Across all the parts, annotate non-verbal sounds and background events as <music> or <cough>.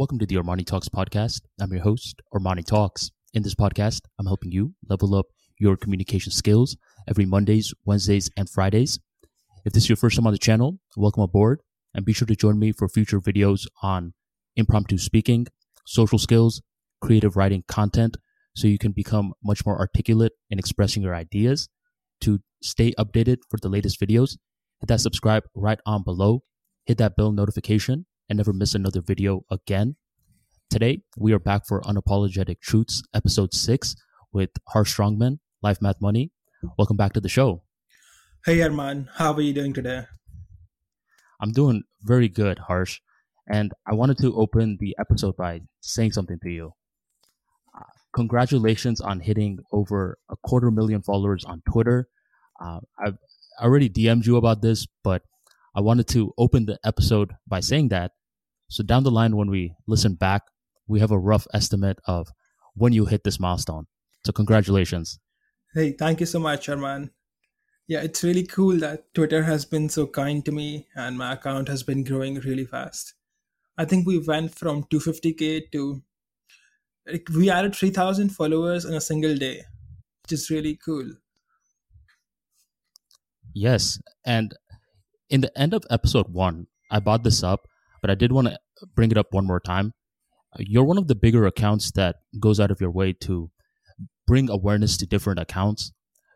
Welcome to the Armani Talks podcast. I'm your host, Armani Talks. In this podcast, I'm helping you level up your communication skills every Mondays, Wednesdays, and Fridays. If this is your first time on the channel, welcome aboard and be sure to join me for future videos on impromptu speaking, social skills, creative writing content, so you can become much more articulate in expressing your ideas. To stay updated for the latest videos, hit that subscribe right on below, hit that bell notification, and never miss another video again. Today, we are back for Unapologetic Truths, episode six, with Harsh Strongman, Life Math Money. Welcome back to the show. Hey Arman, how are you doing today? I'm doing very good, Harsh. And I wanted to open the episode by saying something to you. Uh, congratulations on hitting over a quarter million followers on Twitter. Uh, I've already DM'd you about this, but I wanted to open the episode by saying that. So down the line, when we listen back, we have a rough estimate of when you hit this milestone. So congratulations. Hey, thank you so much, Arman. Yeah, it's really cool that Twitter has been so kind to me and my account has been growing really fast. I think we went from 250k to we added 3000 followers in a single day, which is really cool. Yes, and in the end of episode 1, I bought this up, but I did want to bring it up one more time. You're one of the bigger accounts that goes out of your way to bring awareness to different accounts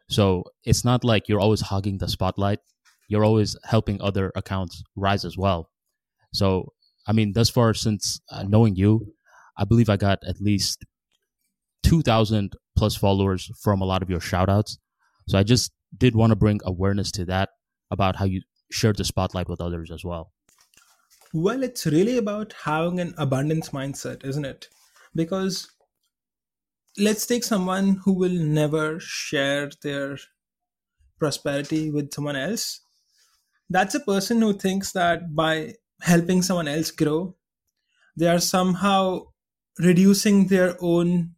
so it's not like you're always hogging the spotlight. You're always helping other accounts rise as well. So, I mean, thus far since uh, knowing you, I believe I got at least 2,000 plus followers from a lot of your shout outs. So I just did want to bring awareness to that about how you shared the spotlight with others as well. Well, it's really about having an abundance mindset, isn't it? Because let's take someone who will never share their prosperity with someone else. That's a person who thinks that by helping someone else grow, they are somehow reducing their own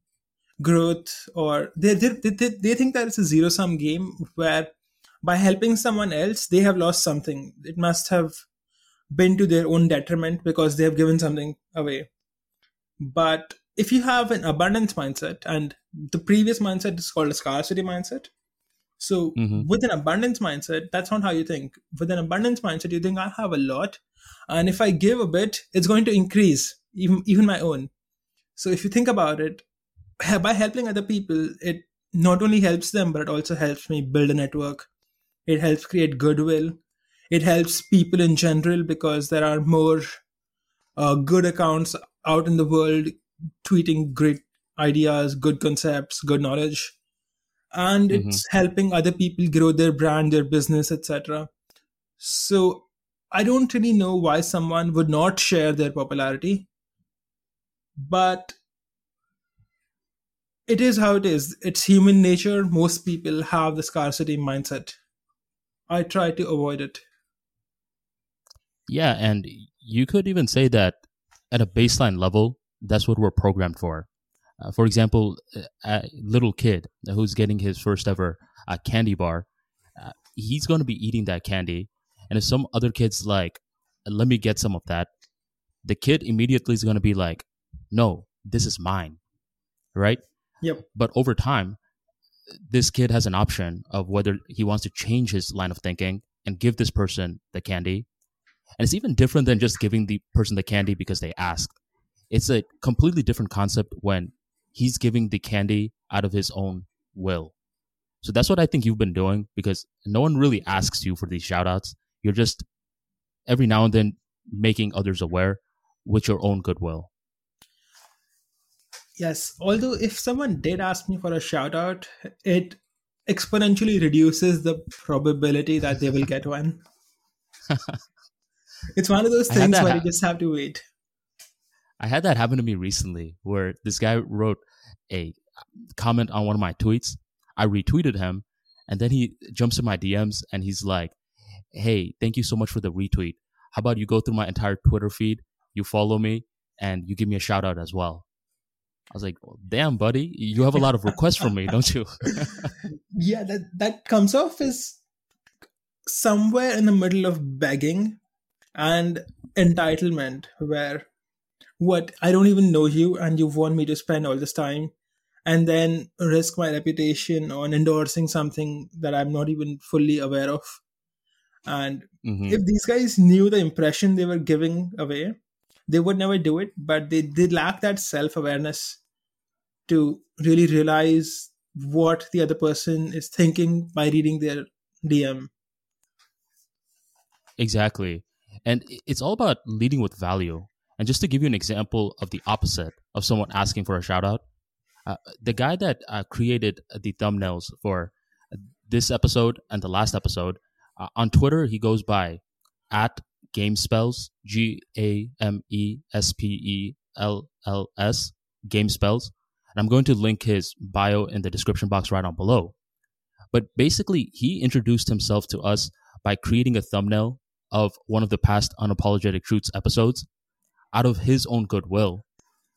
growth or they, they, they, they think that it's a zero sum game where by helping someone else they have lost something it must have been to their own detriment because they have given something away. But if you have an abundance mindset and the previous mindset is called a scarcity mindset so mm-hmm. with an abundance mindset that's not how you think. With an abundance mindset you think i have a lot and if i give a bit it's going to increase even even my own. So if you think about it by helping other people it not only helps them but it also helps me build a network. It helps create goodwill it helps people in general because there are more uh, good accounts out in the world tweeting great ideas, good concepts, good knowledge, and mm-hmm. it's helping other people grow their brand, their business, etc. So I don't really know why someone would not share their popularity, but it is how it is. It's human nature. Most people have the scarcity mindset. I try to avoid it. Yeah, and you could even say that at a baseline level, that's what we're programmed for. Uh, for example, a little kid who's getting his first ever uh, candy bar, uh, he's going to be eating that candy. And if some other kid's like, let me get some of that, the kid immediately is going to be like, no, this is mine. Right? Yep. But over time, this kid has an option of whether he wants to change his line of thinking and give this person the candy. And it's even different than just giving the person the candy because they asked it's a completely different concept when he's giving the candy out of his own will. So that's what I think you've been doing because no one really asks you for these shout outs. You're just every now and then making others aware with your own goodwill. Yes, although if someone did ask me for a shout out, it exponentially reduces the probability that they will get one. <laughs> it's one of those things where ha- you just have to wait. I had that happen to me recently where this guy wrote a comment on one of my tweets. I retweeted him and then he jumps in my DMs and he's like, Hey, thank you so much for the retweet. How about you go through my entire Twitter feed, you follow me, and you give me a shout out as well? I was like, well, damn, buddy, you have a lot of requests from me, <laughs> don't you? yeah, that, that comes off as somewhere in the middle of begging and entitlement, where what I don't even know you and you want me to spend all this time and then risk my reputation on endorsing something that I'm not even fully aware of. And mm-hmm. if these guys knew the impression they were giving away, they would never do it, but they, they lack that self awareness to really realize what the other person is thinking by reading their DM. Exactly. And it's all about leading with value. And just to give you an example of the opposite of someone asking for a shout out, uh, the guy that uh, created the thumbnails for this episode and the last episode uh, on Twitter, he goes by at Game Spells, G A M E S P E L L S, Game Spells. And I'm going to link his bio in the description box right on below. But basically, he introduced himself to us by creating a thumbnail of one of the past Unapologetic Truths episodes out of his own goodwill.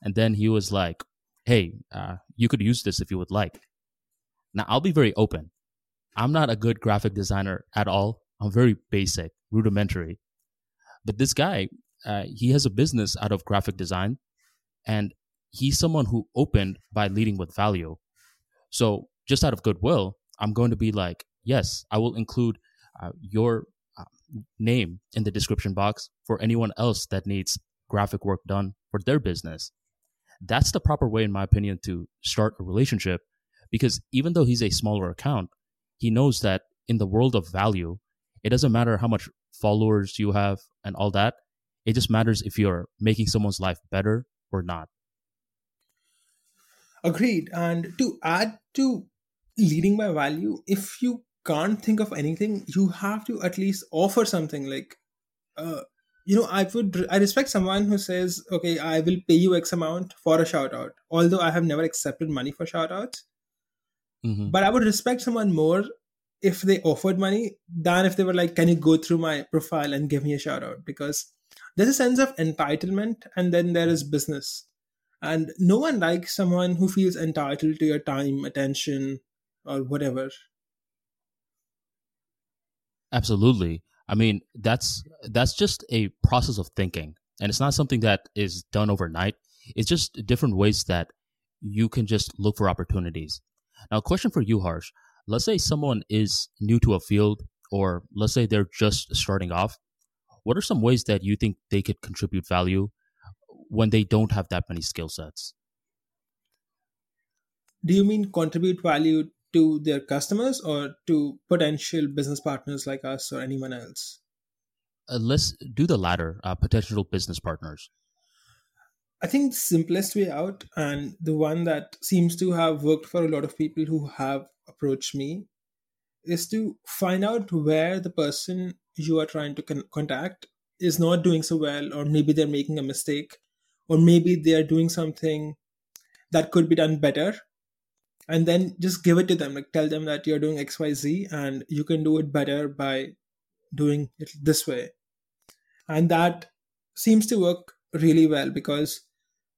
And then he was like, hey, uh, you could use this if you would like. Now, I'll be very open. I'm not a good graphic designer at all. I'm very basic, rudimentary. But this guy, uh, he has a business out of graphic design. And he's someone who opened by leading with value. So just out of goodwill, I'm going to be like, yes, I will include uh, your name in the description box for anyone else that needs graphic work done for their business. That's the proper way, in my opinion, to start a relationship because even though he's a smaller account, he knows that in the world of value, it doesn't matter how much followers you have and all that. It just matters if you're making someone's life better or not. Agreed. And to add to leading by value, if you can't think of anything, you have to at least offer something like, uh, you know, I would, I respect someone who says, okay, I will pay you X amount for a shout out, although I have never accepted money for shout outs. Mm-hmm. But I would respect someone more if they offered money than if they were like, can you go through my profile and give me a shout out? Because there's a sense of entitlement and then there is business and no one likes someone who feels entitled to your time attention or whatever absolutely. I mean that's that's just a process of thinking and it's not something that is done overnight. It's just different ways that you can just look for opportunities. Now a question for you harsh. Let's say someone is new to a field or let's say they're just starting off. What are some ways that you think they could contribute value when they don't have that many skill sets. Do you mean contribute value to their customers or to potential business partners like us or anyone else? Uh, let's do the latter, uh, potential business partners. I think the simplest way out, and the one that seems to have worked for a lot of people who have approached me, is to find out where the person you are trying to con- contact is not doing so well, or maybe they're making a mistake, or maybe they are doing something that could be done better and then just give it to them. Like tell them that you're doing xyz and you can do it better by doing it this way. And that seems to work really well because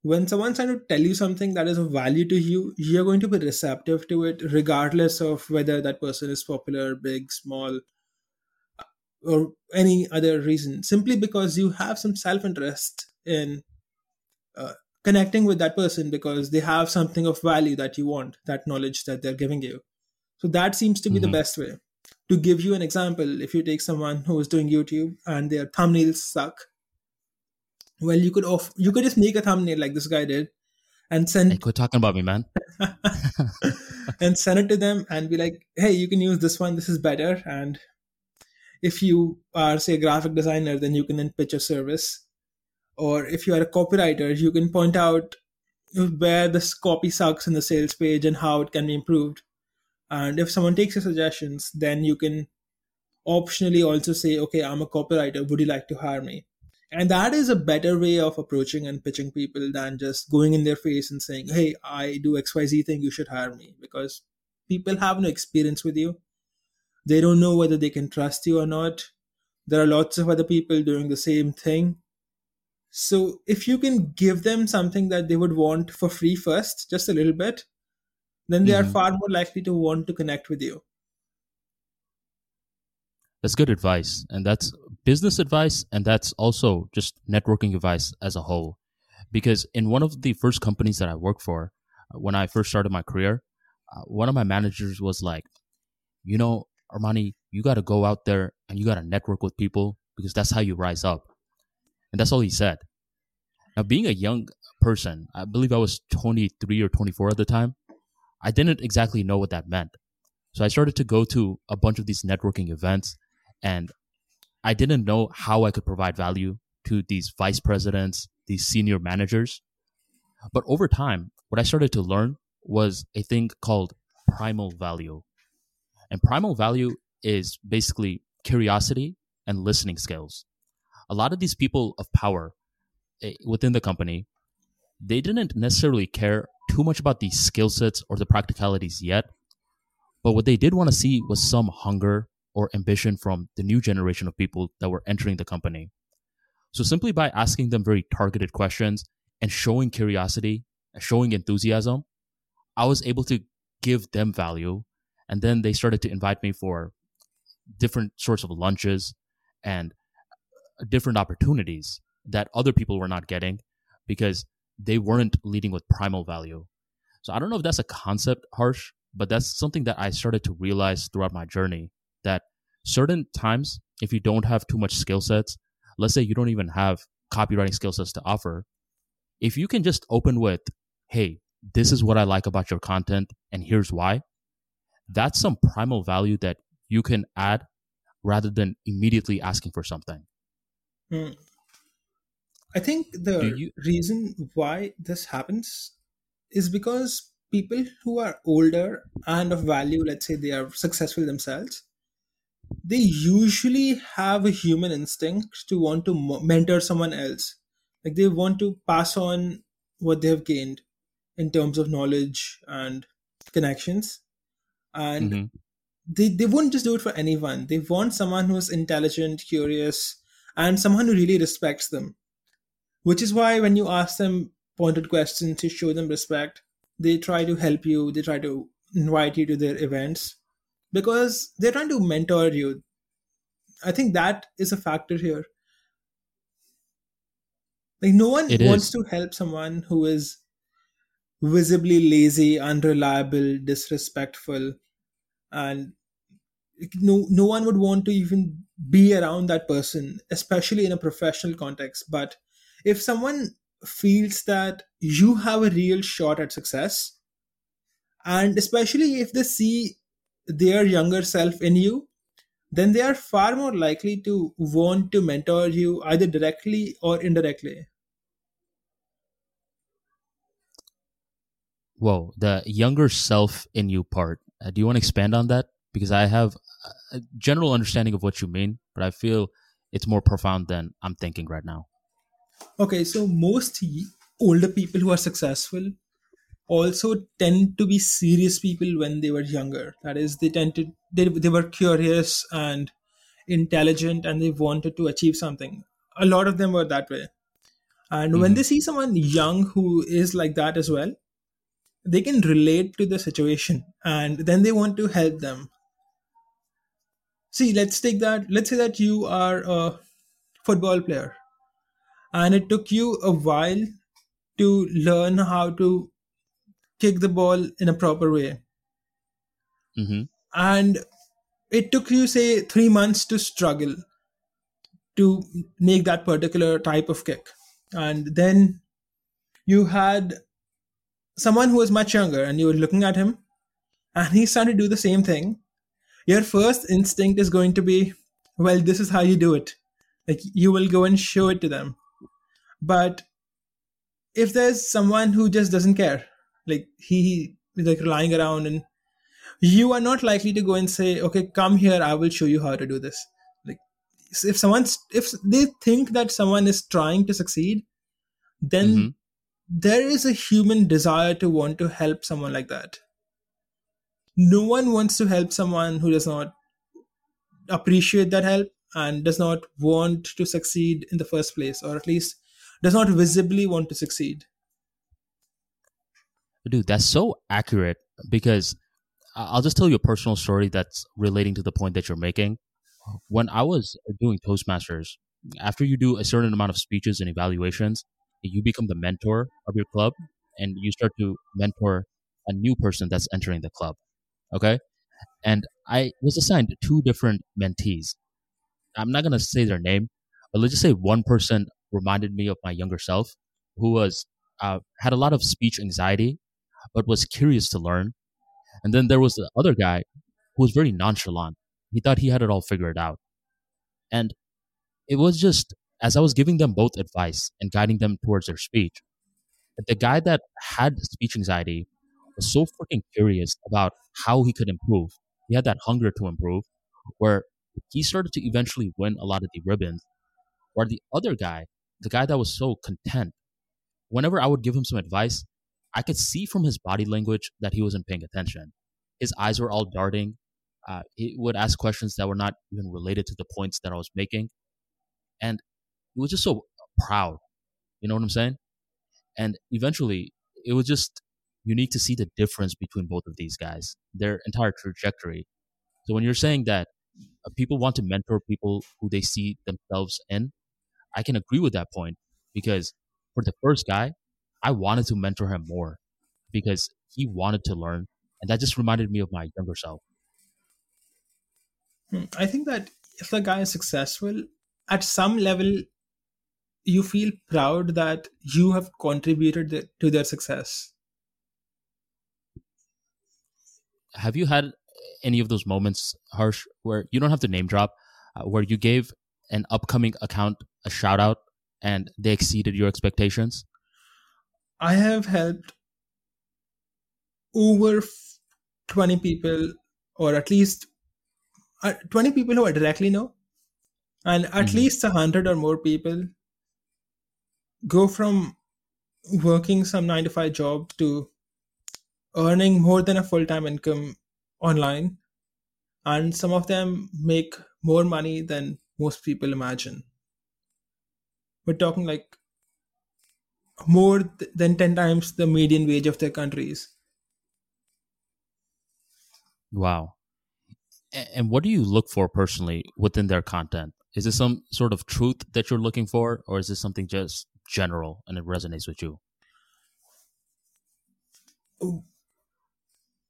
when someone's trying to tell you something that is of value to you you're going to be receptive to it regardless of whether that person is popular big small or any other reason. Simply because you have some self-interest in uh, connecting with that person because they have something of value that you want that knowledge that they're giving you. So that seems to be mm-hmm. the best way. To give you an example if you take someone who is doing youtube and their thumbnails suck well you could off you could just make a thumbnail like this guy did and send hey, quit talking about me man. <laughs> <laughs> and send it to them and be like hey you can use this one. This is better. And if you are say a graphic designer then you can then pitch a service or if you are a copywriter, you can point out where this copy sucks in the sales page and how it can be improved. And if someone takes your suggestions, then you can optionally also say, okay, I'm a copywriter. Would you like to hire me? And that is a better way of approaching and pitching people than just going in their face and saying, hey, I do XYZ thing, you should hire me. Because people have no experience with you. They don't know whether they can trust you or not. There are lots of other people doing the same thing so if you can give them something that they would want for free first, just a little bit, then they mm-hmm. are far more likely to want to connect with you. That's good advice. And that's business advice. And that's also just networking advice as a whole. because in one of the first companies that I worked for, uh, when I first started my career, uh, one of my managers was like, you know, Armani, you got to go out there and you got to network with people because that's how you rise up. And that's all he said. Now, being a young person, I believe I was 23 or 24 at the time, I didn't exactly know what that meant. So I started to go to a bunch of these networking events and I didn't know how I could provide value to these vice presidents, these senior managers. But over time, what I started to learn was a thing called primal value. And primal value is basically curiosity and listening skills. A lot of these people of power eh, within the company, they didn't necessarily care too much about the skill sets or the practicalities yet. But what they did want to see was some hunger or ambition from the new generation of people that were entering the company. So simply by asking them very targeted questions and showing curiosity, and showing enthusiasm, I was able to give them value. And then they started to invite me for different sorts of lunches and different opportunities that other people were not getting because they weren't leading with primal value. So I don't know if that's a concept, Harsh, but that's something that I started to realize throughout my journey that certain times, if you don't have too much skill sets, let's say you don't even have copywriting skill sets to offer, if you can just open with, hey, this is what I like about your content and here's why, that's some primal value that you can add rather than immediately asking for something. Mm. I think the you- reason why this happens is because people who are older and of value, let's say they are successful themselves, they usually have a human instinct to want to mentor someone else. Like they want to pass on what they have gained in terms of knowledge and connections. And mm-hmm. they, they wouldn't just do it for anyone. They want someone who's intelligent, curious, and someone who really respects them. Which is why when you ask them pointed questions to show them respect, they try to help you, they try to invite you to their events because they're trying to mentor you. I think that is a factor here. Like no one it wants is. to help someone who is visibly lazy, unreliable, disrespectful, and no no one would want to even be around that person, especially in a professional context. But if someone feels that you have a real shot at success, and especially if they see their younger self in you, then they are far more likely to want to mentor you either directly or indirectly. Whoa, the younger self in you part. Uh, do you want to expand on that? Because I have a general understanding of what you mean, but I feel it's more profound than I'm thinking right now. Okay, so most older people who are successful also tend to be serious people when they were younger. That is, they tend to they, they were curious and intelligent and they wanted to achieve something. A lot of them were that way. And mm-hmm. when they see someone young who is like that as well, they can relate to the situation and then they want to help them see let's take that let's say that you are a football player and it took you a while to learn how to kick the ball in a proper way. Mm-hmm. and it took you say three months to struggle to make that particular type of kick. And then you had someone who was much younger and you were looking at him and he started to do the same thing, your first instinct is going to be, well, this is how you do it. Like you will go and show it to them. But if there's someone who just doesn't care, like he is like lying around and you are not likely to go and say, okay, come here, I will show you how to do this. Like if someone's if they think that someone is trying to succeed, then mm-hmm there is a human desire to want to help someone like that. No one wants to help someone who does not appreciate that help and does not want to succeed in the first place, or at least does not visibly want to succeed. Dude, that's so accurate because I'll just tell you a personal story that's relating to the point that you're making. When I was doing Toastmasters, after you do a certain amount of speeches and evaluations, you become the mentor of your club and you start to mentor a new person that's entering the club. Okay. And I was assigned two different mentees. I'm not going to say their name, but let's just say one person reminded me of my younger self who was, uh, had a lot of speech anxiety, but was curious to learn. And then there was the other guy who was very nonchalant. He thought he had it all figured out. And it was just as I was giving them both advice and guiding them towards their speech, the guy that had speech anxiety was so freaking curious about how he could improve. He had that hunger to improve, where he started to eventually win a lot of the ribbons. Where the other guy, the guy that was so content, whenever I would give him some advice, I could see from his body language that he wasn't paying attention. His eyes were all darting. Uh, he would ask questions that were not even related to the points that I was making. And he was just so proud. You know what I'm saying? And eventually, it was just unique to see the difference between both of these guys, their entire trajectory. So when you're saying that uh, people want to mentor people who they see themselves in, I can agree with that point because for the first guy, I wanted to mentor him more because he wanted to learn, and that just reminded me of my younger self. Hmm, I think that if the guy is successful, at some level, you feel proud that you have contributed to their success have you had any of those moments harsh where you don't have to name drop uh, where you gave an upcoming account a shout out and they exceeded your expectations i have helped over 20 people or at least uh, 20 people who i directly know and at mm-hmm. least 100 or more people go from working some nine to five job to earning more than a full time income online. And some of them make more money than most people imagine. We're talking like more th- than 10 times the median wage of their countries. Wow. And what do you look for personally within their content? Is this some sort of truth that you're looking for, or is this something just general and it resonates with you?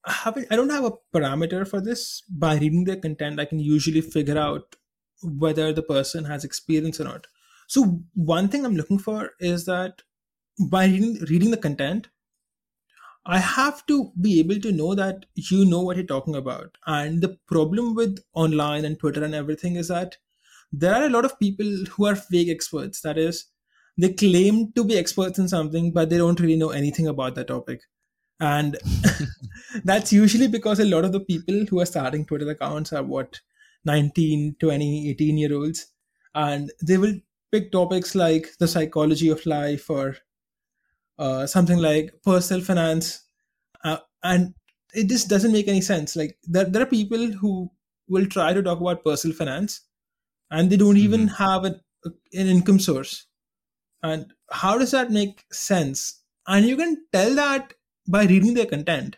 I haven't I don't have a parameter for this. By reading their content, I can usually figure out whether the person has experience or not. So one thing I'm looking for is that by reading, reading the content, I have to be able to know that you know what you're talking about. And the problem with online and Twitter and everything is that there are a lot of people who are fake experts. That is, they claim to be experts in something, but they don't really know anything about that topic. And <laughs> that's usually because a lot of the people who are starting Twitter accounts are what 19, 20, 18 year olds. And they will pick topics like the psychology of life or uh, something like personal finance. Uh, and it just doesn't make any sense. Like there, there are people who will try to talk about personal finance and they don't even mm-hmm. have an, an income source and how does that make sense? And you can tell that by reading their content.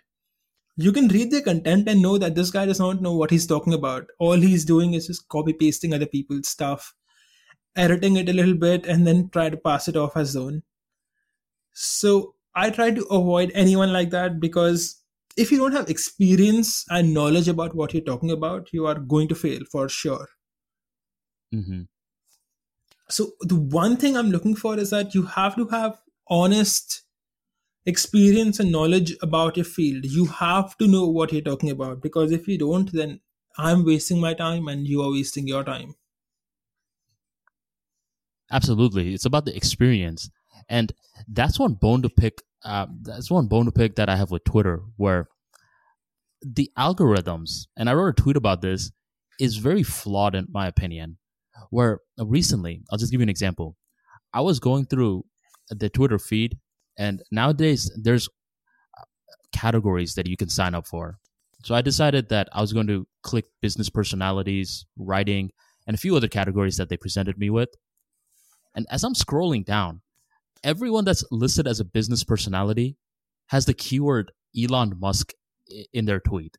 You can read their content and know that this guy does not know what he's talking about. All he's doing is just copy pasting other people's stuff, editing it a little bit, and then try to pass it off as his own. So I try to avoid anyone like that because if you don't have experience and knowledge about what you're talking about, you are going to fail for sure. Mm-hmm so the one thing i'm looking for is that you have to have honest experience and knowledge about your field. You have to know what you're talking about because if you don't then i'm wasting my time and you are wasting your time. Absolutely. It's about the experience. And that's one bone to pick uh, that's one bone to pick that i have with twitter where the algorithms and i wrote a tweet about this is very flawed in my opinion. Where recently, I'll just give you an example. I was going through the Twitter feed, and nowadays there's uh, categories that you can sign up for. So I decided that I was going to click business personalities, writing, and a few other categories that they presented me with. And as I'm scrolling down, everyone that's listed as a business personality has the keyword Elon Musk in their tweet.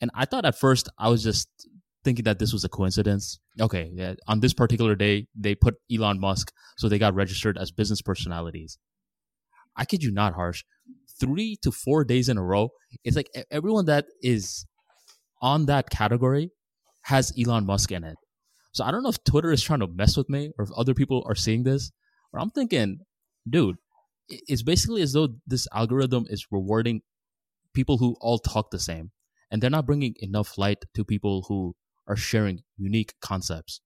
And I thought at first I was just thinking that this was a coincidence. Okay, yeah, on this particular day, they put Elon Musk, so they got registered as business personalities. I kid you not, harsh. Three to four days in a row, it's like everyone that is on that category has Elon Musk in it. So I don't know if Twitter is trying to mess with me or if other people are seeing this, but I'm thinking, dude, it's basically as though this algorithm is rewarding people who all talk the same and they're not bringing enough light to people who are sharing unique concepts.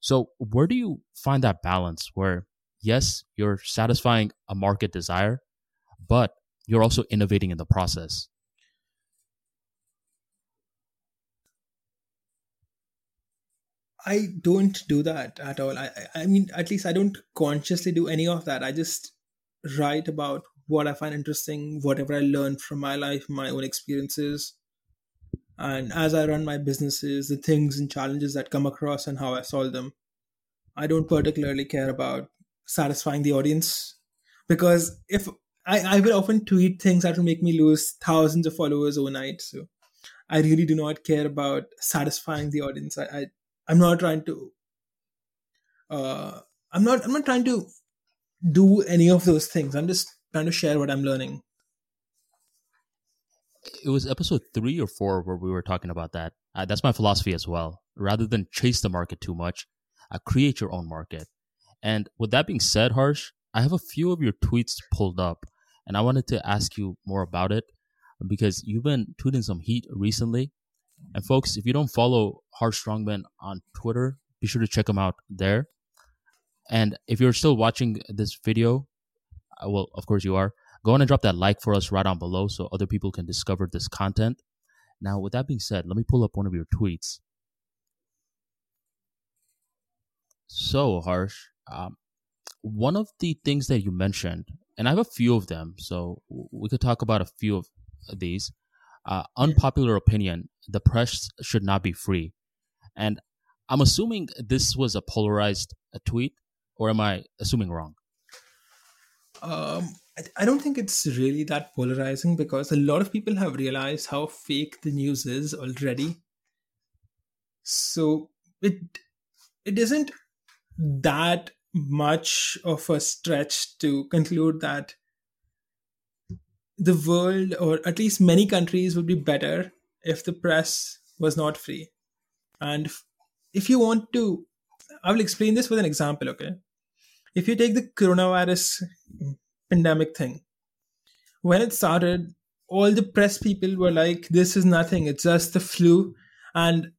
So, where do you find that balance where, yes, you're satisfying a market desire, but you're also innovating in the process? I don't do that at all. I, I mean, at least I don't consciously do any of that. I just write about what I find interesting, whatever I learned from my life, my own experiences, and as I run my businesses, the things and challenges that come across and how I solve them. I don't particularly care about satisfying the audience because if I, I will often tweet things that will make me lose thousands of followers overnight. So I really do not care about satisfying the audience. I, I I'm not trying to uh I'm not I'm not trying to do any of those things. I'm just trying to share what I'm learning it was episode three or four where we were talking about that. Uh, that's my philosophy as well. Rather than chase the market too much, uh, create your own market. And with that being said, Harsh, I have a few of your tweets pulled up, and I wanted to ask you more about it because you've been tweeting some heat recently. And folks, if you don't follow Harsh Strongman on Twitter, be sure to check him out there. And if you're still watching this video, uh, well, of course you are. Go on and drop that like for us right down below so other people can discover this content. Now, with that being said, let me pull up one of your tweets. So, Harsh, um, one of the things that you mentioned, and I have a few of them, so we could talk about a few of these. Uh, unpopular opinion: the press should not be free, and I'm assuming this was a polarized uh, tweet, or am I assuming wrong? Um, I don't think it's really that polarizing because a lot of people have realized how fake the news is already. So it it isn't that much of a stretch to conclude that the world or at least many countries would be better if the press was not free. And if you want to I will explain this with an example, okay? If you take the coronavirus pandemic thing. When it started, all the press people were like, "This is nothing. It's just the flu." And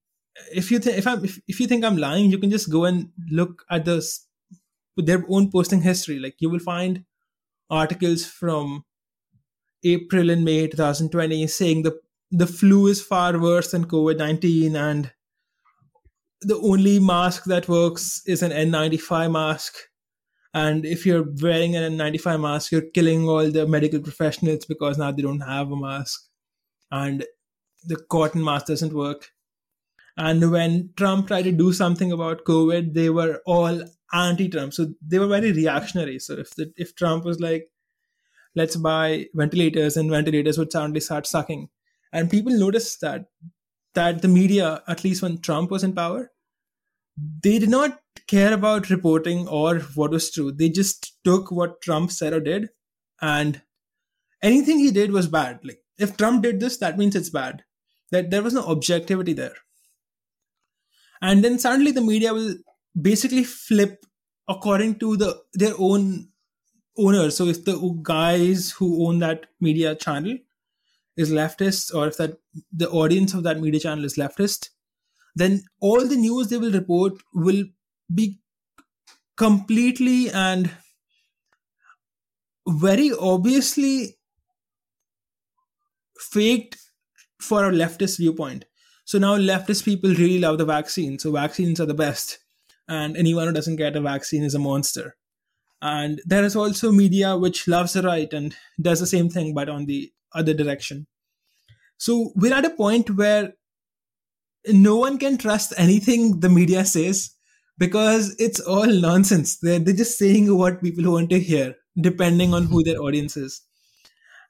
if you think if I'm if, if you think I'm lying, you can just go and look at the their own posting history. Like you will find articles from April and May 2020 saying the the flu is far worse than COVID 19 and the only mask that works is an N95 mask and if you're wearing an N95 mask, you're killing all the medical professionals because now they don't have a mask. And the cotton mask doesn't work. And when Trump tried to do something about COVID, they were all anti-Trump. So they were very reactionary. So if the, if Trump was like, let's buy ventilators, and ventilators would suddenly start sucking. And people noticed that that the media, at least when Trump was in power, they did not care about reporting or what was true. They just took what Trump said or did, and anything he did was bad. Like if Trump did this, that means it's bad. That there was no objectivity there. And then suddenly the media will basically flip according to the their own owners. So if the guys who own that media channel is leftist, or if that the audience of that media channel is leftist, then all the news they will report will be completely and very obviously faked for a leftist viewpoint. So now leftist people really love the vaccine. So vaccines are the best. And anyone who doesn't get a vaccine is a monster. And there is also media which loves the right and does the same thing, but on the other direction. So we're at a point where no one can trust anything the media says because it's all nonsense. They're, they're just saying what people want to hear, depending on who their audience is.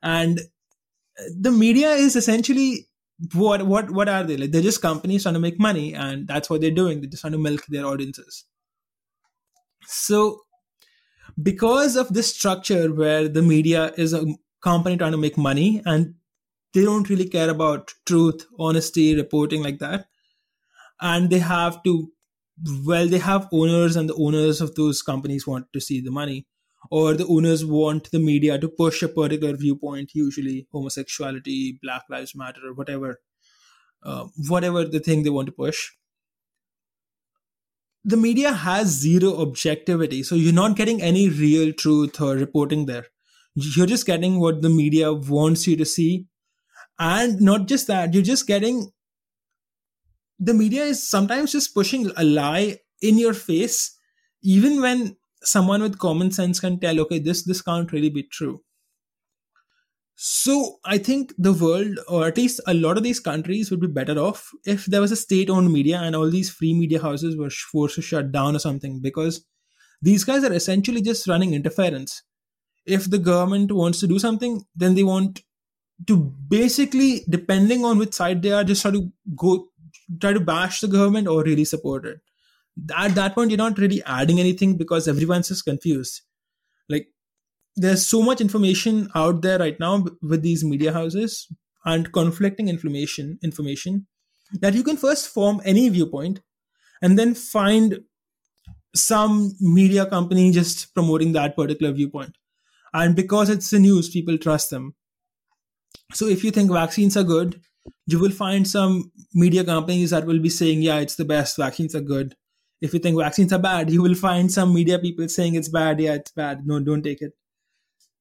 And the media is essentially what what what are they? Like they're just companies trying to make money and that's what they're doing. They're just trying to milk their audiences. So because of this structure where the media is a company trying to make money and they don't really care about truth honesty reporting like that and they have to well they have owners and the owners of those companies want to see the money or the owners want the media to push a particular viewpoint usually homosexuality black lives matter or whatever uh, whatever the thing they want to push. The media has zero objectivity so you're not getting any real truth or reporting there. You're just getting what the media wants you to see. And not just that you're just getting the media is sometimes just pushing a lie in your face even when someone with common sense can tell okay this this can't really be true. So i think the world or at least a lot of these countries would be better off if there was a state owned media and all these free media houses were forced to shut down or something because these guys are essentially just running interference. If the government wants to do something then they want to basically depending on which side they are just try to go try to bash the government or really support it at that point you're not really adding anything because everyone's just confused. Like there's so much information out there right now with these media houses and conflicting information information that you can first form any viewpoint and then find some media company just promoting that particular viewpoint. And because it's the news people trust them. So if you think vaccines are good you will find some media companies that will be saying yeah it's the best vaccines are good if you think vaccines are bad, you will find some media people saying it's bad. Yeah, it's bad. No, don't take it.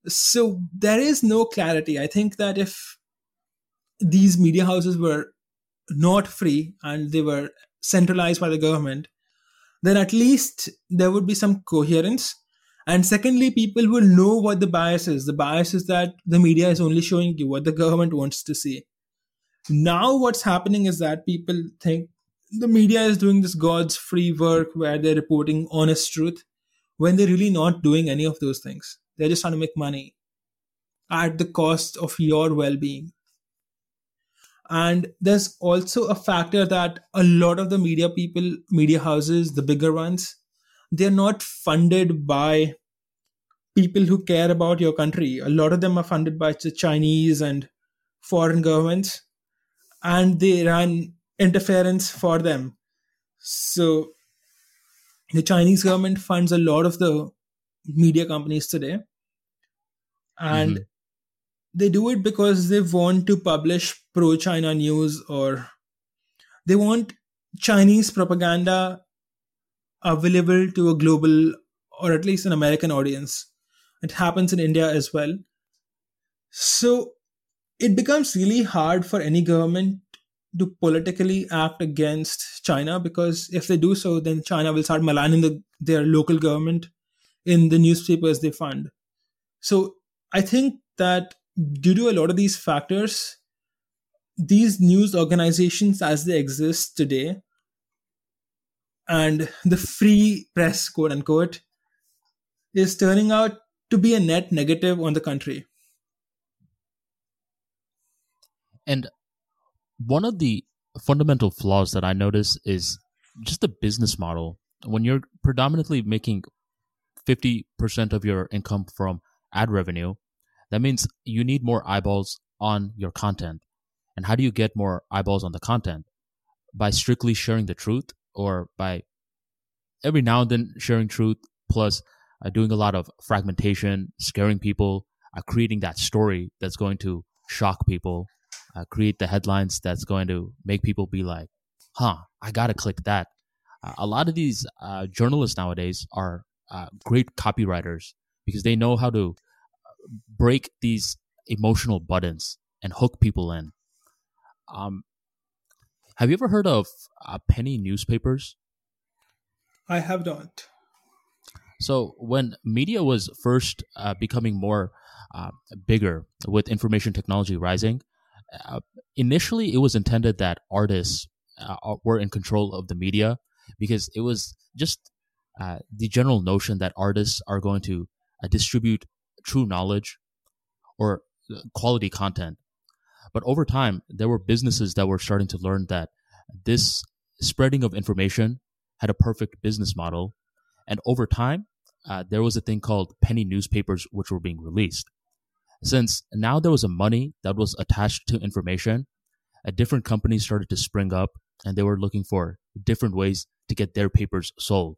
So there is no clarity. I think that if these media houses were not free and they were centralized by the government, then at least there would be some coherence. And secondly, people will know what the bias is. The bias is that the media is only showing you what the government wants to see. Now, what's happening is that people think the media is doing this God's free work where they're reporting honest truth when they're really not doing any of those things. They're just trying to make money at the cost of your well being. And there's also a factor that a lot of the media people, media houses, the bigger ones, they're not funded by people who care about your country. A lot of them are funded by the Chinese and foreign governments, and they run interference for them. So the Chinese government funds a lot of the media companies today. And mm-hmm. they do it because they want to publish pro China news or they want Chinese propaganda available to a global or at least an American audience. It happens in India as well. So it becomes really hard for any government to politically act against China because if they do so, then China will start maligning the, their local government in the newspapers they fund. So I think that due to a lot of these factors, these news organizations as they exist today and the free press, quote unquote, is turning out to be a net negative on the country. And one of the fundamental flaws that I notice is just the business model. When you're predominantly making 50% of your income from ad revenue, that means you need more eyeballs on your content. And how do you get more eyeballs on the content? By strictly sharing the truth or by every now and then sharing truth plus uh, doing a lot of fragmentation, scaring people, uh, creating that story that's going to shock people uh, create the headlines that's going to make people be like, huh, I got to click that. Uh, a lot of these uh, journalists nowadays are uh, great copywriters because they know how to uh, break these emotional buttons and hook people in. Um, have you ever heard of uh, penny newspapers? I have not. So when media was first becoming more bigger with information technology rising, uh, initially it was intended that artists uh, were in control of the media because it was just uh, the general notion that artists are going to uh, distribute true knowledge or uh, quality content. But over time, there were businesses that were starting to learn that this spreading of information had a perfect business model. And over time, uh, there was a thing called penny newspapers, which were being released. Since now there was a money that was attached to information, a different companies started to spring up and they were looking for different ways to get their papers sold.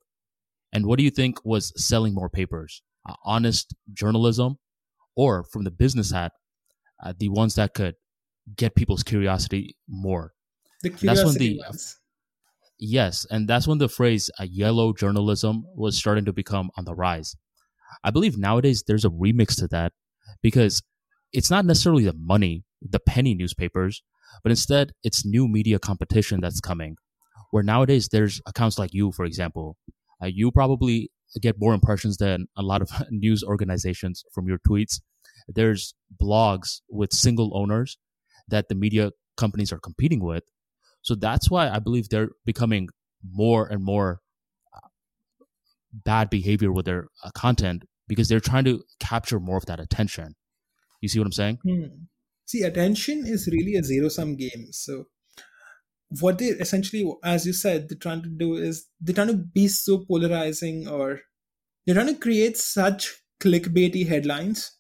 And what do you think was selling more papers? Uh, honest journalism or from the business hat, uh, the ones that could get people's curiosity more. The curiosity the, ones. Yes, and that's when the phrase uh, yellow journalism was starting to become on the rise. I believe nowadays there's a remix to that because it's not necessarily the money, the penny newspapers, but instead it's new media competition that's coming. Where nowadays there's accounts like you, for example, uh, you probably get more impressions than a lot of <laughs> news organizations from your tweets. There's blogs with single owners that the media companies are competing with. So that's why I believe they're becoming more and more uh, bad behavior with their uh, content because they're trying to capture more of that attention. You see what I'm saying? Hmm. See, attention is really a zero sum game. So what they essentially, as you said, they're trying to do is they're trying to be so polarizing or they're trying to create such clickbaity headlines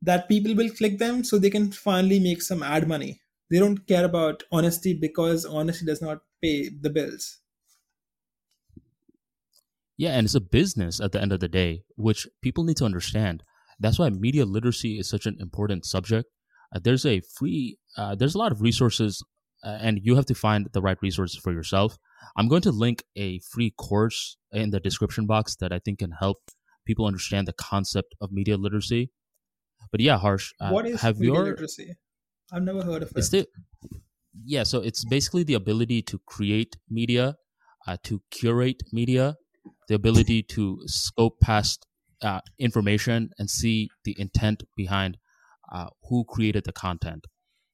that people will click them so they can finally make some ad money. They don't care about honesty because honesty does not pay the bills. Yeah, and it's a business at the end of the day, which people need to understand. That's why media literacy is such an important subject. Uh, there's a free, uh, there's a lot of resources, uh, and you have to find the right resources for yourself. I'm going to link a free course in the description box that I think can help people understand the concept of media literacy. But yeah, Harsh, uh, what is have media your, literacy? I've never heard of it. It's the, yeah, so it's basically the ability to create media, uh, to curate media, the ability to scope past uh, information and see the intent behind uh, who created the content.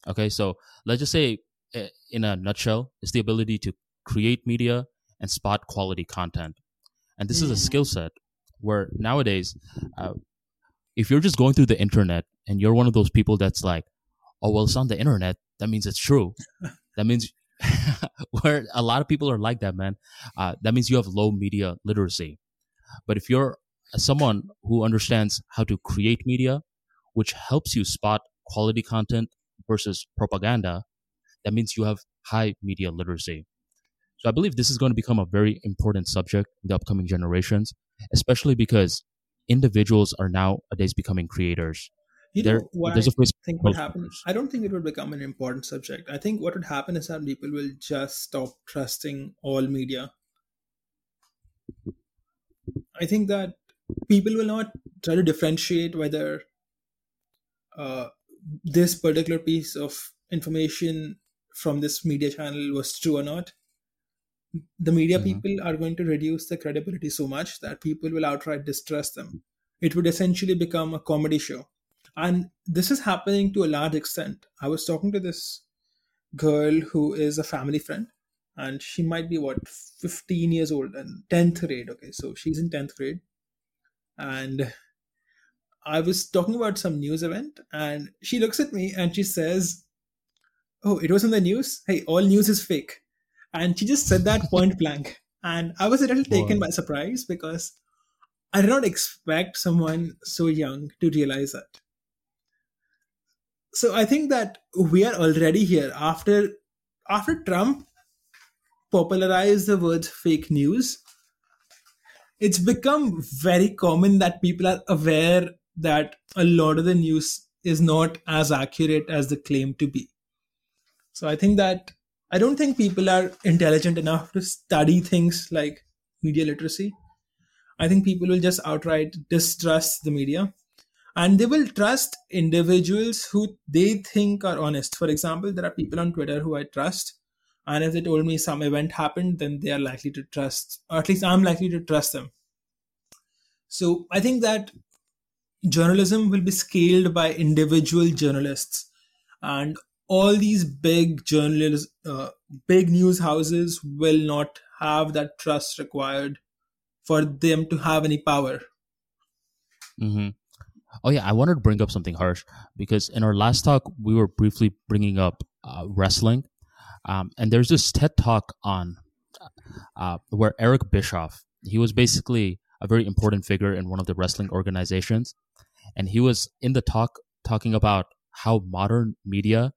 Okay, so let's just say, uh, in a nutshell, it's the ability to create media and spot quality content. And this mm. is a mm. skill set where nowadays, uh, if you're just going through the internet and you're one of those people that's like, oh, well, it's on the internet, that means it's true. <laughs> that means <laughs> where a lot of people are like that, man. Uh, that means you have low media literacy. But if you're someone who understands how to create media, which helps you spot quality content versus propaganda, that means you have high media literacy. So I believe this is going to become a very important subject in the upcoming generations, especially because individuals are nowadays becoming creators. You know there, what there's I a think would happen? I don't think it would become an important subject. I think what would happen is that people will just stop trusting all media. I think that people will not try to differentiate whether uh, this particular piece of information from this media channel was true or not the media mm-hmm. people are going to reduce the credibility so much that people will outright distrust them. It would essentially become a comedy show. And this is happening to a large extent. I was talking to this girl who is a family friend, and she might be what 15 years old and 10th grade. Okay, so she's in 10th grade. And I was talking about some news event, and she looks at me and she says, Oh, it was in the news? Hey, all news is fake. And she just said that point <laughs> blank. And I was a little taken wow. by surprise because I did not expect someone so young to realize that. So I think that we are already here after after Trump popularized the words fake news. It's become very common that people are aware that a lot of the news is not as accurate as the claim to be. So I think that I don't think people are intelligent enough to study things like media literacy. I think people will just outright distrust the media and they will trust individuals who they think are honest. For example, there are people on Twitter who I trust, and if they told me some event happened, then they are likely to trust, or at least I'm likely to trust them. So I think that journalism will be scaled by individual journalists, and all these big journalists, uh, big news houses will not have that trust required for them to have any power. Mm-hmm. Oh yeah, I wanted to bring up something harsh because in our last talk we were briefly bringing up uh, wrestling, um, and there's this TED talk on uh, where Eric Bischoff he was basically a very important figure in one of the wrestling organizations, and he was in the talk talking about how modern media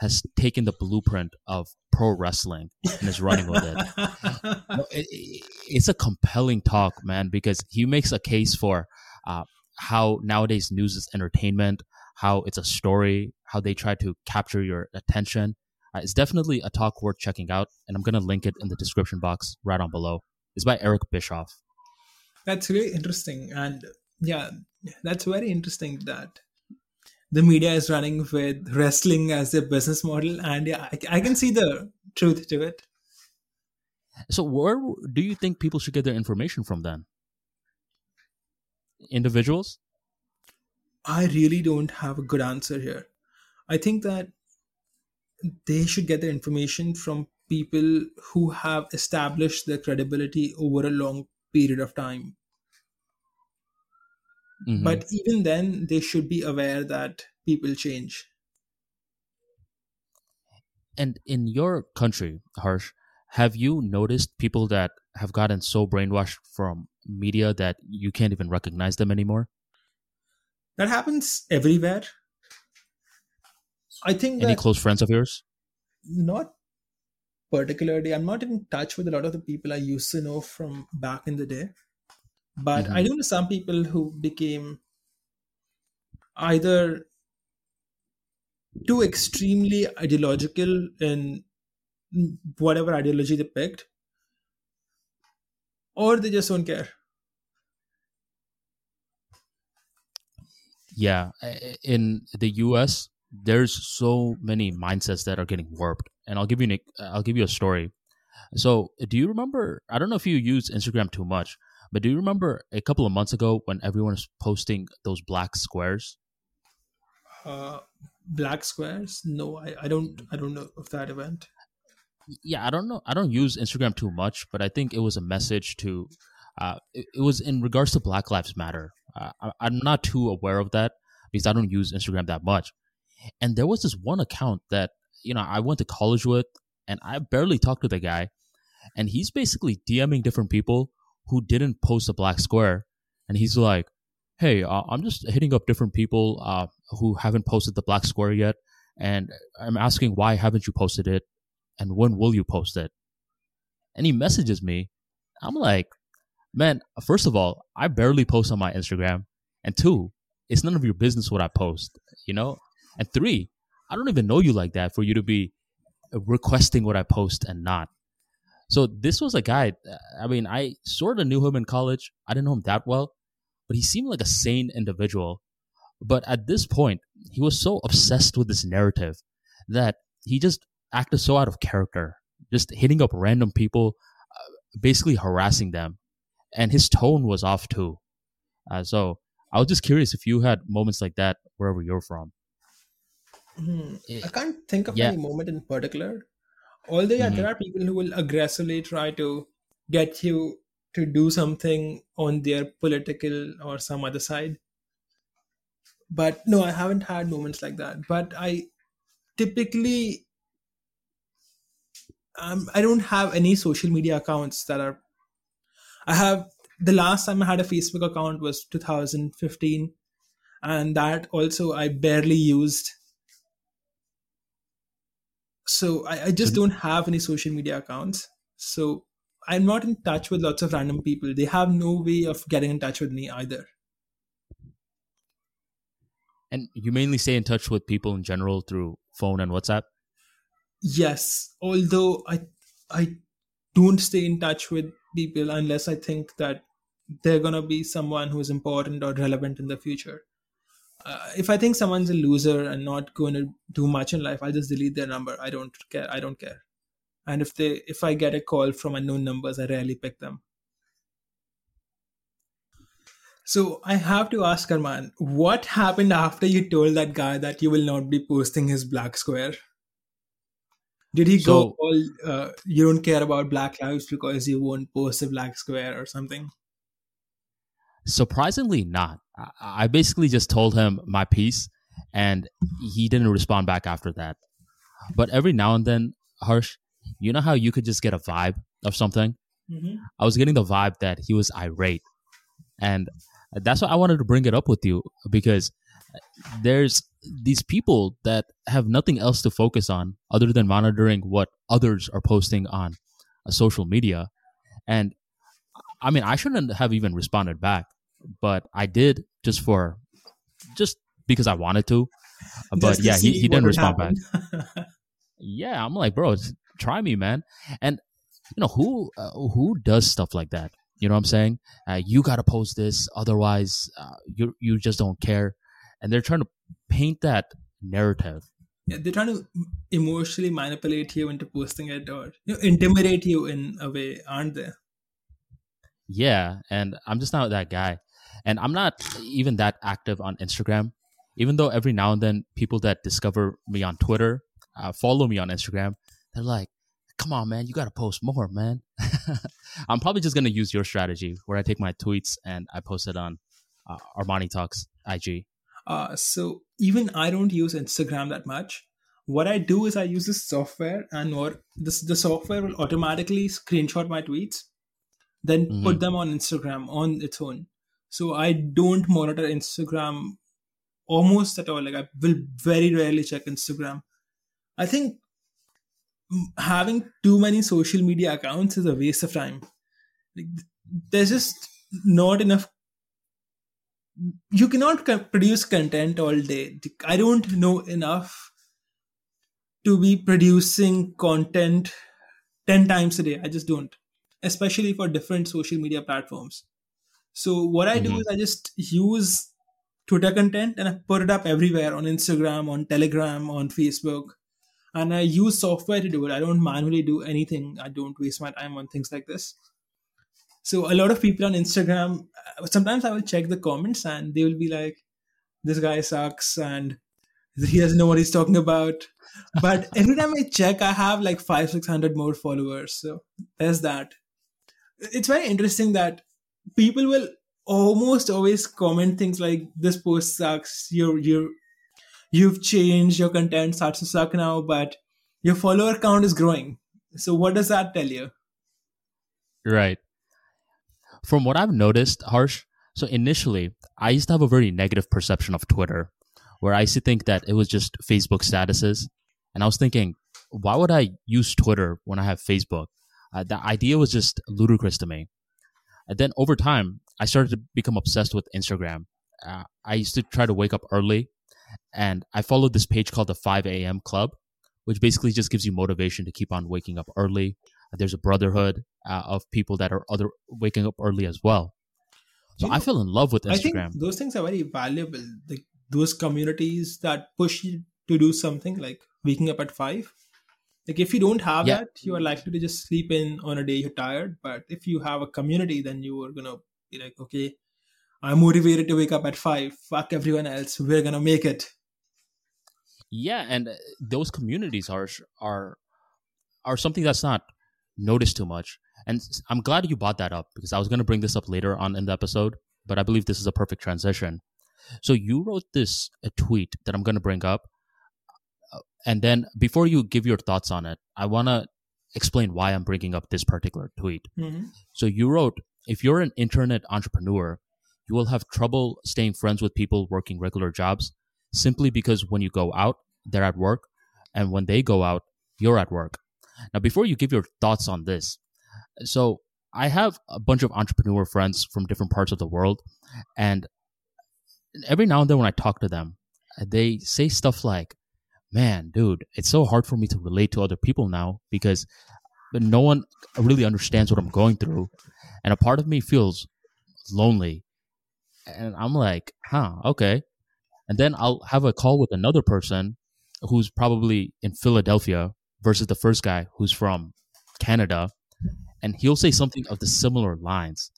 has taken the blueprint of pro wrestling and is running with it. <laughs> it, it it's a compelling talk, man, because he makes a case for uh, how nowadays news is entertainment, how it's a story, how they try to capture your attention. Uh, it's definitely a talk worth checking out, and I'm going to link it in the description box right on below. It's by Eric Bischoff. That's really interesting. And yeah, that's very interesting that the media is running with wrestling as a business model. And yeah, I, I can see the truth to it. So, where do you think people should get their information from then? Individuals? I really don't have a good answer here. I think that they should get the information from people who have established their credibility over a long period of time. Mm-hmm. But even then, they should be aware that people change. And in your country, Harsh, have you noticed people that have gotten so brainwashed from media that you can't even recognize them anymore? That happens everywhere. I think any close friends of yours? Not particularly. I'm not in touch with a lot of the people I used to know from back in the day. But mm-hmm. I do know some people who became either too extremely ideological in whatever ideology they picked, or they just don't care. Yeah, in the US, there's so many mindsets that are getting warped, and I'll give you an, I'll give you a story. So, do you remember? I don't know if you use Instagram too much, but do you remember a couple of months ago when everyone was posting those black squares? Uh, black squares? No, I, I don't. I don't know of that event yeah, I don't know. I don't use Instagram too much, but I think it was a message to. Uh, it, it was in regards to Black Lives Matter. Uh, I, I'm not too aware of that because I don't use Instagram that much. And there was this one account that you know I went to college with, and I barely talked to the guy, and he's basically DMing different people who didn't post a black square, and he's like, "Hey, uh, I'm just hitting up different people uh, who haven't posted the black square yet, and I'm asking why haven't you posted it? And when will you post it? And he messages me. I'm like, man, first of all, I barely post on my Instagram. And two, it's none of your business what I post, you know? And three, I don't even know you like that for you to be requesting what I post and not. So this was a guy, I mean, I sort of knew him in college. I didn't know him that well, but he seemed like a sane individual. But at this point, he was so obsessed with this narrative that he just acted so out of character, just hitting up random people, uh, basically harassing them, and his tone was off too. Uh, so I was just curious if you had moments like that wherever you're from. Hmm. I can't think of yeah. any moment in particular. Although yeah, mm-hmm. there are people who will aggressively try to get you to do something on their political or some other side. But no, I haven't had moments like that. But I typically um, I don't have any social media accounts that are. I have the last time I had a Facebook account was 2015, and that also I barely used. So I, I just don't have any social media accounts. So I'm not in touch with lots of random people. They have no way of getting in touch with me either. And you mainly stay in touch with people in general through phone and WhatsApp? Yes although i i don't stay in touch with people unless i think that they're going to be someone who is important or relevant in the future. Uh, if i think someone's a loser and not going to do much in life i'll just delete their number. I don't care i don't care. And if they if i get a call from unknown numbers i rarely pick them. So I have to ask Arman, what happened after you told that guy that you will not be posting his black square? Did he so, go all, uh, you don't care about black lives because you won't post a black square or something? Surprisingly, not. I basically just told him my piece, and he didn't respond back after that. But every now and then, Harsh, you know how you could just get a vibe of something? Mm-hmm. I was getting the vibe that he was irate. And that's why I wanted to bring it up with you because there's these people that have nothing else to focus on other than monitoring what others are posting on social media. And I mean, I shouldn't have even responded back, but I did just for just because I wanted to. But yeah, he, he didn't respond back. <laughs> yeah, I'm like, bro, try me, man. And you know who uh, who does stuff like that? You know what I'm saying? Uh, you got to post this, otherwise uh, you you just don't care. And they're trying to paint that narrative. Yeah, they're trying to emotionally manipulate you into posting it or you know, intimidate you in a way, aren't they? Yeah, and I'm just not that guy. And I'm not even that active on Instagram, even though every now and then people that discover me on Twitter uh, follow me on Instagram. They're like, come on, man, you got to post more, man. <laughs> I'm probably just going to use your strategy where I take my tweets and I post it on uh, Armani Talks IG. Uh, so even I don't use Instagram that much. What I do is I use this software, and what this the software will automatically screenshot my tweets, then mm-hmm. put them on Instagram on its own. So I don't monitor Instagram almost at all. Like I will very rarely check Instagram. I think having too many social media accounts is a waste of time. Like, there's just not enough. You cannot produce content all day. I don't know enough to be producing content 10 times a day. I just don't, especially for different social media platforms. So, what I mm-hmm. do is I just use Twitter content and I put it up everywhere on Instagram, on Telegram, on Facebook and I use software to do it. I don't manually do anything. I don't waste my time on things like this. So a lot of people on Instagram, sometimes I will check the comments and they will be like, "This guy sucks," and he doesn't know what he's talking about. But <laughs> every time I check, I have like five, six hundred more followers. So there's that. It's very interesting that people will almost always comment things like, "This post sucks. You're you're you've changed, your content starts to suck now, but your follower count is growing. So what does that tell you? Right. From what I've noticed, Harsh, so initially I used to have a very negative perception of Twitter, where I used to think that it was just Facebook statuses. And I was thinking, why would I use Twitter when I have Facebook? Uh, the idea was just ludicrous to me. And then over time, I started to become obsessed with Instagram. Uh, I used to try to wake up early and I followed this page called the 5 a.m. Club, which basically just gives you motivation to keep on waking up early. There's a brotherhood uh, of people that are other waking up early as well. So you I fell in love with Instagram. I think those things are very valuable. Like those communities that push you to do something like waking up at five. Like if you don't have yeah. that, you are likely to just sleep in on a day you're tired. But if you have a community, then you are gonna be like, okay, I'm motivated to wake up at five. Fuck everyone else. We're gonna make it. Yeah, and uh, those communities are are are something that's not noticed too much. And I'm glad you brought that up because I was going to bring this up later on in the episode, but I believe this is a perfect transition. So you wrote this a tweet that I'm going to bring up, uh, and then before you give your thoughts on it, I want to explain why I'm bringing up this particular tweet. Mm-hmm. So you wrote, if you're an internet entrepreneur, you will have trouble staying friends with people working regular jobs simply because when you go out, they're at work, and when they go out, you're at work. Now, before you give your thoughts on this, so I have a bunch of entrepreneur friends from different parts of the world, and every now and then when I talk to them, they say stuff like, Man, dude, it's so hard for me to relate to other people now because no one really understands what I'm going through. And a part of me feels lonely and I'm like, huh, okay. And then I'll have a call with another person who's probably in Philadelphia versus the first guy who's from Canada. And he'll say something of the similar lines.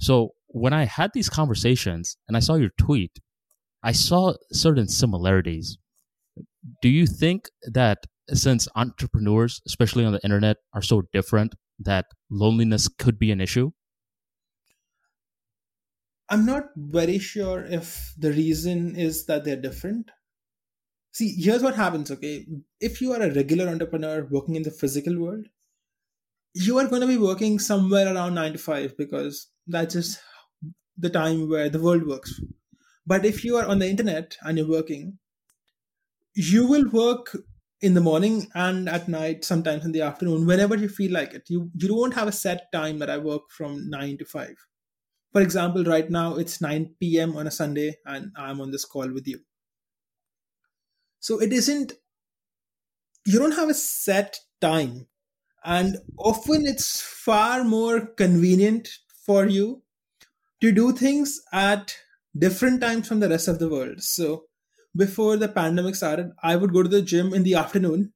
So when I had these conversations and I saw your tweet, I saw certain similarities. Do you think that since entrepreneurs, especially on the internet, are so different, that loneliness could be an issue? I'm not very sure if the reason is that they're different. See, here's what happens, okay? If you are a regular entrepreneur working in the physical world, you are going to be working somewhere around 9 to 5 because that's just the time where the world works. But if you are on the internet and you're working, you will work in the morning and at night, sometimes in the afternoon, whenever you feel like it. You you don't have a set time that I work from nine to five. For example, right now it's 9 p.m. on a Sunday and I'm on this call with you. So it isn't you don't have a set time. And often it's far more convenient for you to do things at different times from the rest of the world. So before the pandemic started, I would go to the gym in the afternoon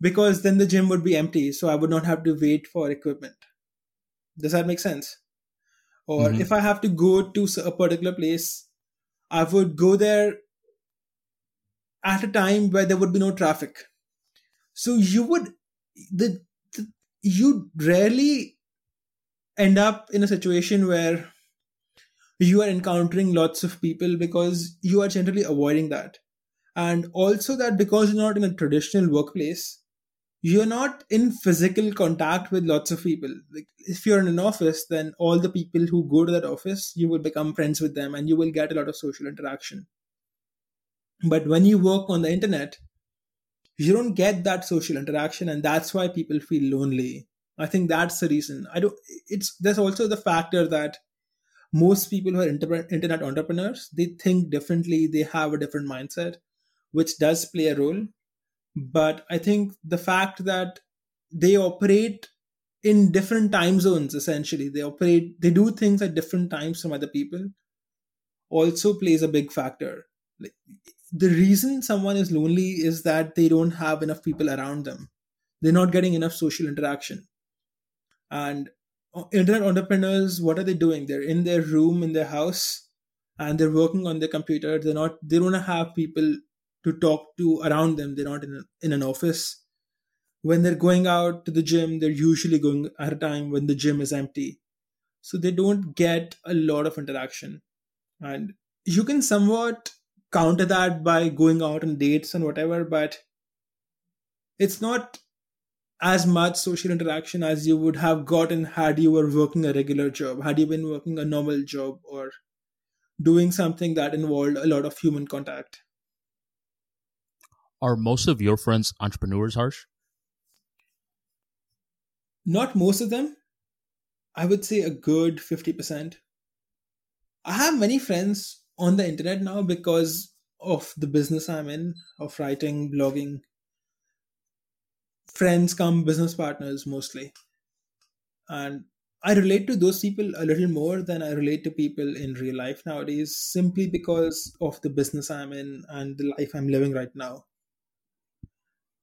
because then the gym would be empty. So I would not have to wait for equipment. Does that make sense? Or mm-hmm. if I have to go to a particular place, I would go there at a time where there would be no traffic. So you would, the, the you rarely end up in a situation where you are encountering lots of people because you are generally avoiding that. And also that because you're not in a traditional workplace, you're not in physical contact with lots of people. Like if you're in an office, then all the people who go to that office, you will become friends with them and you will get a lot of social interaction. But when you work on the internet, you don't get that social interaction, and that's why people feel lonely. I think that's the reason. I don't. It's there's also the factor that most people who are internet entrepreneurs they think differently they have a different mindset which does play a role but i think the fact that they operate in different time zones essentially they operate they do things at different times from other people also plays a big factor the reason someone is lonely is that they don't have enough people around them. They're not getting enough social interaction. And uh, internet entrepreneurs what are they doing? They're in their room in their house and they're working on their computer. They're not they don't have people to talk to around them. They're not in, a, in an office. When they're going out to the gym they're usually going at a time when the gym is empty. So they don't get a lot of interaction. And you can somewhat counter that by going out on dates and whatever but it's not as much social interaction as you would have gotten had you were working a regular job, had you been working a normal job or doing something that involved a lot of human contact. Are most of your friends entrepreneurs, Harsh? Not most of them. I would say a good 50%. I have many friends on the internet now because of the business I'm in, of writing, blogging, friends come business partners mostly. And i relate to those people a little more than i relate to people in real life nowadays simply because of the business i'm in and the life i'm living right now.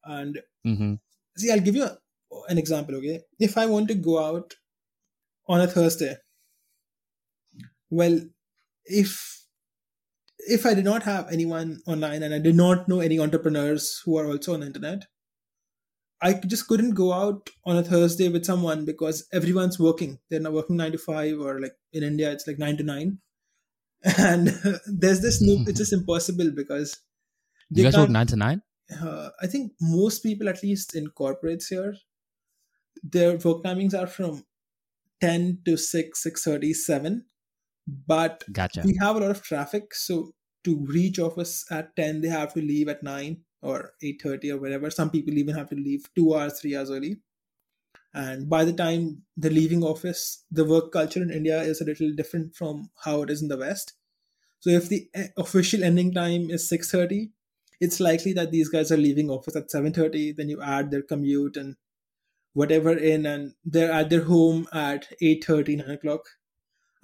And mm-hmm. see i'll give you a, an example okay? If i want to go out on a thursday well if if i did not have anyone online and i did not know any entrepreneurs who are also on the internet I just couldn't go out on a Thursday with someone because everyone's working. They're not working nine to five, or like in India, it's like nine to nine. <laughs> And <laughs> there's this new, it's just impossible because you guys work nine to nine. Uh, I think most people, at least in corporates here, their work timings are from ten to six, six thirty, seven. But gotcha. we have a lot of traffic, so to reach office at ten, they have to leave at nine or 8.30 or whatever. Some people even have to leave two hours three hours early. And by the time they're leaving office the work culture in india is a little different from how it is in the west. So if the eh, official ending time is 6.30 it's likely that these guys are leaving office at 7.30 then you add their commute and whatever in and they're at their home at 8.30 9 o'clock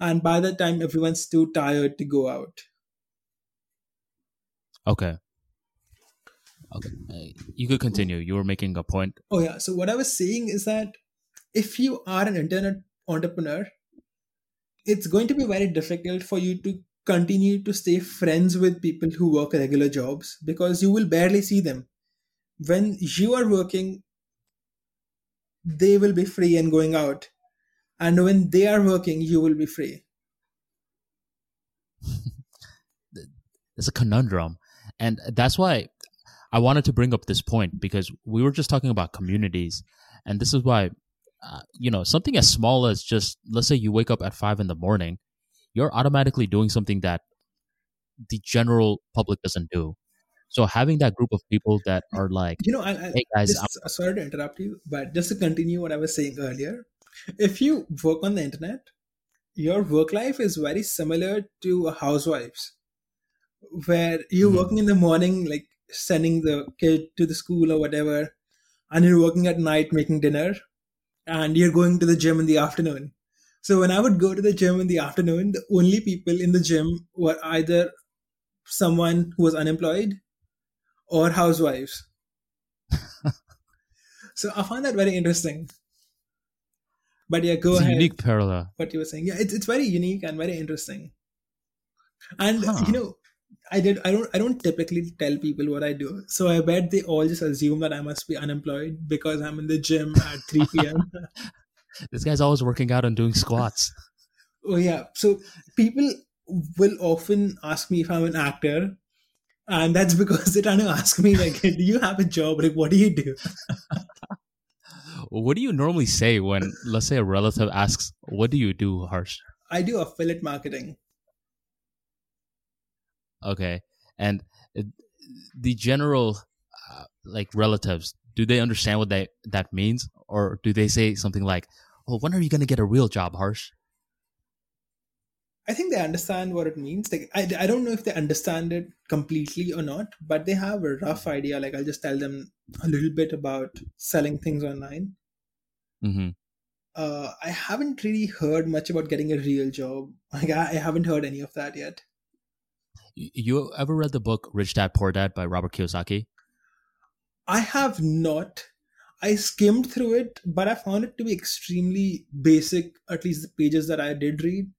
and by that time everyone's too tired to go out okay Okay, uh, you could continue. You were making a point. Oh yeah. So what I was saying is that if you are an internet entrepreneur, it's going to be very difficult for you to continue to stay friends with people who work regular jobs because you will barely see them. When you are working, they will be free and going out, and when they are working, you will be free. it's a conundrum, and that's why I wanted to bring up this point because we were just talking about communities, and this is why, uh, you know, something as small as just let's say you wake up at five in the morning, you're automatically doing something that the general public doesn't do. So having that group of people that are like, you know, I, I, hey guys, just, sorry to interrupt you, but just to continue what I was saying earlier, if you work on the internet, your work life is very similar to a housewife's, where you're mm-hmm. working in the morning, like sending the kid to the school or whatever, and you're working at night making dinner, and you're going to the gym in the afternoon. So when I would go to the gym in the afternoon, the only people in the gym were either someone who was unemployed or housewives. <laughs> so I find that very interesting. But yeah, go it's ahead. unique parallel. What you were saying, yeah, it's it's very unique and very interesting. And huh. you know, I did. I don't. I don't typically tell people what I do. So I bet they all just assume that I must be unemployed because I'm in the gym at 3 <laughs> p.m. this guy's always working out and doing squats. <laughs> oh yeah. So people will often ask me if I'm an actor, and that's <laughs> because they're trying to ask me like, "Do you have a job? Like, what do you do?" What do you normally say when, let's say, a relative asks, "What do you do, Harsh?" I do affiliate marketing. Okay, and uh, the general uh, like relatives, do they understand what that that means, or do they say something like, "Well, when are you going to get a real job, Harsh?" I think they understand what it means. Like, I, I don't know if they understand it completely or not, but they have a rough idea. Like, I'll just tell them a little bit about selling things online. Mm-hmm. Uh, I haven't really heard much about getting a real job. <laughs> Like, I, I haven't heard any of that yet. You ever read the book Rich Dad Poor Dad by Robert Kiyosaki? I have not. I skimmed through it, but I found it to be extremely basic, at least the pages that I did read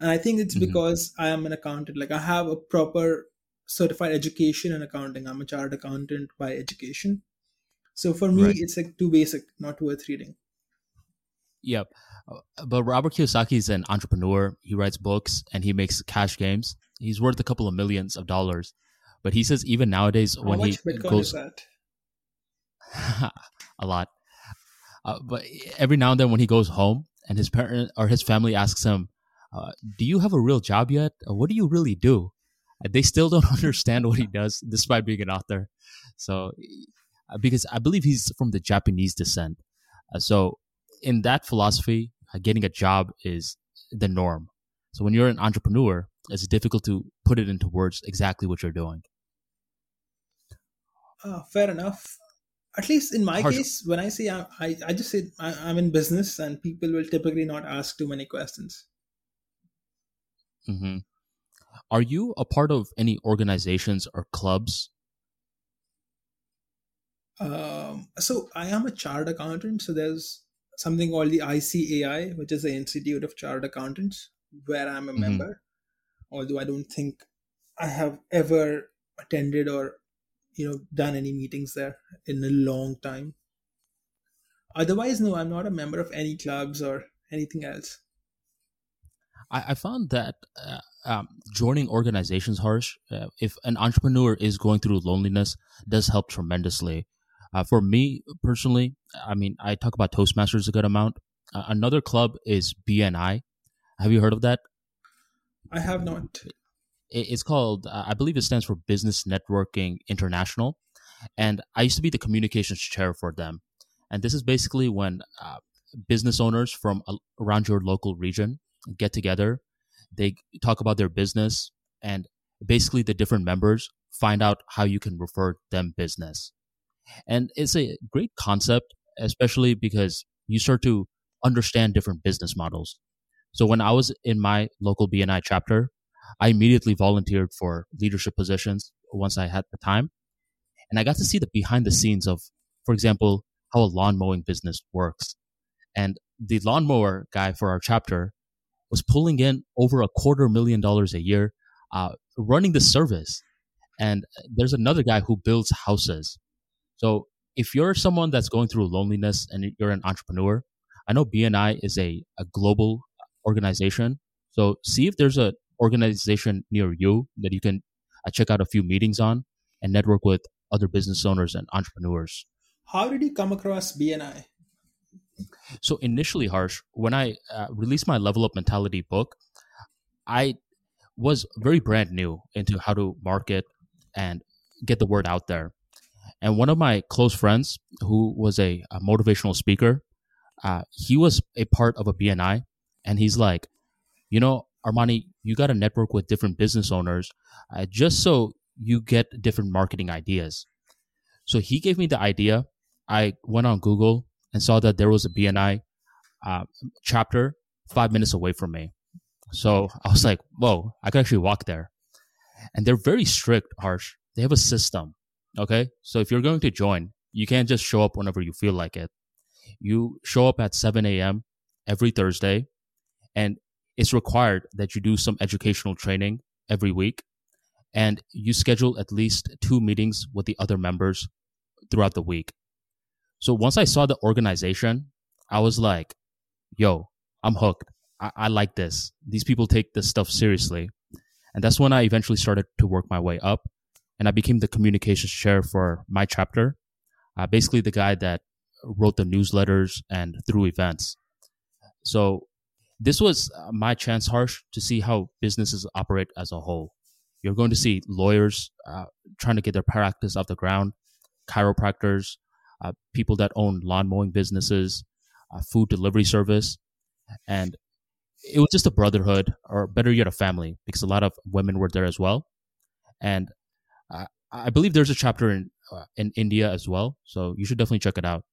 and i think it's mm-hmm. because i am an accountant like i have a proper certified education in accounting i'm a chartered accountant by education so for me right. it's like too basic not worth reading yep uh, but robert kiyosaki is an entrepreneur he writes books and he makes cash games he's worth a couple of millions of dollars but he says even nowadays How when he Bitcoin goes <laughs> a lot uh, but every now and then when he goes home and his parent or his family asks him uh, do you have a real job yet? what do you really do? they still don't <laughs> understand what he does, despite being an author. So, uh, because I believe he's from the Japanese descent. Uh, so, in that philosophy, uh, getting a job is the norm. So, when you're an entrepreneur, it's difficult to put it into words exactly what you're doing. Uh, fair enough. At least in my Harsh. case, when I say I, I, I just say I, I'm in business, and people will typically not ask too many questions. Mm-hmm. Are you a part of any organizations or clubs? Um, so I am a chartered accountant. So there's something called the ICAI, which is the Institute of Chartered Accountants, where I'm a mm-hmm. member. Although I don't think I have ever attended or you know done any meetings there in a long time. Otherwise, no, I'm not a member of any clubs or anything else. I, I found that uh, um, joining organizations, harsh, uh, if an entrepreneur is going through loneliness, does help tremendously. Uh, for me personally, I mean, I talk about Toastmasters a good amount. Uh, another club is BNI. Have you heard of that? I have not. It's called, uh, I believe it stands for Business Networking International. And I used to be the communications chair for them. And this is basically when uh, business owners from around your local region get together, they talk about their business, and basically the different members find out how you can refer them business. And it's a great concept, especially because you start to understand different business models. So when I was in my local BNI chapter, I immediately volunteered for leadership positions once I had the time. And I got to see the behind the scenes of, for example, how a lawn mowing business works. And the lawnmower guy for our chapter was pulling in over a quarter million dollars a year, uh, running the service. And there's another guy who builds houses. So if you're someone that's going through loneliness and you're an entrepreneur, I know BNI is a, a global organization. So see if there's an organization near you that you can I check out a few meetings on and network with other business owners and entrepreneurs. How did you come across BNI? So initially, Harsh, when I uh, released my Level Up Mentality book, I was very brand new into how to market and get the word out there. And one of my close friends, who was a, a motivational speaker, uh, he was a part of a BNI, and he's like, you know, Armani, you got to network with different business owners, uh, just so you get different marketing ideas. So he gave me the idea. I went on Google and saw that there was a BNI uh, chapter five minutes away from me. So I was like, whoa, I could actually walk there. And they're very strict, harsh. They have a system. Okay. So if you're going to join, you can't just show up whenever you feel like it. You show up at 7 a.m. every Thursday, and it's required that you do some educational training every week. And you schedule at least two meetings with the other members throughout the week. So once I saw the organization, I was like, yo, I'm hooked. I, I like this. These people take this stuff seriously. And that's when I eventually started to work my way up. And I became the communications chair for my chapter. Uh, basically, the guy that wrote the newsletters and through events. So this was uh, my chance, Harsh, to see how businesses operate as a whole. You're going to see lawyers uh, trying to get their practice off the ground, chiropractors, uh, people that own lawn mowing businesses, uh, food delivery service, and it was just a brotherhood, or better yet, a family, because a lot of women were there as well. And uh, I believe there's a chapter in uh, in India as well, so you should definitely check it out.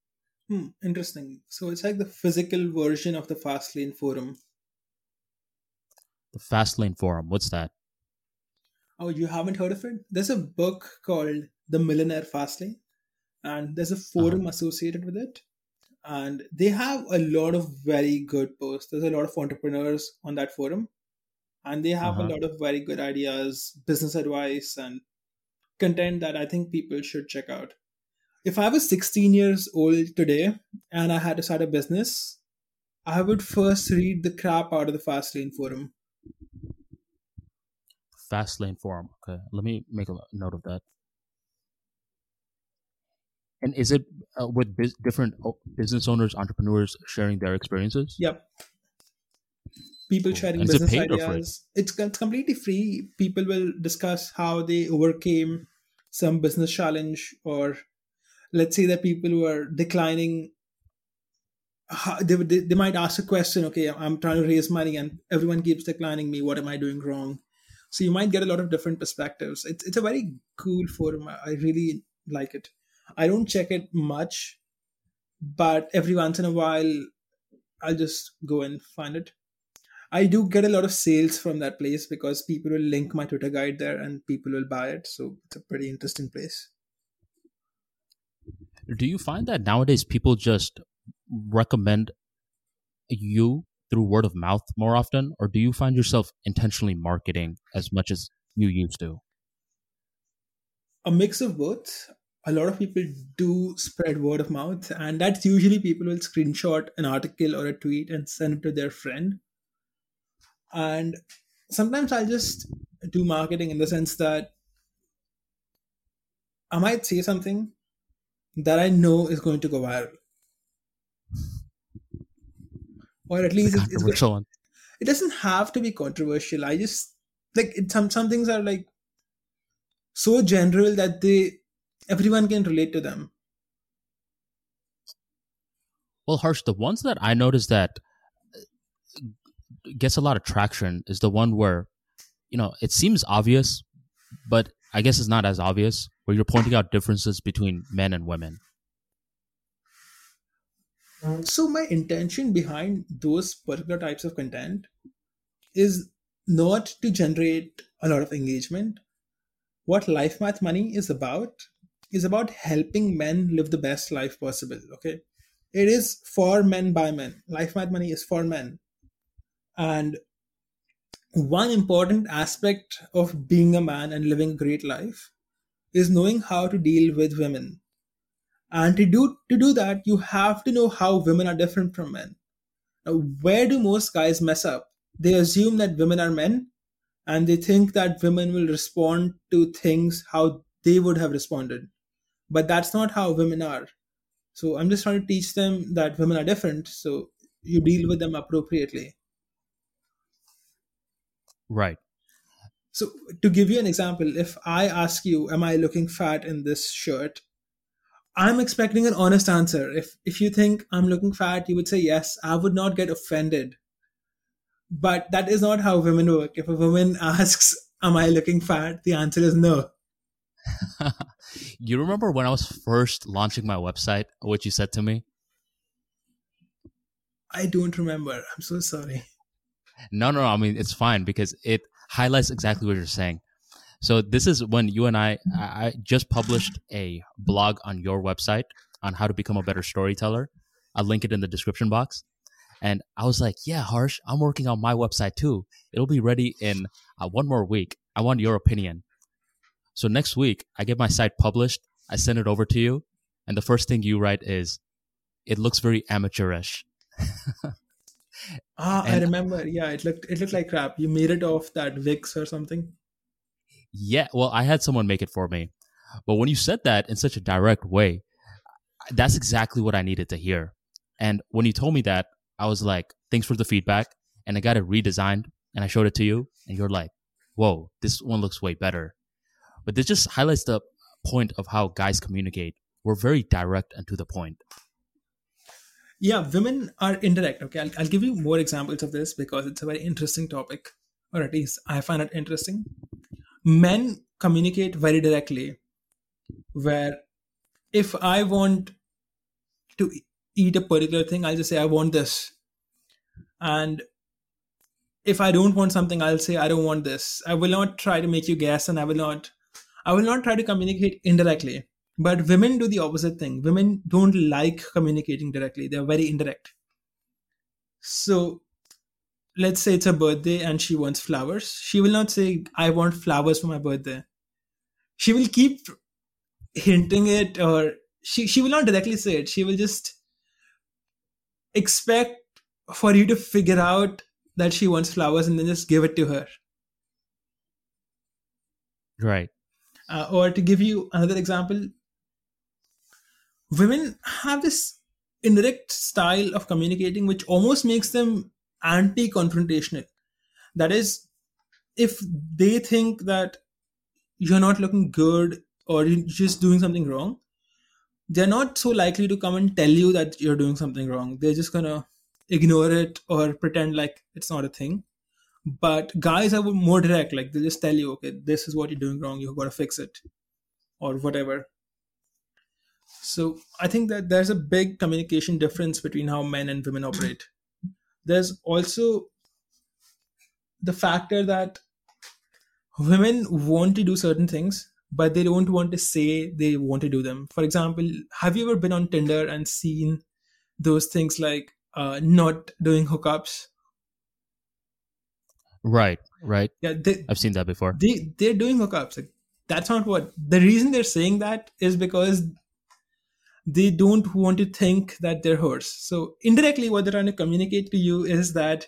Hmm, interesting. So it's like the physical version of the Fastlane forum. The Fastlane forum. What's that? Oh, you haven't heard of it? There's a book called The Millionaire Fastlane, and there's a forum uh-huh. associated with it and they have a lot of very good posts there's a lot of entrepreneurs on that forum and they have uh-huh. a lot of very good ideas business advice and content that i think people should check out if i was 16 years old today and i had to start a business i would first read the crap out of the fastlane forum fastlane forum okay let me make a note of that and is it uh, with biz- different business owners, entrepreneurs sharing their experiences? Yep. People cool. sharing business it ideas. It's, it's completely free. People will discuss how they overcame some business challenge, or let's say that people who are declining they, they, they might ask a question okay i'm trying to raise money and everyone keeps declining me. What am i doing wrong? So you might get a lot of different perspectives. It's, it's a very cool forum. I really like it. I don't check it much, but every once in a while, I'll just go and find it. I do get a lot of sales from that place because people will link my Twitter guide there and people will buy it. So it's a pretty interesting place. Do you find that nowadays people just recommend you through word of mouth more often, or do you find yourself intentionally marketing as much as you used to? A mix of both a lot of people do spread word of mouth and that's usually people will screenshot an article or a tweet and send it to their friend and sometimes i'll just do marketing in the sense that i might say something that i know is going to go viral. Or at least it's, it's going, it doesn't have to be controversial. I just like it, some some things are like so general that they everyone can relate to them. Well harsh the ones that i noticed that gets a lot of traction is the one where you know it seems obvious but i guess it's not as obvious where you're pointing out differences between men and women so my intention behind those particular types of content is not to generate a lot of engagement what life math money is about is about helping men live the best life possible. Okay. It is for men by men. Life Math Money is for men. And one important aspect of being a man and living a great life is knowing how to deal with women. And to do to do that, you have to know how women are different from men. Now, where do most guys mess up? They assume that women are men and they think that women will respond to things how they would have responded but that's not how women are so i'm just trying to teach them that women are different so you deal with them appropriately right so to give you an example if i ask you am i looking fat in this shirt i'm expecting an honest answer if if you think i'm looking fat you would say yes i would not get offended but that is not how women work. If a woman <laughs> asks, Am I looking fat? the answer is no. <laughs> you remember when I was first launching my website, what you said to me? I don't remember. I'm so sorry. No, no, no. I mean, it's fine because it highlights exactly what you're saying. So this is when you and I, I just published a blog on your website on how to become a better storyteller. I'll link it in the description box. And I was like, yeah, Harsh, I'm working on my website too. It'll be ready in uh, one more week. I want your opinion. So next week, I get my site published. I send it over to you. And the first thing you write is, it looks very amateurish. <laughs> ah, and, I remember. Yeah, it looked it looked like crap. You made it off that Wix or something. Yeah, well, I had someone make it for me. But when you said that in such a direct way, that's exactly what I needed to hear. And when you told me that, I was like, thanks for the feedback. And I got it redesigned and I showed it to you. And you're like, whoa, this one looks way better. But this just highlights the point of how guys communicate. We're very direct and to the point. Yeah, women are indirect. Okay, I'll, I'll give you more examples of this because it's a very interesting topic, or at least I find it interesting. Men communicate very directly, where if I want to eat a particular thing, I'll just say, I want this. And if I don't want something, I'll say, I don't want this. I will not try to make you guess and I will not I will not try to communicate indirectly. But women do the opposite thing. Women don't like communicating directly. They're very indirect. So let's say it's a birthday and she wants flowers. She will not say, I want flowers for my birthday. She will keep hinting it or she, she will not directly say it. She will just expect for you to figure out that she wants flowers and then just give it to her. Right. Uh, or to give you another example, women have this indirect style of communicating which almost makes them anti confrontational. That is, if they think that you're not looking good or you're just doing something wrong, they're not so likely to come and tell you that you're doing something wrong. They're just gonna ignore it or pretend like it's not a thing. But guys are more direct, like they just tell you, okay, this is what you're doing wrong, you've got to fix it, or whatever. So I think that there's a big communication difference between how men and women operate. There's also the factor that women want to do certain things but they don't want to say they want to do them. For example, have you ever been on Tinder and seen those things like uh, not doing hookups? Right, right. Yeah, they, I've seen that before. They they're doing hookups. Like, that's not what the reason they're saying that is because they don't want to think that they're hers. So indirectly, what they're trying to communicate to you is that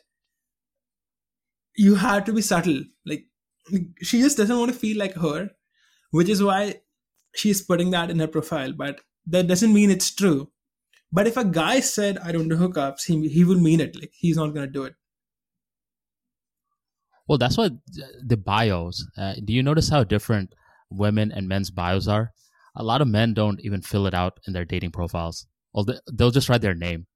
you have to be subtle. Like she just doesn't want to feel like her which is why she's putting that in her profile. But that doesn't mean it's true. But if a guy said, I don't do hookups, he, he would mean it. Like, he's not to do it. Well, that's what the bios. Uh, do you notice how different women and men's bios are? A lot of men don't even fill it out in their dating profiles. Well, they'll just write their name.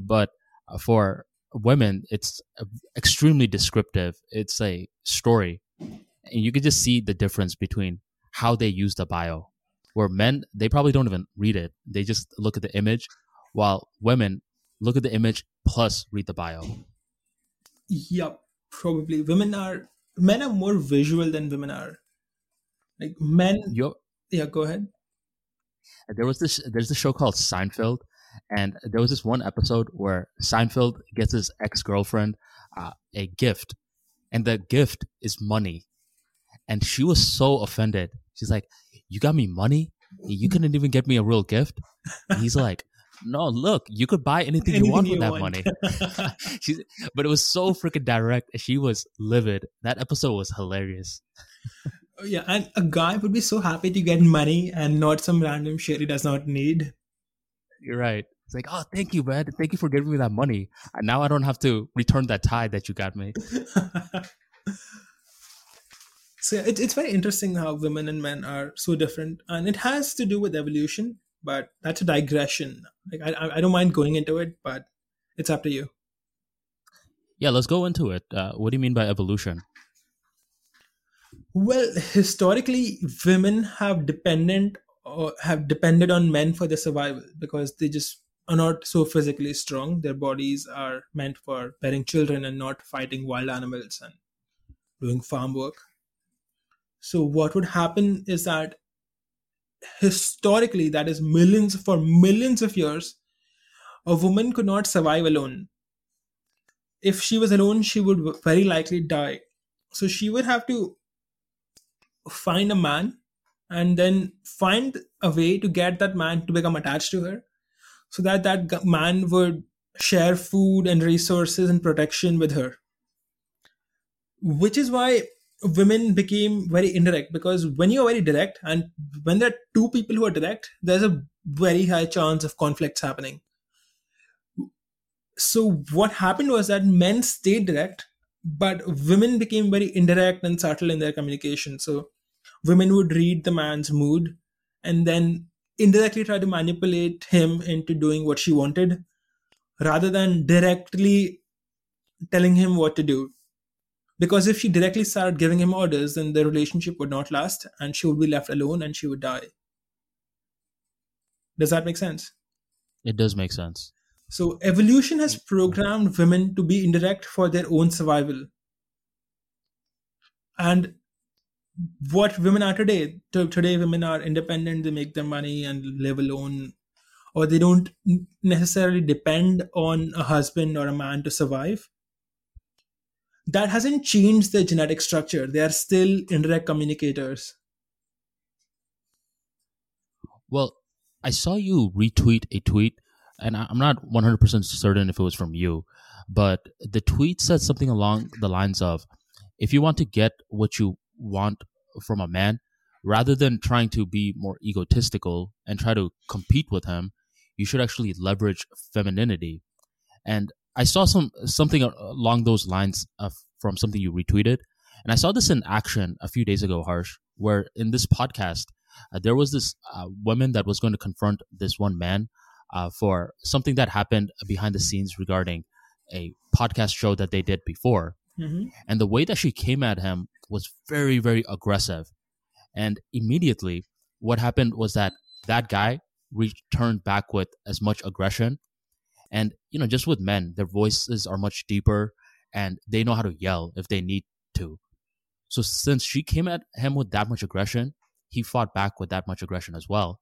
But uh, for women, it's uh, extremely descriptive. It's a story. And you can just see the difference between how they use the bio. Where men, they probably don't even read it. They just look at the image, while women look at the image plus read the bio. Yep, probably. Women are men are more visual than women are. Like men. Yo, yeah, go ahead. There was this. There's this show called Seinfeld, and there was this one episode where Seinfeld gets his ex girlfriend uh, a gift, and the gift is money, and she was so offended. She's like, "You got me money? You couldn't even get me a real gift." And he's like, no, look, you could buy anything, anything you want you with that want. money. <laughs> <laughs> She's, but it was so freaking direct. She was livid. That episode was hilarious. <laughs> Yeah, and a guy would be so happy to get money and not some random shit he does not need. You're right. It's like, oh, thank you, man. Thank you for giving me that money. And now I don't have to return that tie that you got me. <laughs> so it, it's very interesting how women and men are so different, and it has to do with evolution. But that's a digression. Like I, I don't mind going into it, but it's up to you. Yeah, let's go into it. Uh, what do you mean by evolution? Well, historically, women have dependent or have depended on men for their survival because they just are not so physically strong. Their bodies are meant for bearing children and not fighting wild animals and doing farm work. So, what would happen is that historically, that is millions for millions of years, a woman could not survive alone. If she was alone, she would very likely die. So, she would have to find a man and then find a way to get that man to become attached to her so that that man would share food and resources and protection with her. Which is why women became very indirect because when you're very direct and when there are two people who are direct there's a very high chance of conflicts happening. So what happened was that men stayed direct but women became very indirect and subtle in their communication. So women would read the man's mood and then indirectly try to manipulate him into doing what she wanted rather than directly telling him what to do. Because if she directly started giving him orders, then the relationship would not last and she would be left alone and she would die. Does that make sense? It does make sense. So, evolution has programmed women to be indirect for their own survival. And what women are today. Today, women are independent, they make their money and live alone, or they don't necessarily depend on a husband or a man to survive. That hasn't changed their genetic structure. They are still indirect communicators. Well, I saw you retweet a tweet, and I'm not 100% certain if it was from you, but the tweet said something along the lines of if you want to get what you want from a man rather than trying to be more egotistical and try to compete with him you should actually leverage femininity. And i saw some something along those lines of, from something you retweeted. And i saw this in action a few days ago harsh where in this podcast uh, there was this uh, woman that was going to confront this one man uh, for something that happened behind the scenes regarding a podcast show that they did before Mm-hmm. And the way that she came at him was very, very aggressive. And immediately, what happened was that that guy returned back with as much aggression. And, you know, just with men, their voices are much deeper and they know how to yell if they need to. So since she came at him with that much aggression, he fought back with that much aggression as well.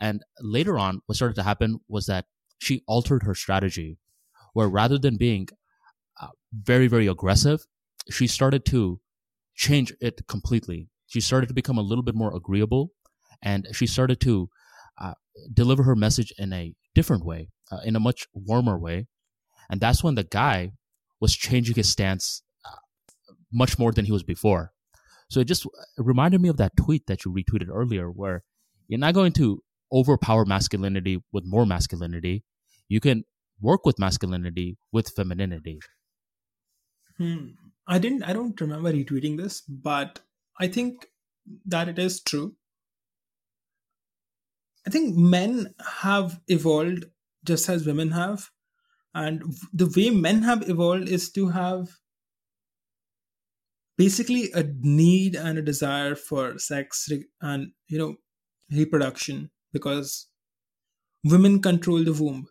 And later on, what started to happen was that she altered her strategy, where rather than being uh, very, very aggressive, she started to change it completely. She started to become a little bit more agreeable and she started to uh, deliver her message in a different way, uh, in a much warmer way. And that's when the guy was changing his stance uh, much more than he was before. So it just reminded me of that tweet that you retweeted earlier, where you're not going to overpower masculinity with more masculinity. You can work with masculinity with femininity. Hmm. I didn't. I don't remember retweeting this, but I think that it is true. I think men have evolved just as women have, and the way men have evolved is to have basically a need and a desire for sex and you know reproduction because women control the womb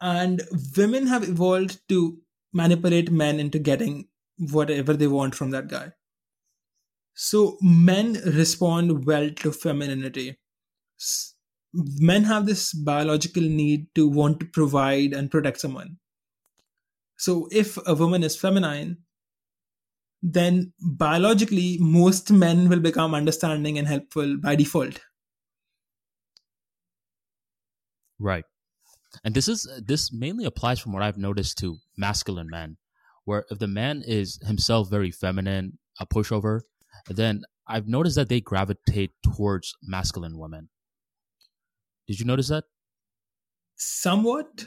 and women have evolved to manipulate men into getting whatever they want from that guy. So men respond well to femininity. Men have this biological need to want to provide and protect someone. So if a woman is feminine, then biologically most men will become understanding and helpful by default. Right. And this is this mainly applies from what I've noticed to masculine men, where if the man is himself very feminine, a pushover, then I've noticed that they gravitate towards masculine women. Did you notice that? Somewhat.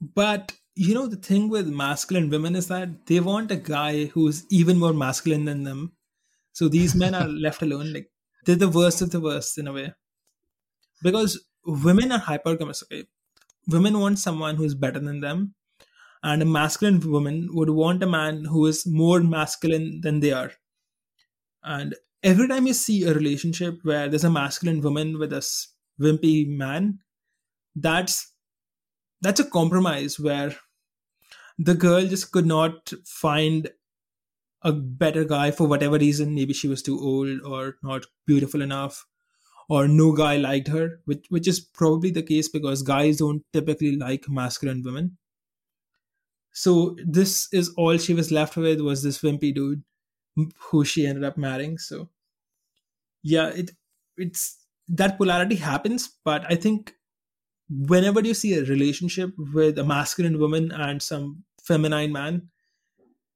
But you know the thing with masculine women is that they want a guy who's even more masculine than them. So these men are <laughs> left alone. Like they're the worst of the worst in a way. Because women are hypergamous, okay? Women want someone who's better than them. And a masculine woman would want a man who is more masculine than they are. And every time you see a relationship where there's a masculine woman with a wimpy man, that's that's a compromise where the girl just could not find a better guy for whatever reason. Maybe she was too old or not beautiful enough, or no guy liked her, which which is probably the case because guys don't typically like masculine women. So this is all she was left with was this wimpy dude who she ended up marrying. So yeah, it it's that polarity happens, but I think whenever you see a relationship with a masculine woman and some feminine man,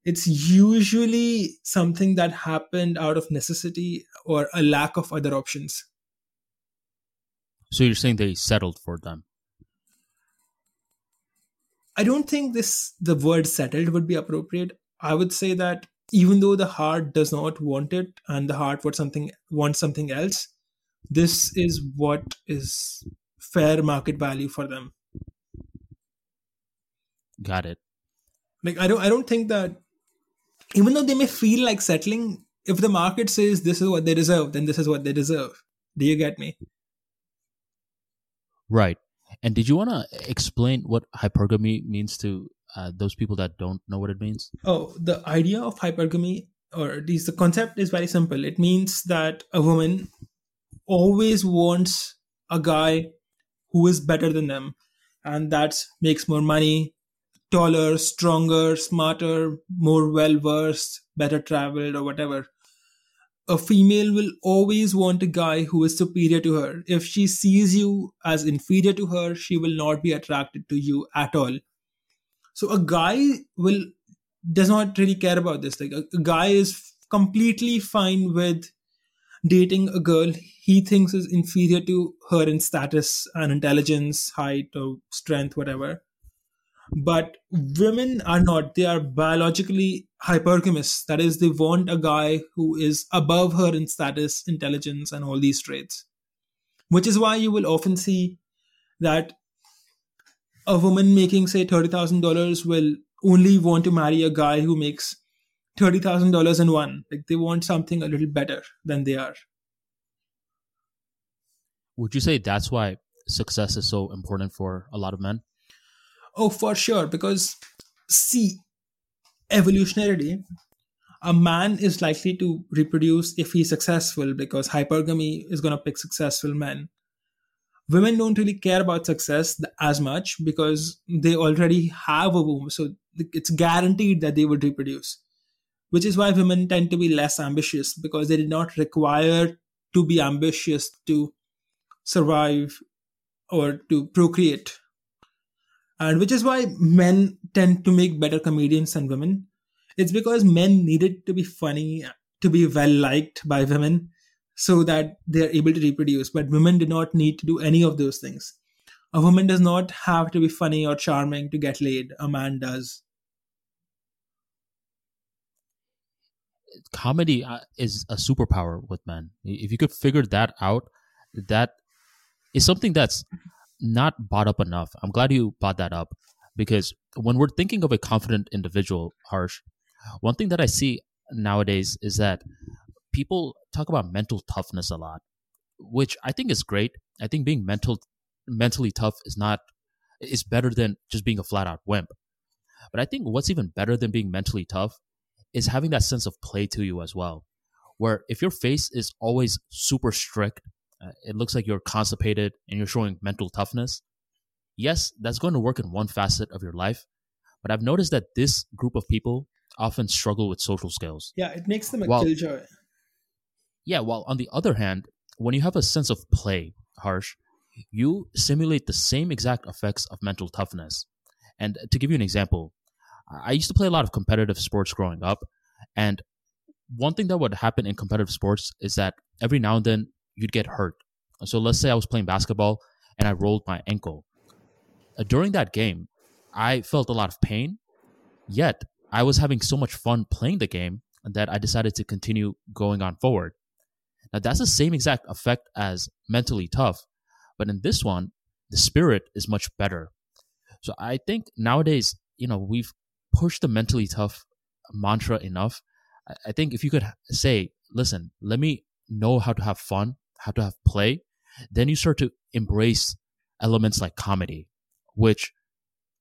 it's usually something that happened out of necessity or a lack of other options. So you're saying they settled for them? I don't think this the word settled would be appropriate. I would say that even though the heart does not want it and the heart wants something wants something else, this is what is fair market value for them. Got it. Like I don't I don't think that even though they may feel like settling, if the market says this is what they deserve, then this is what they deserve. Do you get me? Right. And did you want to explain what hypergamy means to uh, those people that don't know what it means? Oh, the idea of hypergamy, or at least the concept, is very simple. It means that a woman always wants a guy who is better than them, and that makes more money, taller, stronger, smarter, more well versed, better traveled, or whatever a female will always want a guy who is superior to her. If she sees you as inferior to her, she will not be attracted to you at all. So a guy will does not really care about this. Like a, a guy is completely fine with dating a girl he thinks is inferior to her in status and intelligence, height or strength, whatever but women are not. They are biologically hypergamous. That is they want a guy who is above her in status intelligence and all these traits. Which is why you will often see that a woman making say $30000 will only want to marry a guy who makes $30000 in one. Like they want something a little better than they are. Would you say that's why success is so important for a lot of men Oh, for sure. Because, see, evolutionarily, a man is likely to reproduce if he's successful because hypergamy is going to pick successful men. Women don't really care about success as much because they already have a womb. So it's guaranteed that they would reproduce, which is why women tend to be less ambitious because they did not require to be ambitious to survive or to procreate and which is why men tend to make better comedians than women. It's because men needed to be funny, to be well liked by women, so that they are able to reproduce. But women do not need to do any of those things. A woman does not have to be funny or charming to get laid. A man does. Comedy uh, is a superpower with men. If you could figure that out, that is something that's not bought up enough. I'm glad you brought that up because when we're thinking of a confident individual, Harsh, one thing that I see nowadays is that people talk about mental toughness a lot, which I think is great. I think being mental mentally tough is not is better than just being a flat out wimp. But I think what's even better than being mentally tough is having that sense of play to you as well. Where if your face is always super strict uh, it looks like you're constipated and you're showing mental toughness, yes, that's going to work in one facet of your life. But I've noticed that this group of people often struggle with social skills. Yeah, it makes them a while, killjoy. Yeah, while on the other hand, when you have a sense of play, harsh, you simulate the same exact effects of mental toughness. And to give you an example, I used to play a lot of competitive sports growing up. And one thing that would happen in competitive sports is that every now and then you'd get hurt. So let's say I was playing basketball and I rolled my ankle. Uh, during that game, I felt a lot of pain, yet I was having so much fun playing the game that I decided to continue going on forward. Now, that's the same exact effect as mentally tough, but in this one, the spirit is much better. So I think nowadays, you know, we've pushed the mentally tough mantra enough. I think if you could say, listen, let me know how to have fun, how to have play, then you start to embrace elements like comedy, which,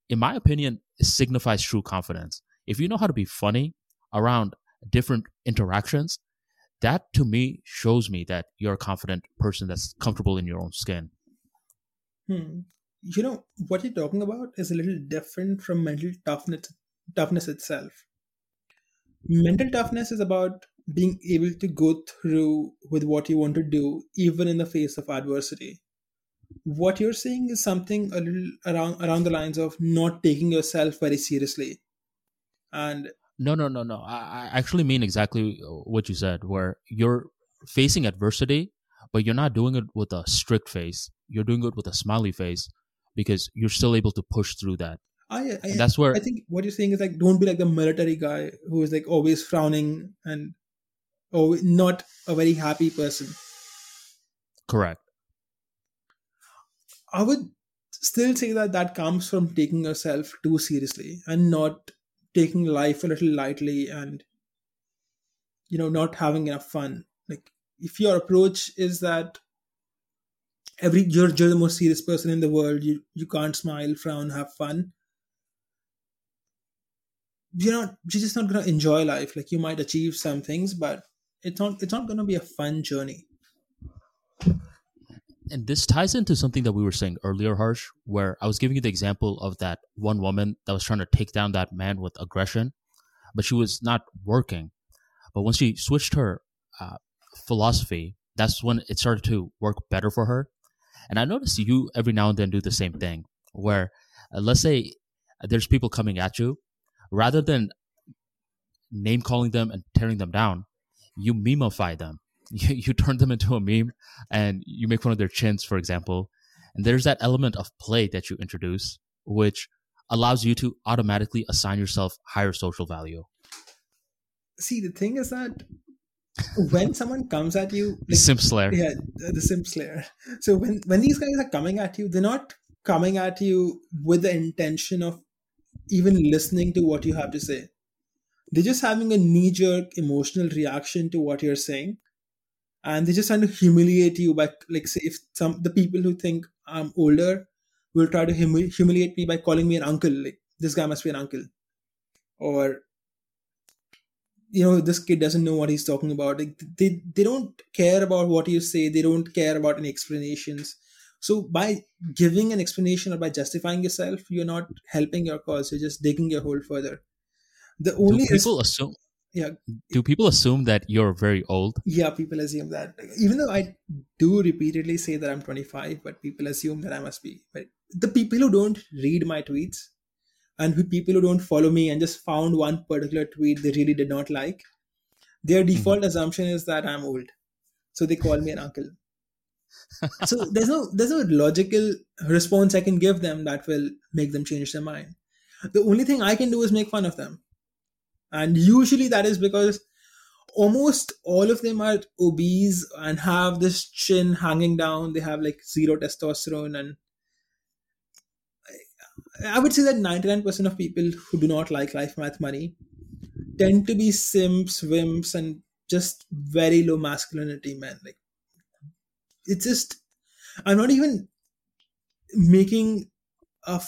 in my opinion, signifies true confidence. If you know how to be funny around different interactions, that to me shows me that you're a confident person that's comfortable in your own skin. Hmm. You know, what you're talking about is a little different from mental toughness, toughness itself. Mental toughness is about being able to go through with what you want to do, even in the face of adversity. What you're saying is something a little around around the lines of not taking yourself very seriously, and no, no, no, no. I, I actually mean exactly uh, what you said, where you're facing adversity, but you're not doing it with a strict face. You're doing it with a smiley face because you're still able to push through that. I, I that's where I think what you're saying is like don't be like the military guy who is like always frowning and oh not a very happy person. Correct. I would still say that that comes from taking yourself too seriously and not taking life a little lightly and you know not having enough fun like if your approach is that every you're, you're the most serious person in the world you you can't smile frown have fun you're not you're just not gonna enjoy life like you might achieve some things but it's not it's not gonna be a fun journey and this ties into something that we were saying earlier, Harsh, where I was giving you the example of that one woman that was trying to take down that man with aggression, but she was not working. But once she switched her uh, philosophy, that's when it started to work better for her. And I noticed you every now and then do the same thing, where uh, let's say there's people coming at you, rather than name calling them and tearing them down, you memify them <laughs> you, you turn them into a meme and you make fun of their chins, for example. And there's that element of play that you introduce, which allows you to automatically assign yourself higher social value. See, the thing is that when <laughs> someone comes at you, like, simp slayer, yeah, the simp slayer. So when when these guys are coming at you, they're not coming at you with the intention of even listening to what you have to say. They're just having a knee jerk emotional reaction to what you're saying. And they're just trying to humiliate you by like say if some the people who think i'm older will try to hum- humiliate me by calling me an uncle like this guy must be an uncle. Or you know this kid doesn't know what he's talking about. Like, they they don't care about what you say. They don't care about any explanations. So by giving an explanation or by justifying yourself you're not helping your cause. You're just digging your hole further the only Do people assume yeah. do people assume that you're very old? Yeah people assume that. Even though i do repeatedly say that i'm 25 but people assume that i must be but the people who don't read my tweets and who people who don't follow me and just found one particular tweet they really did not like their mm-hmm. default mm-hmm. assumption is that i'm old. So they call me an uncle. <laughs> So there's no there's no logical response i can give them that will make them change their mind. The only thing i can do is make fun of them and usually that is because almost all of them are obese and have this chin hanging down. They have like zero testosterone and i would say that 99% of people who do not like life math money tend to be simps wimps and just very low masculinity men like it's just i'm not even making a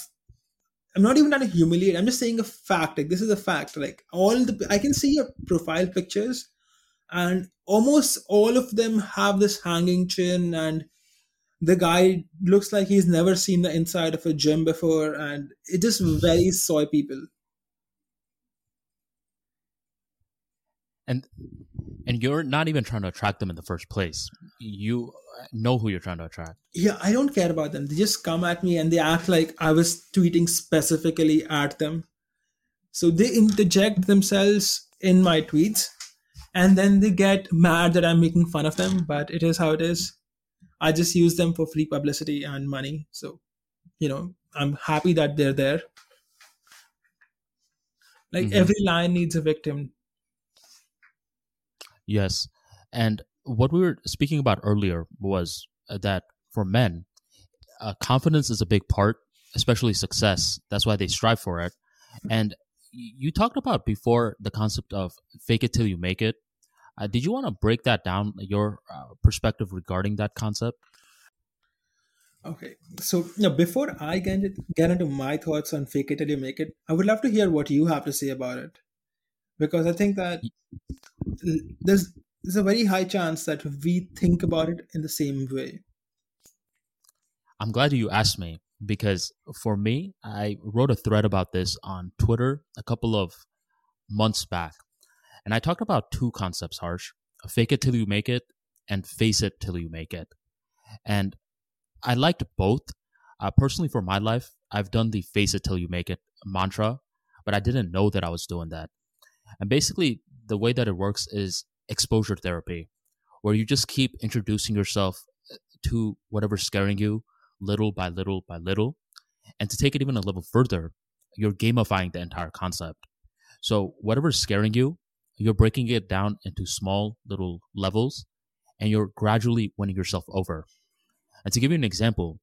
I'm not even trying to humiliate. I'm just saying a fact. Like this is a fact. Like all the I can see your profile pictures, and almost all of them have this hanging chin, and the guy looks like he's never seen the inside of a gym before, and it just very soy people. And and you're not even trying to attract them in the first place. You know who you're trying to attract. Yeah, I don't care about them. They just come at me and they act like I was tweeting specifically at them. So they interject themselves in my tweets and then they get mad that I'm making fun of them, but it is how it is. I just use them for free publicity and money. So, you know, I'm happy that they're there. Like mm-hmm. every lion needs a victim. Yes. And what we were speaking about earlier was uh, that for men, uh, confidence is a big part, especially success. That's why they strive for it. And you talked about before the concept of fake it till you make it. Uh, did you want to break that down, your uh, perspective regarding that concept? Okay, so now before I get, get into my thoughts on fake it till you make it, I would love to hear what you have to say about it, because I think that there's there's a very high chance that we think about it in the same way. I'm glad you asked me because for me, I wrote a thread about this on Twitter a couple of months back, and I talked about two concepts, Harsh: fake it till you make it, and face it till you make it. And I liked both. Uh, personally, for my life, I've done the face it till you make it mantra, but I didn't know that I was doing that. And basically, the way that it works is exposure therapy, where you just keep introducing yourself uh, to whatever's scaring you little by little by little. And to take it even a level further, you're gamifying the entire concept. So, whatever's scaring you, you're breaking it down into small little levels and you're gradually winning yourself over. And to give you an example,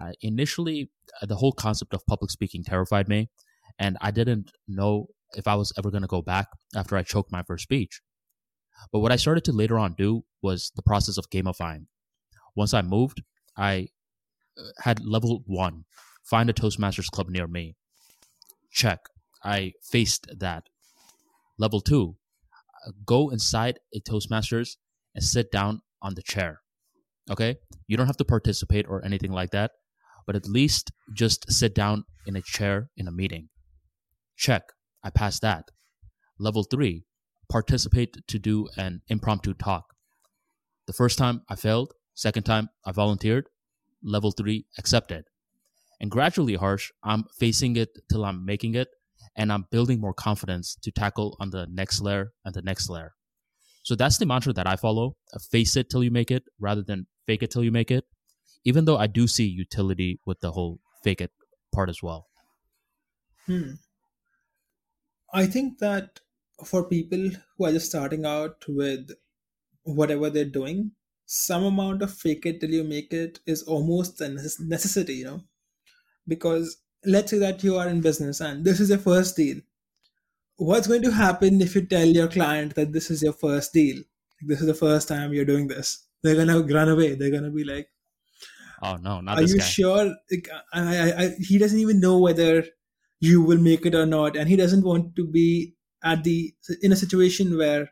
uh, initially, uh, the whole concept of public speaking terrified me, and I didn't know if I was ever going to go back after I choked my first speech. But what I started to later on do was the process of gamifying. Once I moved, I uh, had level one find a Toastmasters club near me. Check. I faced that. Level two uh, go inside a Toastmasters and sit down on the chair. Okay? You don't have to participate or anything like that, but at least just sit down in a chair in a meeting. Check. I passed that. Level three, participate to do an impromptu talk. The first time I failed, second time I volunteered, level three, accepted. And gradually, Harsh, I'm facing it till I'm making it, and I'm building more confidence to tackle on the next layer and the next layer. So that's the mantra that I follow face it till you make it rather than fake it till you make it, even though I do see utility with the whole fake it part as well. Hmm. I think that for people who are just starting out with whatever they're doing, some amount of fake it till you make it is almost a necessity, you know? Because let's say that you are in business and this is your first deal. What's going to happen if you tell your client that this is your first deal? This is the first time you're doing this. They're gonna run away. They're gonna be like, "Oh no, not Are you guy. sure?" I, I, I, he doesn't even know whether you will make it or not. And he doesn't want to be at the in a situation where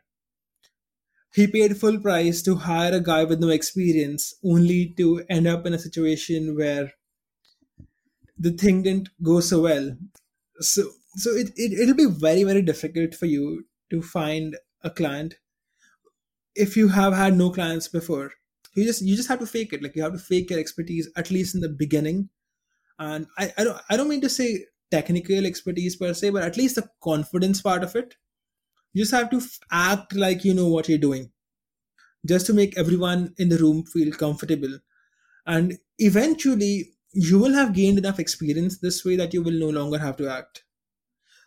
he paid full price to hire a guy with no experience only to end up in a situation where the thing didn't go so well. So so it, it it'll be very very difficult for you to find a client if you have had no clients before. You just you just have to fake it. Like you have to fake your expertise at least in the beginning. And i i don't i don't mean to say technical expertise per se, but at least the confidence part of it. You just have to act like you know what you're doing, just to make everyone in the room feel comfortable. And eventually, you will have gained enough experience this way that you will no longer have to act.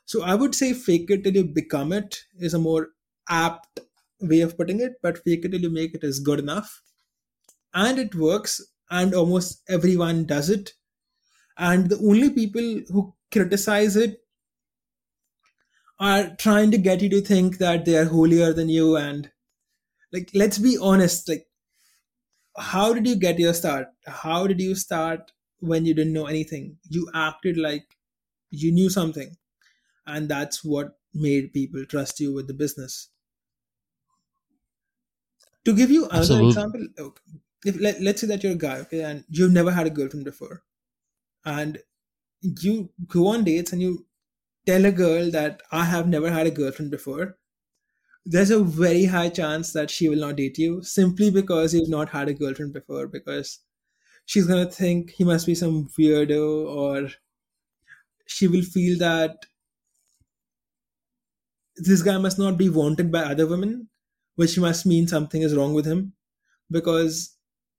So I would say fake it till you become it is a more apt way of putting it, but fake it till you make it is good enough. And it works, and almost everyone does it. And the only people who criticize it are trying to get you to think that they are holier than you and like let's be honest like how did you get your start? How did you start when you didn't know anything? You acted like you knew something and that's what made people trust you with the business. To give you another Absolutely. example okay, if let, let's say that you're a guy okay and you've never had a girlfriend before and you go on dates and you tell a girl that I have never had a girlfriend before, there's a very high chance that she will not date you simply because you've not had a girlfriend before because she's gonna think he must be some weirdo or she will feel that this guy must not be wanted by other women which must mean something is wrong with him because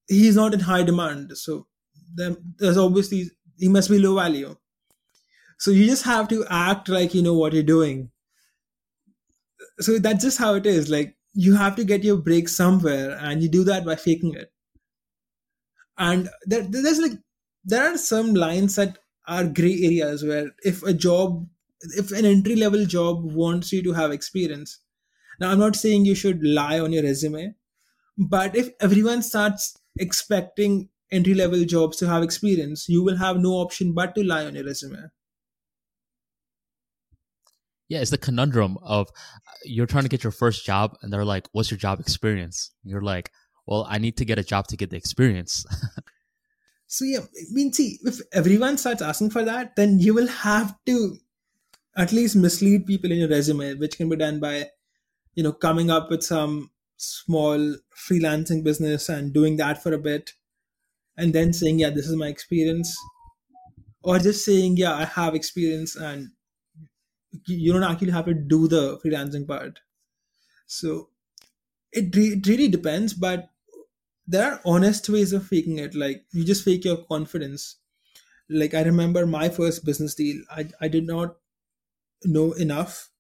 he's not in high demand. So there's obviously he must be low value. So you just have to act like you know what you're doing. So that's just how it is. Like you have to get your break somewhere and you do that by faking it. And there, there's like there are some lines that are gray areas where if a job if an entry level job wants you to have experience. Now i'm not saying you should lie on your resume but if everyone starts expecting entry level jobs to have experience you will have no option but to lie on your resume. Yeah it's the conundrum of you're trying to get your first job and they're like what's your job experience? And you're like well i need to get a job to get the experience. <laughs> So yeah i mean see if everyone starts asking for that then you will have to at least mislead people in your resume which can be done by you know coming up with some small freelancing business and doing that for a bit and then saying yeah this is my experience or just saying yeah i have experience and you don't actually have to do the freelancing part. So it, re- it really depends but there are honest ways of faking it like you just fake your confidence. Like i remember my first business deal i, I did not know enough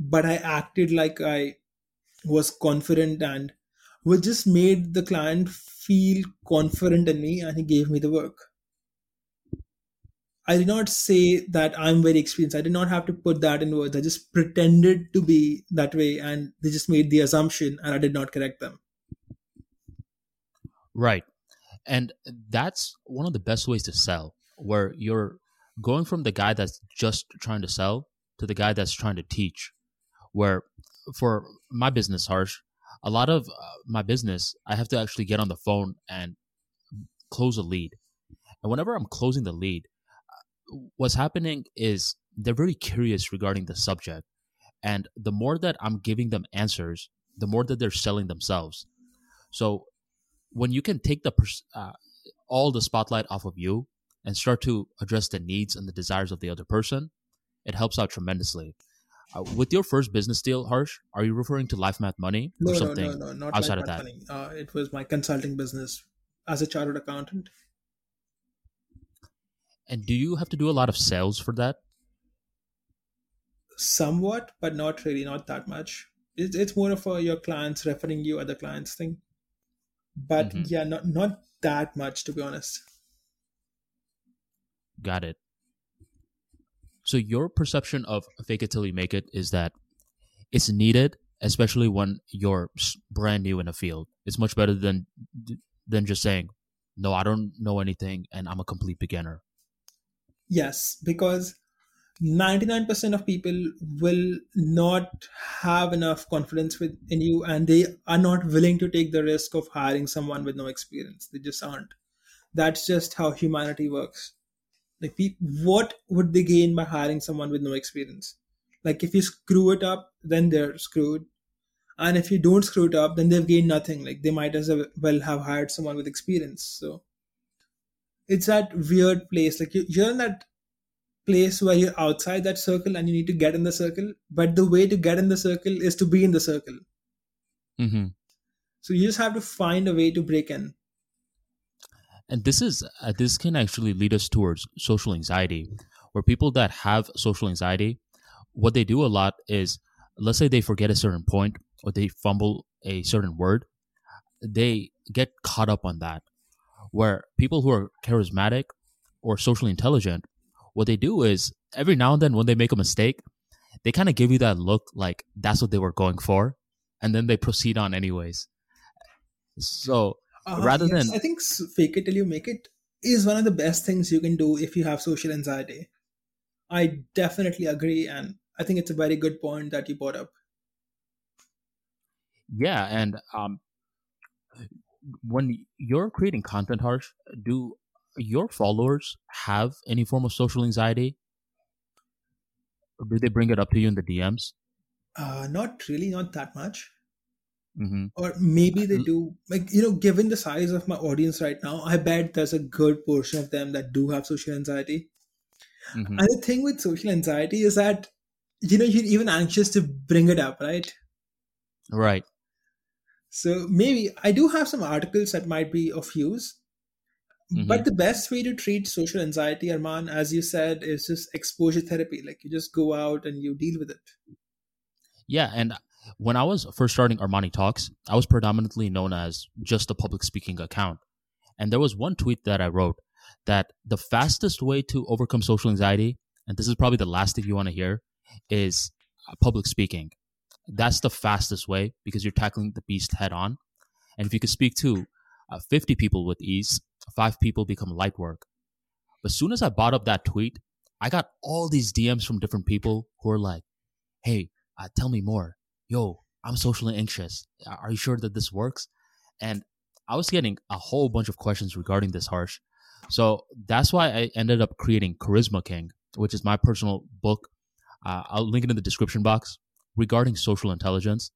but i acted like i was confident and which just made the client feel confident in me and he gave me the work I did not say that I'm very experienced. I did not have to put that in words. I just pretended to be that way and they just made the assumption and I did not correct them. Right. And that's one of the best ways to sell, where you're going from the guy that's just trying to sell to the guy that's trying to teach. Where for my business, Harsh, a lot of uh, my business, I have to actually get on the phone and close a lead. And whenever I'm closing the lead, what's happening is they're very curious regarding the subject. And the more that I'm giving them answers, the more that they're selling themselves. So when you can take the uh, all the spotlight off of you and start to address the needs and the desires of the other person, it helps out tremendously. Uh, with your first business deal, Harsh, are you referring to Life Math Money or no, something no, no, no, not outside of that? Money. Uh, it was my consulting business as a chartered accountant. And do you have to do a lot of sales for that? Somewhat, but not really, not that much. It's, it's more of a your clients referring you other clients thing. But mm-hmm. yeah, not not that much to be honest. Got it. So your perception of fake it till you make it is that it's needed, especially when you're brand new in a field. It's much better than than just saying, "No, I don't know anything, and I'm a complete beginner." Yes, because 99% of people will not have enough confidence in you and they are not willing to take the risk of hiring someone with no experience they just aren't that's just how humanity works like what would they gain by hiring someone with no experience? Like if you screw it up then they're screwed. And if you don't screw it up then they've gained nothing. Like they might as well have hired someone with experience. So it's that weird place. Like you're in that place where you're outside that circle and you need to get in the circle but the way to get in the circle is to be in the circle. Mm-hmm. so you just have to find a way to break in and this is uh, this can actually lead us towards social anxiety where people that have social anxiety what they do a lot is let's say they forget a certain point or they fumble a certain word they get caught up on that where people who are charismatic or socially intelligent, what they do is every now and then when they make a mistake, they kind of give you that look like that's what they were going for, and then they proceed on anyways. So uh, rather yes, than I think fake it till you make it is one of the best things you can do if you have social anxiety. I definitely agree, and I think it's a very good point that you brought up. Yeah, and um, when you're creating content, Harsh, do your followers have any form of social anxiety? Or do they bring it up to you in the DMs? Uh, not really, not that much. Mm-hmm. Or maybe they do. Like, you know, given the size of my audience right now, I bet there's a good portion of them that do have social anxiety. Mm-hmm. And the thing with social anxiety is that, you know, you're even anxious to bring it up, right? Right. So maybe I do have some articles that might be of use. Mhm. But the best way to treat social anxiety, Arman, as you said, is just exposure therapy. Like you just go out and you deal with it. Yeah, and when I was first starting Armani Talks, I was predominantly known as just a public speaking account. And there was one tweet that I wrote that the fastest way to overcome social anxiety, and this is probably the last thing you want to hear, is uh, public speaking. That's the fastest way because you're tackling the beast head on. And if you could speak to uh, 50 people with ease, five people become light work. As soon as I brought up that tweet, I got all these DMs from different people who are like, hey, uh, tell me more. Yo, I'm socially anxious. Are you sure that this works? And I was getting a whole bunch of questions regarding this harsh. So that's why I ended up creating Charisma King, which is my personal book. Uh, I'll link it in the description box regarding social intelligence.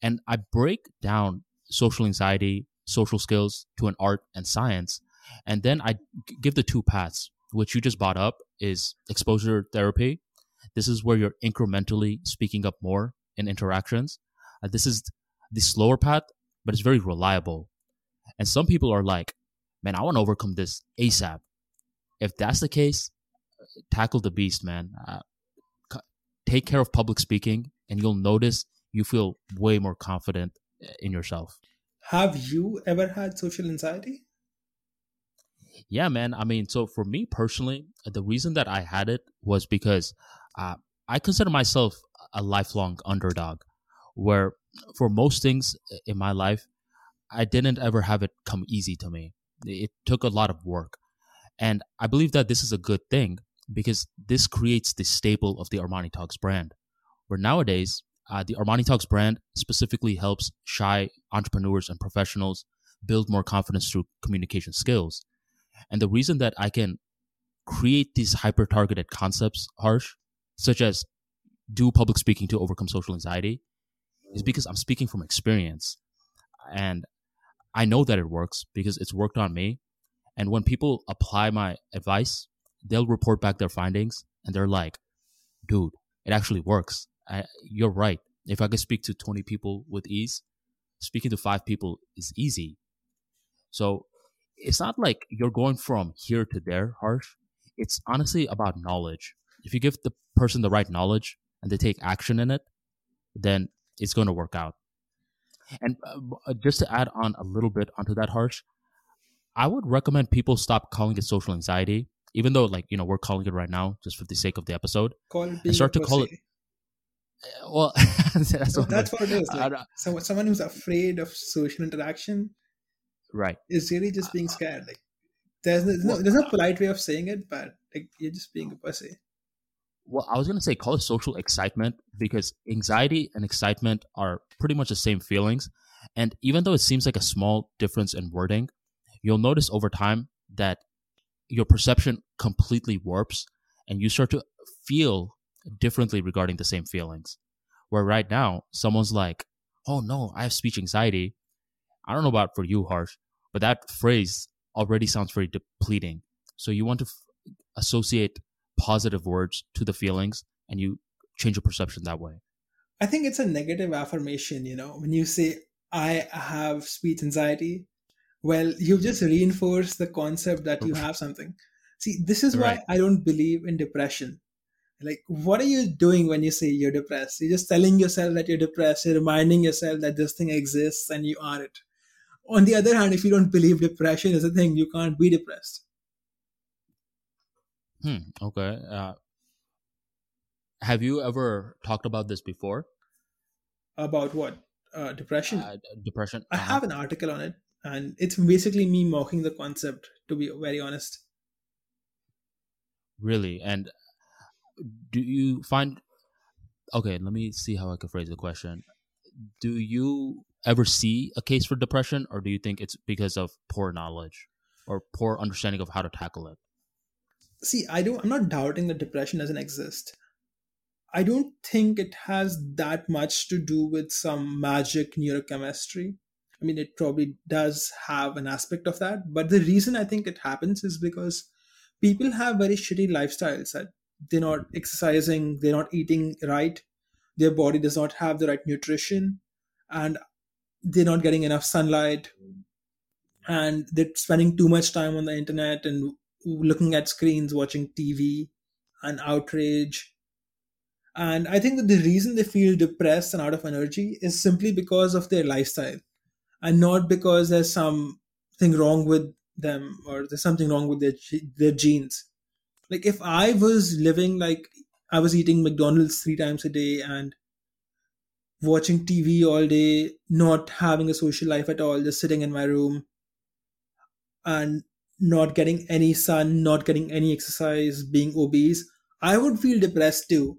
And I break down social anxiety, social skills to an art and science. And then I give the two paths, which you just brought up is exposure therapy. This is where you're incrementally speaking up more in interactions. Uh, this is the slower path, but it's very reliable. And some people are like, man, I want to overcome this ASAP. If that's the case, tackle the beast, man. Uh, take care of public speaking, and you'll notice you feel way more confident uh, in yourself. Have you ever had social anxiety? Yeah, man. I mean, so for me personally, the reason that I had it was because uh, I consider myself a lifelong underdog, where for most things in my life, I didn't ever have it come easy to me. It took a lot of work. And I believe that this is a good thing because this creates the staple of the Armani Talks brand. Where nowadays, uh, the Armani Talks brand specifically helps shy entrepreneurs and professionals build more confidence through communication skills. And the reason that I can create these hyper targeted concepts, harsh, such as do public speaking to overcome social anxiety, is because I'm speaking from experience. And I know that it works because it's worked on me. And when people apply my advice, they'll report back their findings and they're like, dude, it actually works. I, you're right. If I could speak to 20 people with ease, speaking to five people is easy. So it's not like you're going from here to there, harsh. It's honestly about knowledge. If you give the person the right knowledge and they take action in it, then it's going to work out. And uh, uh, just to add on a little bit onto that, harsh, I would recommend people stop calling it social anxiety, even though, like, you know, we're calling it right now just for the sake of the episode. Call it being start to call pussy. Uh, well, <laughs> that's, what that's what it is. Like, don't- so, someone who's afraid of social interaction right. is really just uh, being scared. Like there's no, there's no there's no polite way of saying it, but like you're just being a pussy. Well, I was gonna say call it social excitement because anxiety and excitement are pretty much the same feelings. And even though it seems like a small difference in wording, you'll notice over time that your perception completely warps and you start to feel differently regarding the same feelings. Where right now, someone's like, Oh no, I have speech anxiety. I don't know about for you, Harsh, but that phrase already sounds very depleting. So you want to f- associate positive words to the feelings and you change your perception that way. I think it's a negative affirmation, you know, when you say I have speech anxiety, well, you've just reinforce the concept that you have something. See, this is why Right. I don't believe in depression. Like, what are you doing when you say you're depressed? You're just telling yourself that you're depressed. You're reminding yourself that this thing exists and you are it. On the other hand, if you don't believe depression is a thing, you can't be depressed. Hmm. Okay. Uh, have you ever talked about this before? About what? Uh, depression? Uh, depression. I Uh-huh. have an article on it, and it's basically me mocking the concept, to be very honest. Really? And do you find okay, let me see how I can phrase the question. Do you ever see a case for depression or do you think it's because of poor knowledge or poor understanding of how to tackle it? See, I don't I'm not doubting that depression doesn't exist. I don't think it has that much to do with some magic neurochemistry. I mean, it probably does have an aspect of that, but the reason I think it happens is because people have very shitty lifestyles that they're not exercising, they're not eating right, their body does not have the right nutrition, and they're not getting enough sunlight, and they're spending too much time on the internet and looking at screens, watching TV, and outrage. And I think that the reason they feel depressed and out of energy is simply because of their lifestyle and not because there's something wrong with them or there's something wrong with their their genes like if i was living like i was eating mcdonald's three times a day and watching tv all day not having a social life at all just sitting in my room and not getting any sun not getting any exercise being obese i would feel depressed too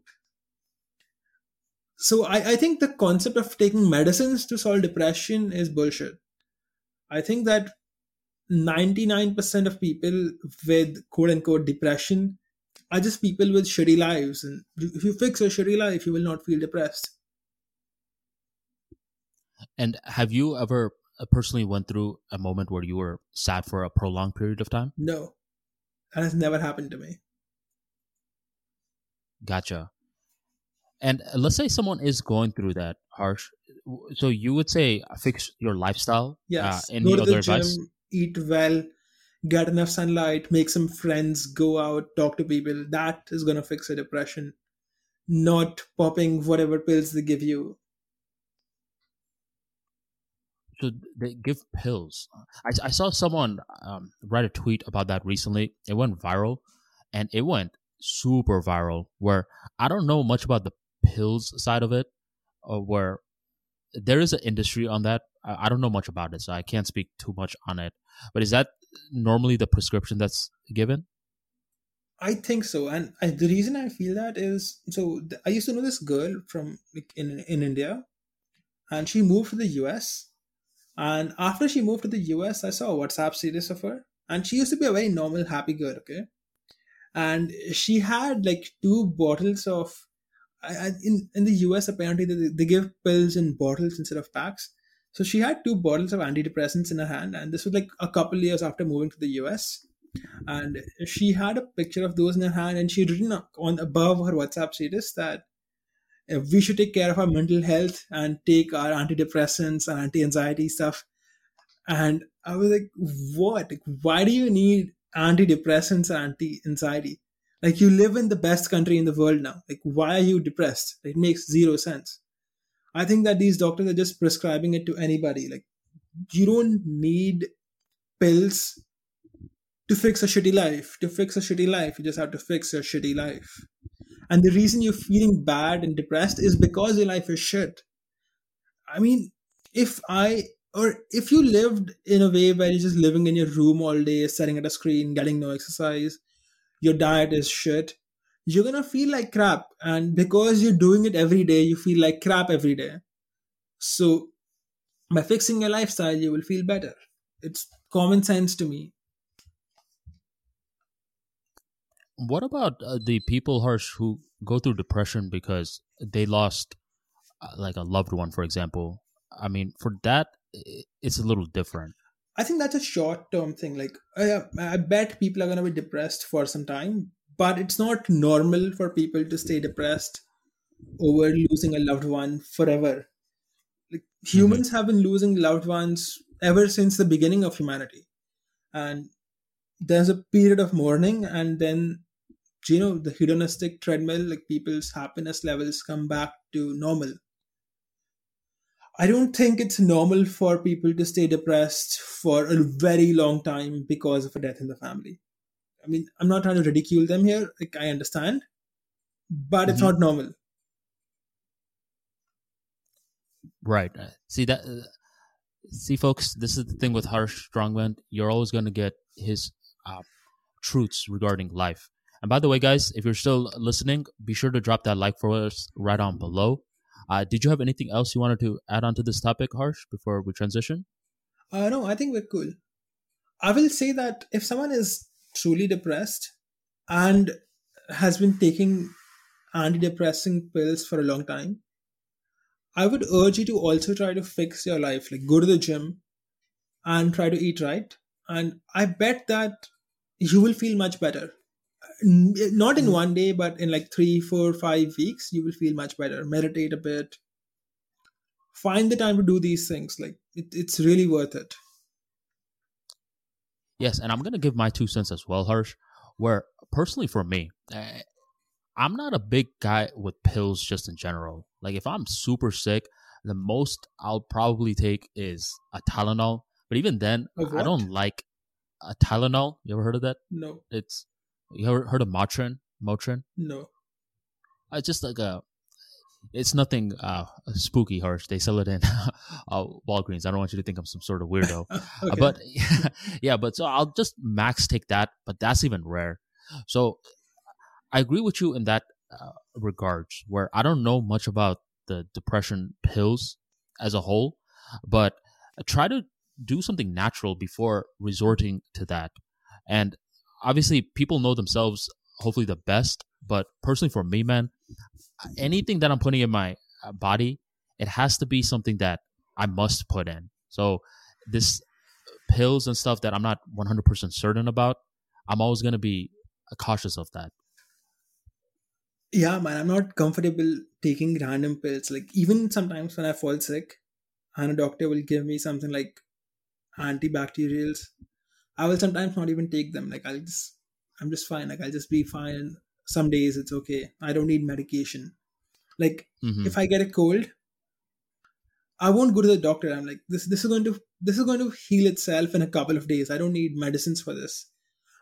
so I, I think the concept of taking medicines to solve depression is bullshit i think that 99% of people with quote unquote depression are just people with shitty lives. And if you fix your shitty life, you will not feel depressed. And have you ever personally went through a moment where you were sad for a prolonged period of time? No, that has never happened to me. Gotcha. And uh, let's say someone is going through that harsh. So you would say fix your lifestyle. Uh, yes. Uh, any other advice? Gym, eat well, get enough sunlight, make some friends, go out, talk to people. That is going to fix a depression, not popping whatever pills they give you. So they give pills. I, I saw someone um, write a tweet about that recently. It went viral, and it went super viral. Where I don't know much about the pills side of it, or where there is an industry on that. I, I don't know much about it, so I can't speak too much on it. But is that normally the prescription that's given? I think so, and I, the reason I feel that is so. I used to know this girl from like, in in India, and she moved to the US. And after she moved to the US, I saw a WhatsApp status of her, and she used to be a very normal, happy girl. Okay, and she had like two bottles of I, in in the US apparently they, they give pills in bottles instead of packs. So she had two bottles of antidepressants in her hand, and this was like a couple years after moving to the US. And she had a picture of those in her hand, and she had written on above her WhatsApp status that Uh, we should take care of our mental health and take our antidepressants and anti-anxiety stuff. And I was like, what? Like, why do you need antidepressants and anti-anxiety? Like you live in the best country in the world now. Like why are you depressed? It makes zero sense. I think that these doctors are just prescribing it to anybody. Like you don't need pills to fix a shitty life. To fix a shitty life, you just have to fix your shitty life. And the reason you're feeling bad and depressed is because your life is shit. I mean, if I or if you lived in a way where you're just living in your room all day, staring at a screen, getting no exercise, your diet is shit, you're gonna feel like crap. And because you're doing it every day, you feel like crap every day. So by fixing your lifestyle, you will feel better. It's common sense to me. What about uh, the people, Harsh, who go through depression because they lost uh, like a loved one, for example? I mean, for that, it's a little different. I think that's a short term thing. Like, I, I bet people are going to be depressed for some time, but it's not normal for people to stay depressed over losing a loved one forever. Like, humans mm-hmm. have been losing loved ones ever since the beginning of humanity. And there's a period of mourning, and then, you know, the hedonistic treadmill, like people's happiness levels come back to normal I don't think it's normal for people to stay depressed for a very long time because of a death in the family. I mean, I'm not trying to ridicule them here. Like, I understand, but mm-hmm. it's not normal. Right. Uh, see that. Uh, see, folks, this is the thing with Harsh Strongman. You're always going to get his uh, truths regarding life. And by the way, guys, if you're still listening, be sure to drop that like for us right on below. Uh, did you have anything else you wanted to add on to this topic, Harsh, before we transition? Uh, no, I think we're cool. I will say that if someone is truly depressed and has been taking antidepressant pills for a long time, I would urge you to also try to fix your life. Like go to the gym and try to eat right. And I bet that you will feel much better. Not in one day, but in like three, four, five weeks, you will feel much better. Meditate a bit. Find the time to do these things. Like it, it's really worth it. Yes, and I'm gonna give my two cents as well, Harsh. Where personally for me, eh, I'm not a big guy with pills just in general. Like if I'm super sick, the most I'll probably take is a Tylenol. But even then, I don't like a Tylenol. You ever heard of that? No, It's you ever heard of Motrin? Motrin? no. It's just like a. It's nothing uh, spooky, harsh. They sell it in <laughs> uh, Walgreens. I don't want you to think I'm some sort of weirdo. <laughs> Uh, Okay. But <laughs> yeah, but so I'll just max take that, but that's even rare. So I agree with you in that uh, regards, where I don't know much about the depression pills as a whole, but try to do something natural before resorting to that. And obviously, people know themselves hopefully the best, but personally for me, man, anything that I'm putting in my uh, body, it has to be something that I must put in. So this pills and stuff that I'm not 100% certain about, I'm always going to be cautious of that. Yeah, man, I'm not comfortable taking random pills. Like, even sometimes when I fall sick and a doctor will give me something like antibacterials, I will sometimes not even take them. Like, I'll just, I'm just fine. Like, I'll just be fine. Some days it's okay. I don't need medication. Like, Mhm. if I get a cold, I won't go to the doctor. I'm like, this, this is going to, this is going to heal itself in a couple of days. I don't need medicines for this.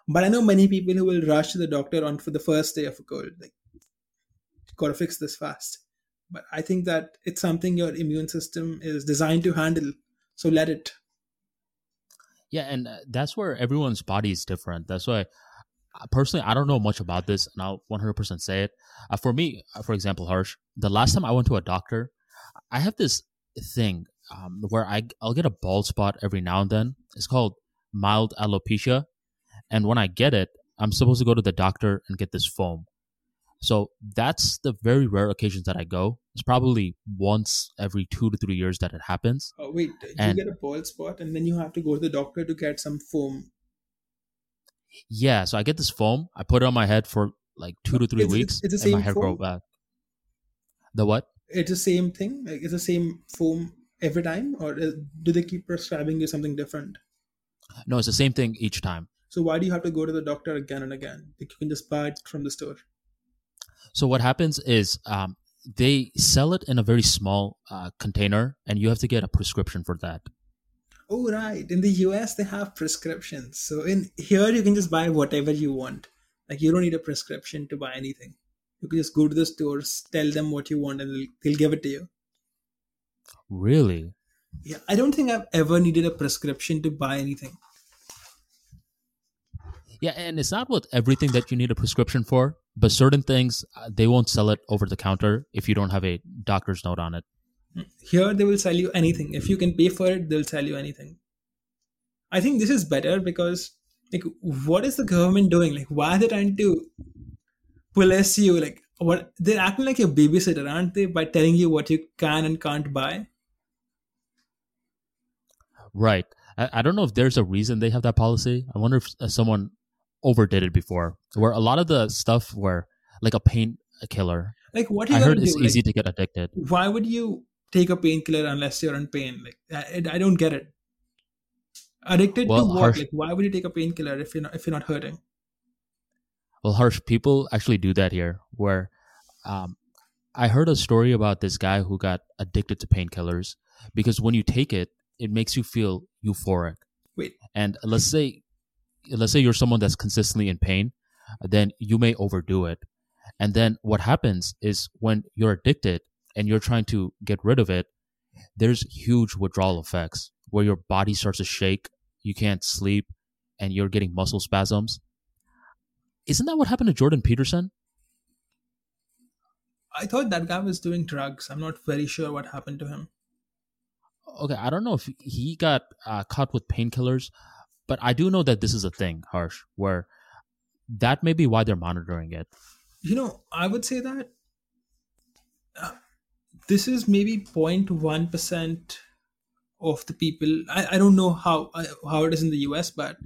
But I know many people who will rush to the doctor on for the first day of a cold. Like, got to fix this fast. But I think that it's something your immune system is designed to handle. So let it. Yeah, and uh, that's where everyone's body is different. That's why, uh, personally, I don't know much about this, and I'll 100% say it. Uh, for me, uh, for example, Harsh, the last time I went to a doctor, I have this thing um, where I, I'll get a bald spot every now and then. It's called mild alopecia. And when I get it, I'm supposed to go to the doctor and get this foam. So that's the very rare occasions that I go. It's probably once every two to three years that it happens. Oh, wait, you And- get a bald spot and then you have to go to the doctor to get some foam. Yeah, so I get this foam. I put it on my head for like two to three It's- weeks, it's- it's the and my hair grow foam? back. The what? It's the same thing? Like, it's the same foam every time? Or do they keep prescribing you something different? No, it's the same thing each time. So why do you have to go to the doctor again and again? Like, you can just buy it from the store. So what happens is um, they sell it in a very small uh, container, and you have to get a prescription for that. Oh right. In the US they have prescriptions. So in here you can just buy whatever you want. Like you don't need a prescription to buy anything. You can just go to the stores, tell them what you want, and they'll, they'll give it to you. Really? Yeah, I don't think I've ever needed a prescription to buy anything. Yeah, and it's not with everything that you need a prescription for, but certain things uh, they won't sell it over the counter if you don't have a doctor's note on it. Here they will sell you anything. If you can pay for it, they'll sell you anything. I think this is better because like what is the government doing? Like why are they trying to police you? Like what they're acting like your babysitter, aren't they? By telling you what you can and can't buy. Right. I, I don't know if there's a reason they have that policy. I wonder if uh, someone overdid it before, where a lot of the stuff where like a painkiller. Like what I heard it's do? easy Like, to get addicted. why would you take a painkiller unless you're in pain? Like I, I don't get it. Addicted Well, to what? harsh- Like why would you take a painkiller if you're not if you're not hurting? Well, harsh people actually do that here. Where um, I heard a story about this guy who got addicted to painkillers because when you take it, it makes you feel euphoric. Wait, And let's say, let's say you're someone that's consistently in pain, then you may overdo it. And then what happens is when you're addicted and you're trying to get rid of it, there's huge withdrawal effects where your body starts to shake, you can't sleep, and you're getting muscle spasms. Isn't that what happened to Jordan Peterson? I thought that guy was doing drugs. I'm not very sure what happened to him. Okay, I don't know if he got uh, caught with painkillers, but I do know that this is a thing, Harsh, where that may be why they're monitoring it. You know, I would say that uh, this is maybe 0.1% of the people I, I don't know how uh, how it is in the us but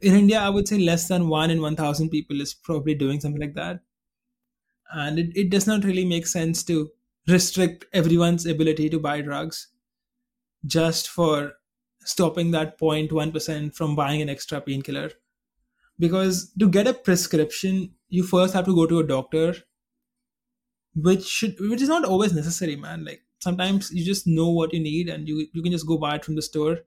in india i would say less than 1 in 1000 people is probably doing something like that and it, it does not really make sense to restrict everyone's ability to buy drugs just for stopping that 0.1% from buying an extra painkiller. Because to get a prescription you first have to go to a doctor which should which is not always necessary man. Like sometimes you just know what you need and you you can just go buy it from the store.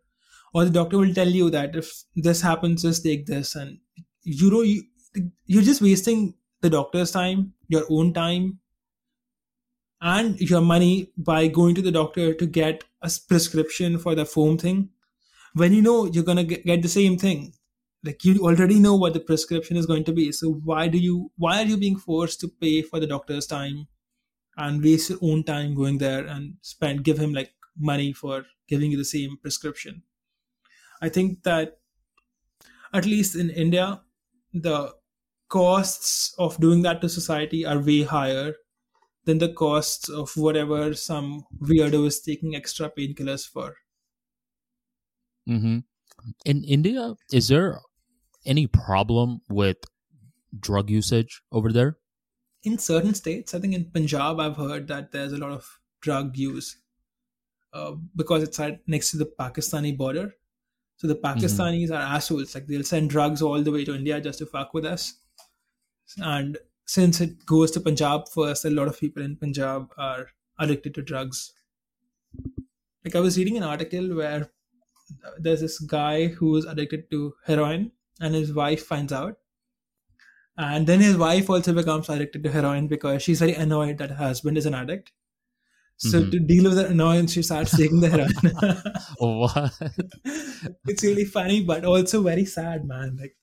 Or the doctor will tell you that if this happens just take this. And you know you you're just wasting the doctor's time your own time and your money by going to the doctor to get a prescription for the foam thing when you know you're going to get the same thing like you already know what the prescription is going to be so why do you why are you being forced to pay for the doctor's time and waste your own time going there and spend give him like money for giving you the same prescription i think that at least in india the costs of doing that to society are way higher than the costs of whatever some weirdo is taking extra painkillers for. Mm-hmm. In India, is there any problem with drug usage over there? In certain states, I think in Punjab, I've heard that there's a lot of drug use uh, because it's right next to the Pakistani border. So the mm-hmm. Pakistanis mm-hmm. are assholes. Like they'll send drugs all the way to India just to fuck with us. And since it goes to Punjab first, a lot of people in Punjab are addicted to drugs. Like I was reading an article where there's this guy who is addicted to heroin, and his wife finds out, and then his wife also becomes addicted to heroin because she's very annoyed that her husband is an addict. So mm-hmm. to deal with the annoyance, she starts taking the heroin. <laughs> what? <laughs> it's really funny, but also very sad, man. Like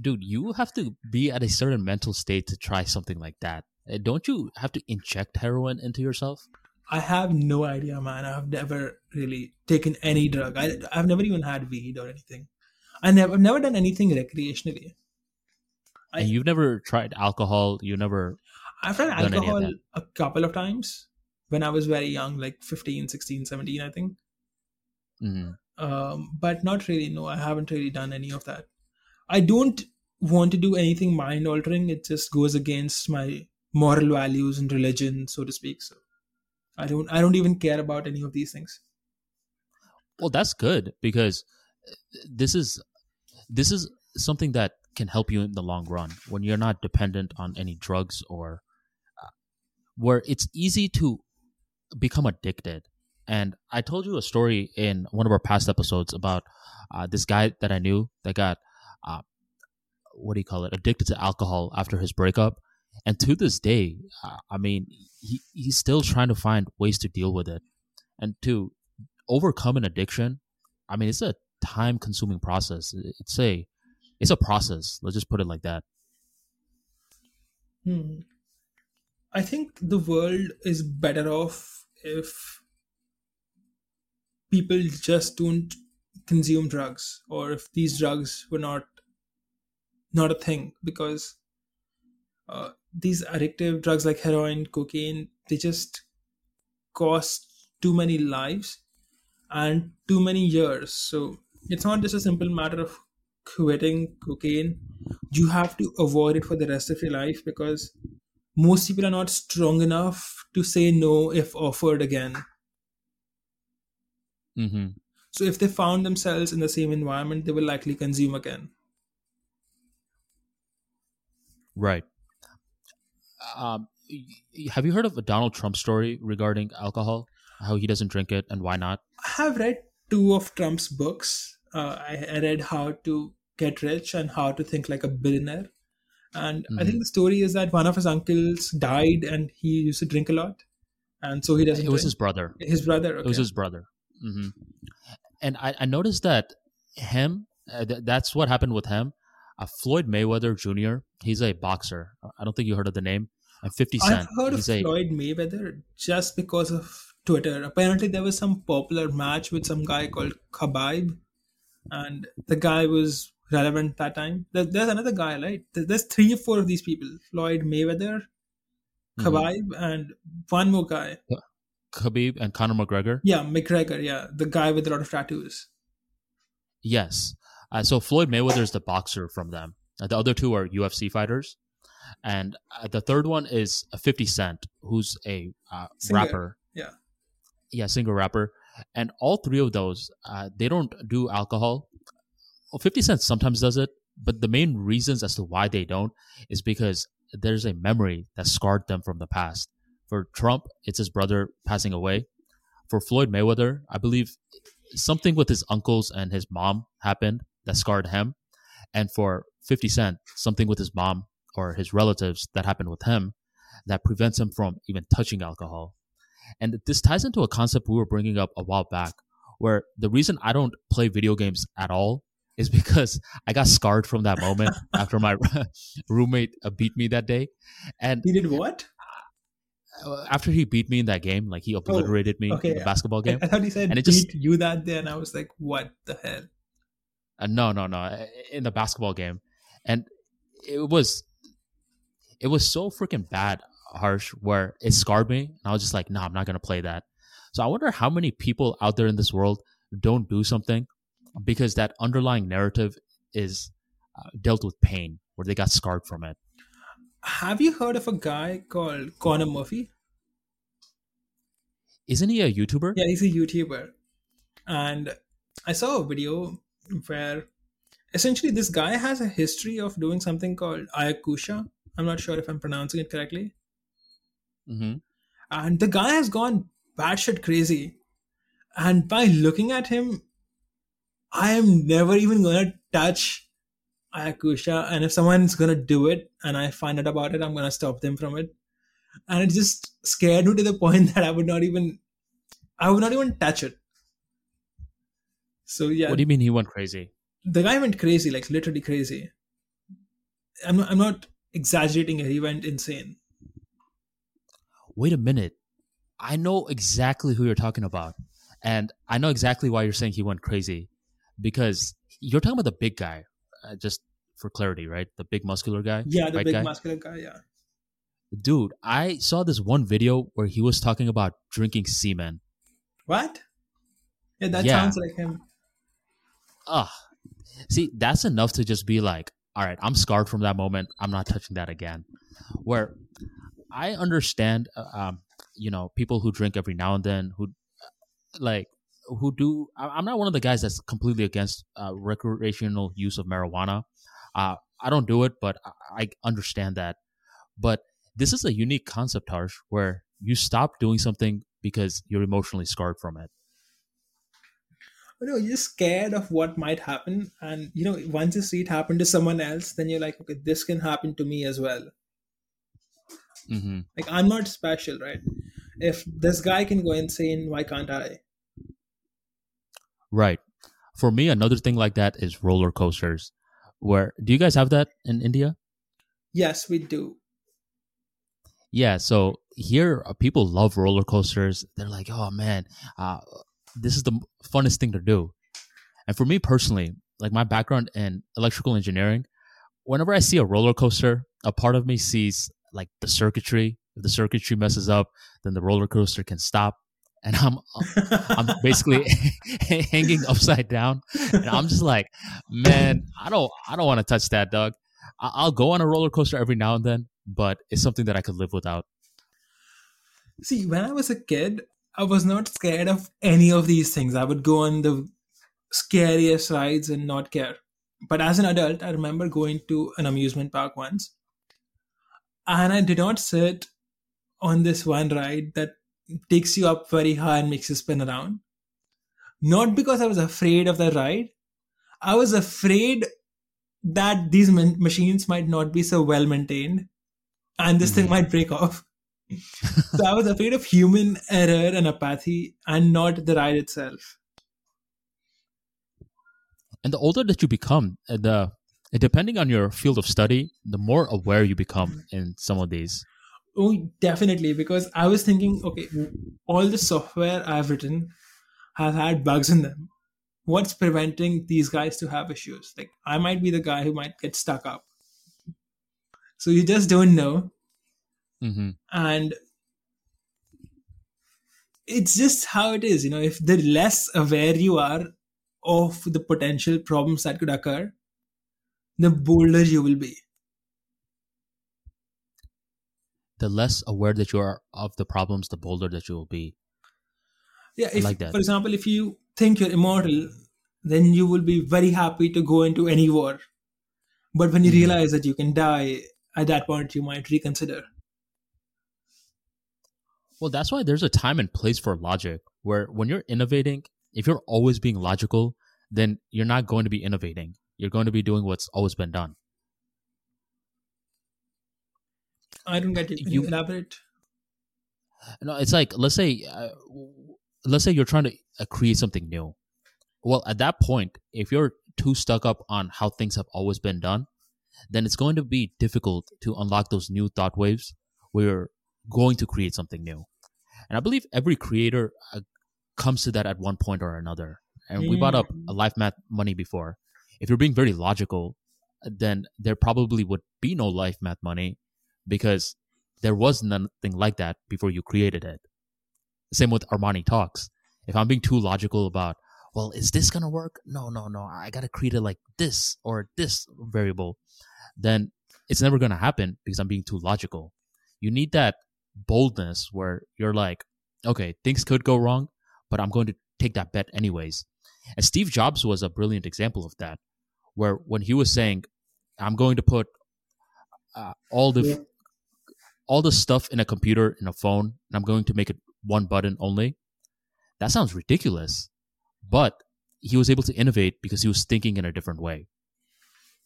dude, you have to be at a certain mental state to try something like that. Uh, don't you have to inject heroin into yourself? I have no idea, man. I've never really taken any drug. I, have never even had weed or anything. I never, I've never done anything recreationally. I, and you've never tried alcohol. You never. I've tried alcohol a couple of times when I was very young, like 15, 16, 17, I think. Mm-hmm. Um, but not really. No, I haven't really done any of that. I don't want to do anything mind altering. It just goes against my moral values and religion, so to speak. So I don't I don't even care about any of these things. Well, that's good because this is this is something that can help you in the long run when you're not dependent on any drugs or uh, where it's easy to become addicted. And I told you a story in one of our past episodes about uh, this guy that I knew that got uh, what do you call it addicted to alcohol after his breakup and to this day uh, i mean he, he's still trying to find ways to deal with it. And to overcome an addiction i mean it's a time consuming process it's a it's a process. Let's just put it like that. Hmm. i think the world is better off if people just don't consume drugs or if these drugs were not not a thing because uh, these addictive drugs like heroin cocaine they just cost too many lives and too many years so it's not just a simple matter of quitting cocaine you have to avoid it for the rest of your life because most people are not strong enough to say no if offered again mm-hmm. So if they found themselves in the same environment, they will likely consume again. Right. Um, have you heard of a Donald Trump story regarding alcohol? How he doesn't drink it and why not? I have read two of Trump's books. Uh, I, read How to Get Rich and How to Think Like a Billionaire. And mm-hmm. I think mm-hmm. the story is that one of his uncles died and he used to drink a lot. And so he doesn't. It was drink. his brother. His brother. Okay. It was his brother. Mm-hmm. And I, I, noticed that him, uh, th- that's what happened with him. Uh, Floyd Mayweather Jr., he's a boxer. I don't think you heard of the name. And 50 Cent. I've heard he's of a, Floyd Mayweather just because of Twitter. Apparently, there was some popular match with some guy called Khabib, and the guy was relevant that time. There's another guy, right? There's three or four of these people Floyd Mayweather, Khabib and one more guy. Khabib and Conor McGregor. Yeah, McGregor. Yeah, the guy with a lot of tattoos. Yes. Uh, so Floyd Mayweather is the boxer from them. Uh, the other two are UFC fighters, and uh, the third one is 50 Cent, who's a uh, Singer. rapper. Yeah. Yeah, singer rapper. And all three of those, uh, they don't do alcohol. Well, 50 Cent sometimes does it, but the main reasons as to why they don't is because there's a memory that scarred them from the past. For Trump, it's his brother passing away. For Floyd Mayweather, I believe something with his uncles and his mom happened that scarred him. And for 50 Cent, something with his mom or his relatives that happened with him that prevents him from even touching alcohol. And this ties into a concept we were bringing up a while back, where the reason I don't play video games at all is because I got scarred from that moment <laughs> after my <laughs> roommate uh, beat me that day. And He did what? uh, after he beat me in that game, like he obliterated me okay, in the yeah. basketball I, game. I thought he said And it beat just- you that day, and I was like, what the hell? Uh, no, no, no. In the basketball game, and it was, it was so freaking bad, harsh, where it scarred me. And I was just like, no, I'm not gonna play that. So I wonder how many people out there in this world don't do something because that underlying narrative is uh, dealt with pain, where they got scarred from it. Have you heard of a guy called Connor Murphy? Isn't he a YouTuber? Yeah, he's a YouTuber. And I saw a video where essentially this guy has a history of doing something called Ayakusha. I'm not sure if I'm pronouncing it correctly. hmm And the guy has gone batshit crazy. And by looking at him, I am never even gonna touch Ayakusha. And if someone's gonna do it and I find out about it, I'm gonna stop them from it. And it just scared me to the <laughs> point that I would not even I would not even touch it. So yeah, What do you mean he went crazy? the guy went crazy, like literally crazy. I'm not, I'm not exaggerating it. He went insane. Wait a minute. I know exactly who you're talking about. And I know exactly why you're saying he went crazy. Because you're talking about the big guy, uh, just for clarity, right? The big muscular guy. Yeah, the big guy. muscular guy. Yeah. Dude, I saw this one video where he was talking about drinking semen. What? Yeah, that Yeah. sounds like him. Ugh. See, that's enough to just be like, all right, I'm scarred from that moment. I'm not touching that again. Where I understand, uh, um, you know, people who drink every now and then, who like, who do. I'm not one of the guys that's completely against uh, recreational use of marijuana. Uh, I don't do it, but I understand that. But this is a unique concept, Harsh, where you stop doing something because you're emotionally scarred from it. You know, you're scared of what might happen, and you know, once you see it happen to someone else, then you're like, okay, this can happen to me as well. hmm Like, I'm not special, right? If this guy can go insane, why can't I? Right. For me, another thing like that is roller coasters. Where do you guys have that in India? Yes, we do. Yeah. So here, uh, people love roller coasters. They're like, oh man, uh, this is the funnest thing to do. And for me personally, like my background in electrical engineering, whenever I see a roller coaster, a part of me sees like the circuitry. If the circuitry messes up, then the roller coaster can stop. And I'm <laughs> I'm basically <laughs> hanging upside down, and I'm just like, man, I don't, I don't want to touch that, dog. I'll go on a roller coaster every now and then, but it's something that I could live without. See, when I was a kid, I was not scared of any of these things. I would go on the scariest rides and not care. But as an adult, I remember going to an amusement park once, and I did not sit on this one ride that takes you up very high and makes you spin around. Not because I was afraid of the ride, I was afraid that these machines might not be so well maintained and this thing Mhm. might break off. So I was afraid of human error and apathy and not the ride itself. And the older that you become, uh, the depending on your field of study, the more aware you become in some of these. Oh, definitely. Because I was thinking, okay, all the software I've written has had bugs in them. What's preventing these guys to have issues? Like, I might be the guy who might get stuck up. So you just don't know. Mm-hmm. and it's just how it is you know if the less aware you are of the potential problems that could occur the bolder you will be The less aware that you are of the problems, the bolder that you will be. yeah if like that. for example if you think you're immortal then you will be very happy to go into any war but when you Mhm. realize that you can die at that point you might reconsider Well, that's why there's a time and place for logic. Where when you're innovating, if you're always being logical, then you're not going to be innovating. You're going to be doing what's always been done. i don't get it. can you, You- elaborate No, it's like let's say, uh, let's say you're trying to uh, create something new. Well, at that point, if you're too stuck up on how things have always been done, then it's going to be difficult to unlock those new thought waves where you're going to create something new. And I believe every creator uh, comes to that at one point or another. And we brought up a life math money before. If you're being very logical, then there probably would be no life math money because there was nothing like that before you created it. Same with Armani Talks. If I'm being too logical about, well, is this gonna work? No, no, no. I gotta create it like this or this variable. Then it's never gonna happen because I'm being too logical. You need that boldness where you're like, okay, things could go wrong, but I'm going to take that bet anyways. And Steve Jobs was a brilliant example of that, where when he was saying, I'm going to put uh, all the Yeah. all the stuff in a computer in a phone and i'm going to make it one button only that sounds ridiculous but he was able to innovate because he was thinking in a different way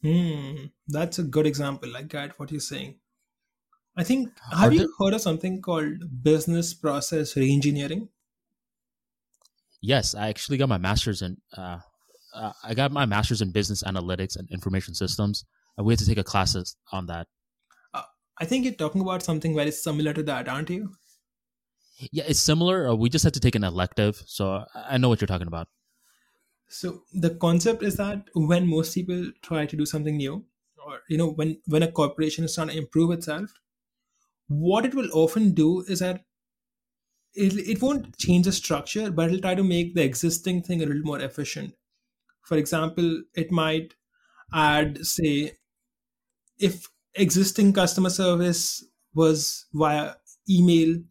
Hmm, that's a good example. I get what you're saying. I think Are have you there- heard of something called business process reengineering? yes i actually got my master's in uh, uh, i got my master's in business analytics and information systems and we had to take a classes on that I think you're talking about something very similar to that, aren't you? yeah it's similar uh, we just had to take an elective so i I know what you're talking about So the concept is that when most people try to do something new, or you know, when when a corporation is trying to improve itself, what it will often do is that it, it won't change the structure, but it'll try to make the existing thing a little more efficient. For example, it might add, say, if existing customer service was via email,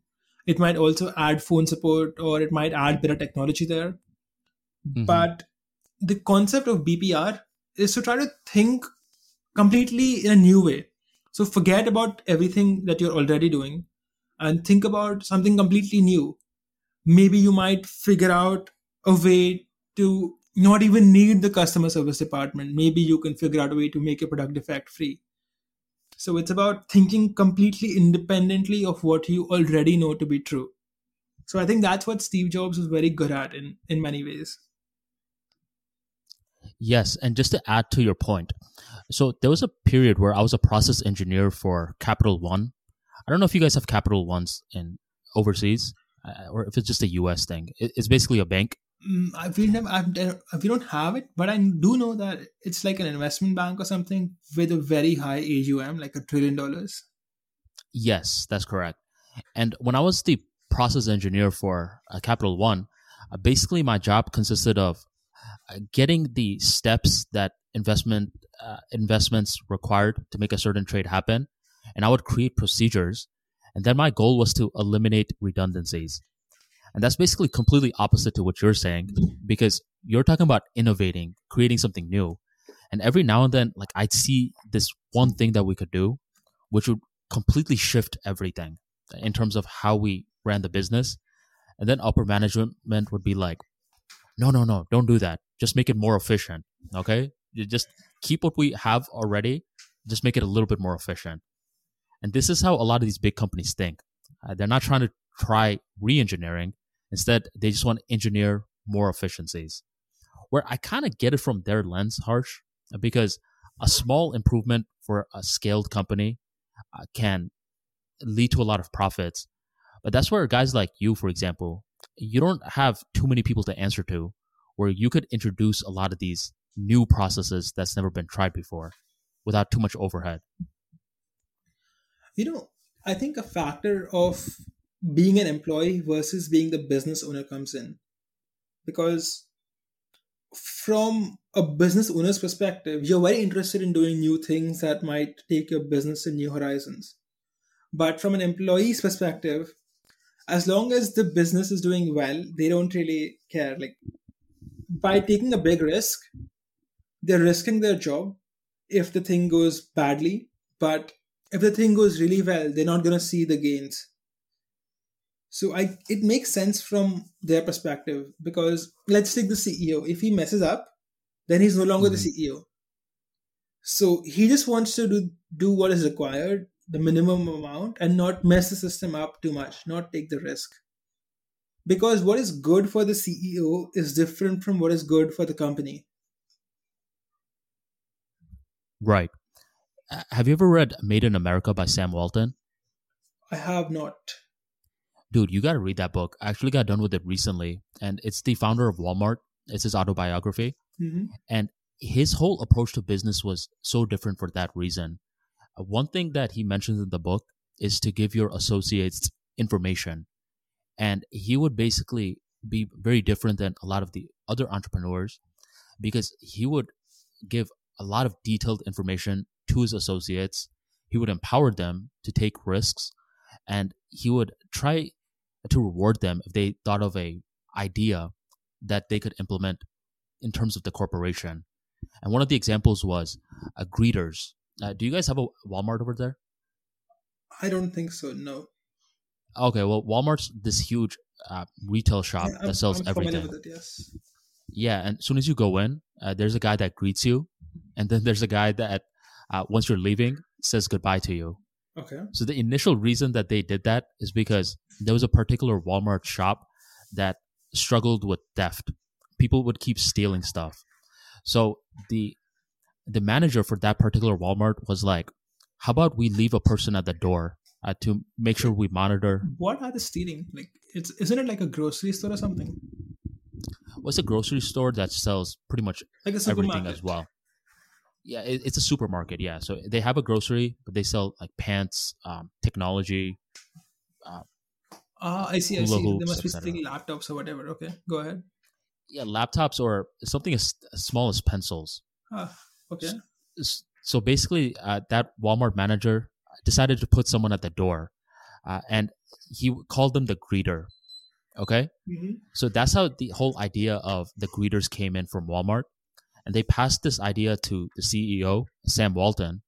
it might also add phone support or it might add better technology there Mhm. but the concept of bpr is to try to think completely in a new way so forget about everything that you're already doing and think about something completely new. Maybe you might figure out a way to not even need the customer service department. Maybe you can figure out a way to make your product defect free. So it's about thinking completely independently of what you already know to be true. So i think that's what steve jobs was very good at in in many ways Yes, and just to add to your point, so there was a period where I was a process engineer for Capital One. I don't know if you guys have Capital Ones in overseas, uh, or if it's just a U.S. thing. It's basically a bank. Mm, I feel never, I've, we don't have it, but I do know that it's like an investment bank or something with a very high AUM, like a trillion dollars. Yes, that's correct. And when I was the process engineer for uh, Capital One, uh, basically my job consisted of getting the steps that investment uh, investments required to make a certain trade happen, and I would create procedures. And then my goal was to eliminate redundancies. And that's basically completely opposite to what you're saying because you're talking about innovating, creating something new. And every now and then, like I'd see this one thing that we could do, which would completely shift everything in terms of how we ran the business. And then upper management would be like, no, no, no, don't do that. Just make it more efficient. Okay. You just keep what we have already, just make it a little bit more efficient. And this is how a lot of these big companies think. Uh, they're not trying to try re engineering. Instead, they just want to engineer more efficiencies. Where I kind of get it from their lens, Harsh, because a small improvement for a scaled company uh, can lead to a lot of profits. But that's where guys like you, for example, you don't have too many people to answer to, where you could introduce a lot of these new processes that's never been tried before without too much overhead. You know, I think a factor of being an employee versus being the business owner comes in. Because from a business owner's perspective, you're very interested in doing new things that might take your business in new horizons. But from an employee's perspective, as long as the business is doing well, they don't really care. Like by taking a big risk, they're risking their job if the thing goes badly. But if the thing goes really well, they're not going to see the gains. So I, it makes sense from their perspective because let's take the CEO. If he messes up, then he's no longer mm-hmm. the CEO. So he just wants to do do what is required, the minimum amount, and not mess the system up too much, not take the risk. Because what is good for the CEO is different from what is good for the company. Right. Have you ever read Made in America by Sam Walton? I have not. Dude, you got to read that book. I actually got done with it recently, and it's the founder of Walmart. It's his autobiography. Mm-hmm. And his whole approach to business was so different for that reason. One thing that he mentions in the book is to give your associates information. And he would basically be very different than a lot of the other entrepreneurs because he would give a lot of detailed information to his associates. He would empower them to take risks and he would try to reward them if they thought of a idea that they could implement in terms of the corporation. And one of the examples was uh, greeters. Uh, do you guys have a Walmart over there? I don't think so. No. Okay, well, Walmart's this huge uh, retail shop yeah, that sells I'm everything. It, yes. Yeah, and as soon as you go in, uh, there's a guy that greets you, and then <laughs> there's a guy that uh, once you're leaving says goodbye to you. Okay. So the initial reason that they did that is because there was a particular Walmart shop that struggled with theft. People would keep stealing stuff. So the the manager for that particular Walmart was like, "How about we leave a person at the door uh, to make sure we monitor?" What are they stealing? Like, it's isn't it like a grocery store or something? What's a grocery store that sells pretty much like everything as well? Yeah, it, it's a supermarket. Yeah, so they have a grocery, but they sell like pants, um, technology. Uh, ah, I see. I see. Hoops, there must be something laptops or whatever. Okay, go ahead. Yeah, laptops or something as, as small as pencils. Ah, okay. So, so basically, uh, that Walmart manager decided to put someone at the door, uh, and he called them the greeter. Okay, mm-hmm. so that's how the whole idea of the greeters came in from Walmart and they passed this idea to the CEO, Sam Walton.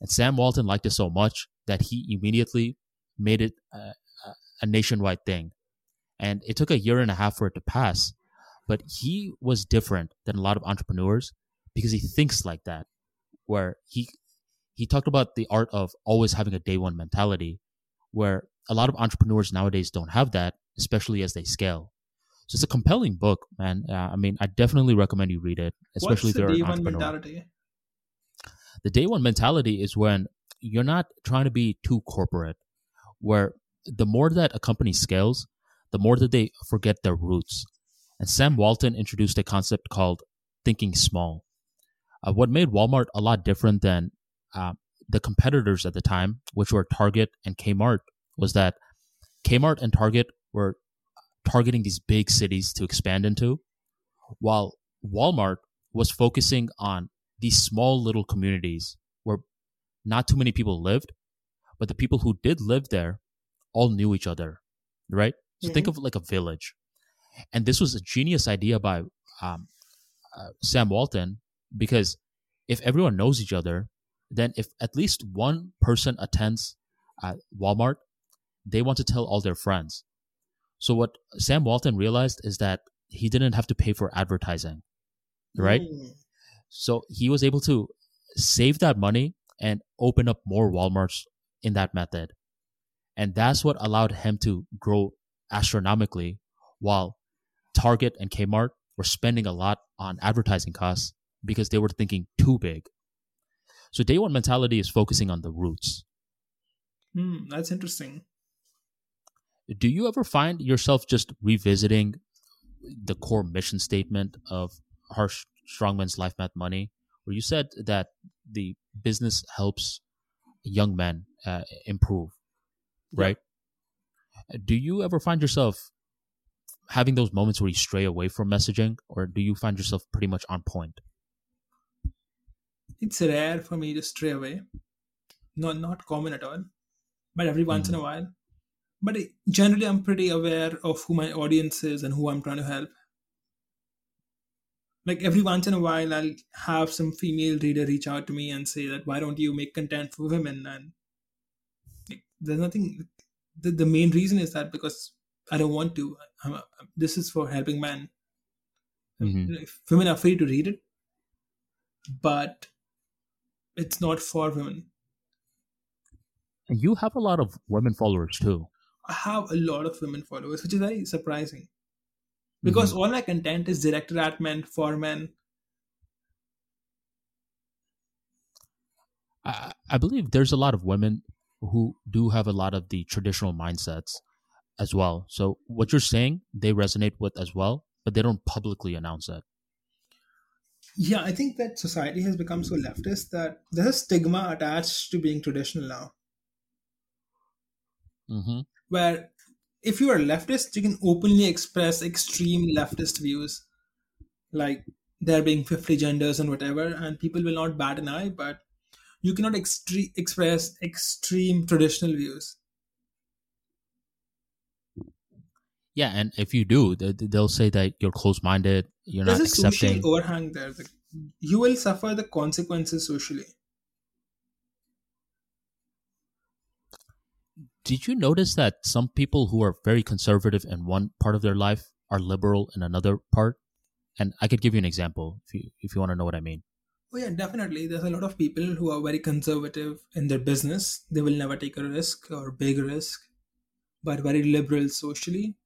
And Sam Walton liked it so much that he immediately made it a, a nationwide thing. And it took a year and a half for it to pass. But he was different than a lot of entrepreneurs because he thinks like that, where he he talked about the art of always having a day one mentality, where a lot of entrepreneurs nowadays don't have that, especially as they scale. So it's a compelling book, man. Uh, I mean, I definitely recommend you read it, especially What's if you're the day an entrepreneur. One mentality? The day one mentality is when you're not trying to be too corporate, where the more that a company scales, the more that they forget their roots. And Sam Walton introduced a concept called thinking small. Uh, what made Walmart a lot different than uh, the competitors at the time, which were Target and Kmart, was that Kmart and Target were targeting these big cities to expand into, while Walmart was focusing on these small little communities where not too many people lived, but the people who did live there all knew each other, right? So mm-hmm. think of like a village. And this was a genius idea by um, uh, Sam Walton because if everyone knows each other, then if at least one person attends uh, Walmart, they want to tell all their friends. So what Sam Walton realized is that he didn't have to pay for advertising, right? Mm. So he was able to save that money and open up more Walmarts in that method. And that's what allowed him to grow astronomically while Target and Kmart were spending a lot on advertising costs because they were thinking too big. So day one mentality is focusing on the roots. Hmm, that's interesting do you ever find yourself just revisiting the core mission statement of Harsh Strongman's Life Math Money, where you said that the business helps young men uh, improve? right? Do you ever find yourself having those moments where you stray away from messaging, or do you find yourself pretty much on point? It's rare for me to stray away. Not not common at all, but every once in a while. But generally, I'm pretty aware of who my audience is and who I'm trying to help. Like every once in a while, I'll have some female reader reach out to me and say that why don't you make content for women? And like, there's nothing. The, the main reason is that because I don't want to. I'm, I'm, this is for helping men. Mhm. If women are free to read it, but it's not for women. And you have a lot of women followers too. I have a lot of women followers, which is very surprising. Because mm-hmm. all my content is directed at men, for men. I, I believe there's a lot of women who do have a lot of the traditional mindsets as well. So what you're saying, they resonate with as well, but they don't publicly announce it. Yeah, I think that society has become so leftist that there's a stigma attached to being traditional now. hmm Where if you are leftist, you can openly express extreme leftist views, like there being 50 genders and whatever, and people will not bat an eye, but you cannot extre- express extreme traditional views. Yeah, and if you do, they, they'll say that you're close-minded, you're There's not a social accepting. overhang there. You will suffer the consequences socially. Did you notice that some people who are very conservative in one part of their life are liberal in another part? And I could give you an example if you if you want to know what I mean. Oh yeah, definitely. There's a lot of people who are very conservative in their business. They will never take a risk or big risk, but very liberal socially.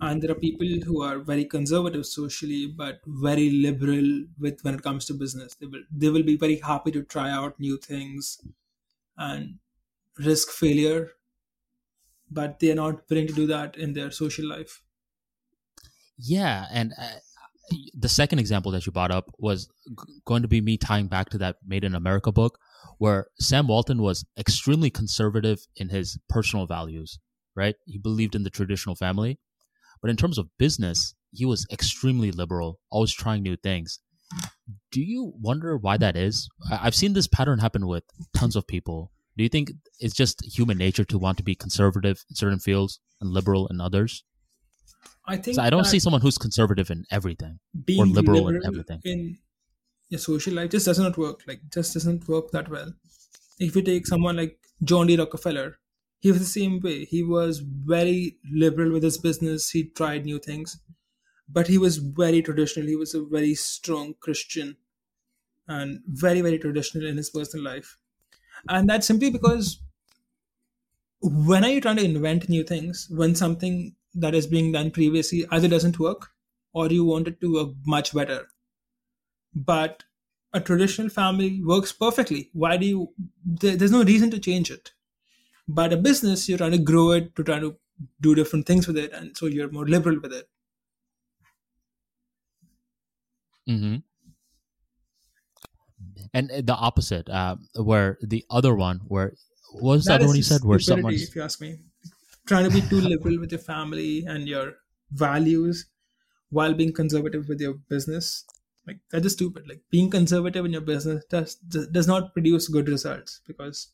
And there are people who are very conservative socially, but very liberal with when it comes to business. They will they will be very happy to try out new things and risk failure, but they are not willing to do that in their social life. Yeah, and uh, the second example that you brought up was going to be me tying back to that Made in America book, where Sam Walton was extremely conservative in his personal values. Right, he believed in the traditional family, but in terms of business, he was extremely liberal, always trying new things. Do you wonder why that is? I've seen this pattern happen with tons of people. Do you think it's just human nature to want to be conservative in certain fields and liberal in others? I think So I don't see someone who's conservative in everything. being or liberal liberal in everything. in your social life just does not work like just doesn't work that well if you take someone like john d rockefeller he was the same way. He was very liberal with his business. He tried new things but he was very traditional. He was a very strong christian and very very traditional in his personal life. And that's simply because when are you trying to invent new things? When something that is being done previously either doesn't work or you want it to work much better. But a traditional family works perfectly. Why do you there, there's no reason to change it but a business you're trying to grow it to try to do different things with it and so you're more liberal with it. Hmm And uh, the opposite, uh, where the other one, where what was the That other one you said? Where someone's if you ask me. Trying to be too liberal with your family and your values while being conservative with your business like that is stupid. Like being conservative in your business does does not produce good results because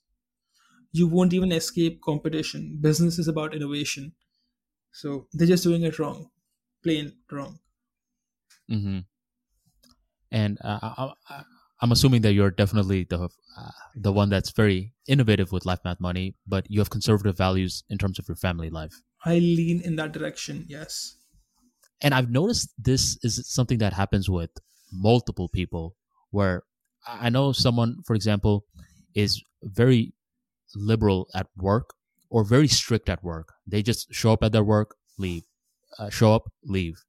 you won't even escape competition. Business is about innovation. So they're just doing it wrong. Plain wrong. Hmm And uh, I, I'm assuming that you're definitely the uh, the one that's very innovative with Life Math Money, but you have conservative values in terms of your family life. i lean in that direction yes. And I've noticed this is something that happens with multiple people where I know someone, for example, is very liberal at work or very strict at work. They just show up at their work, leave, uh, show up, leave,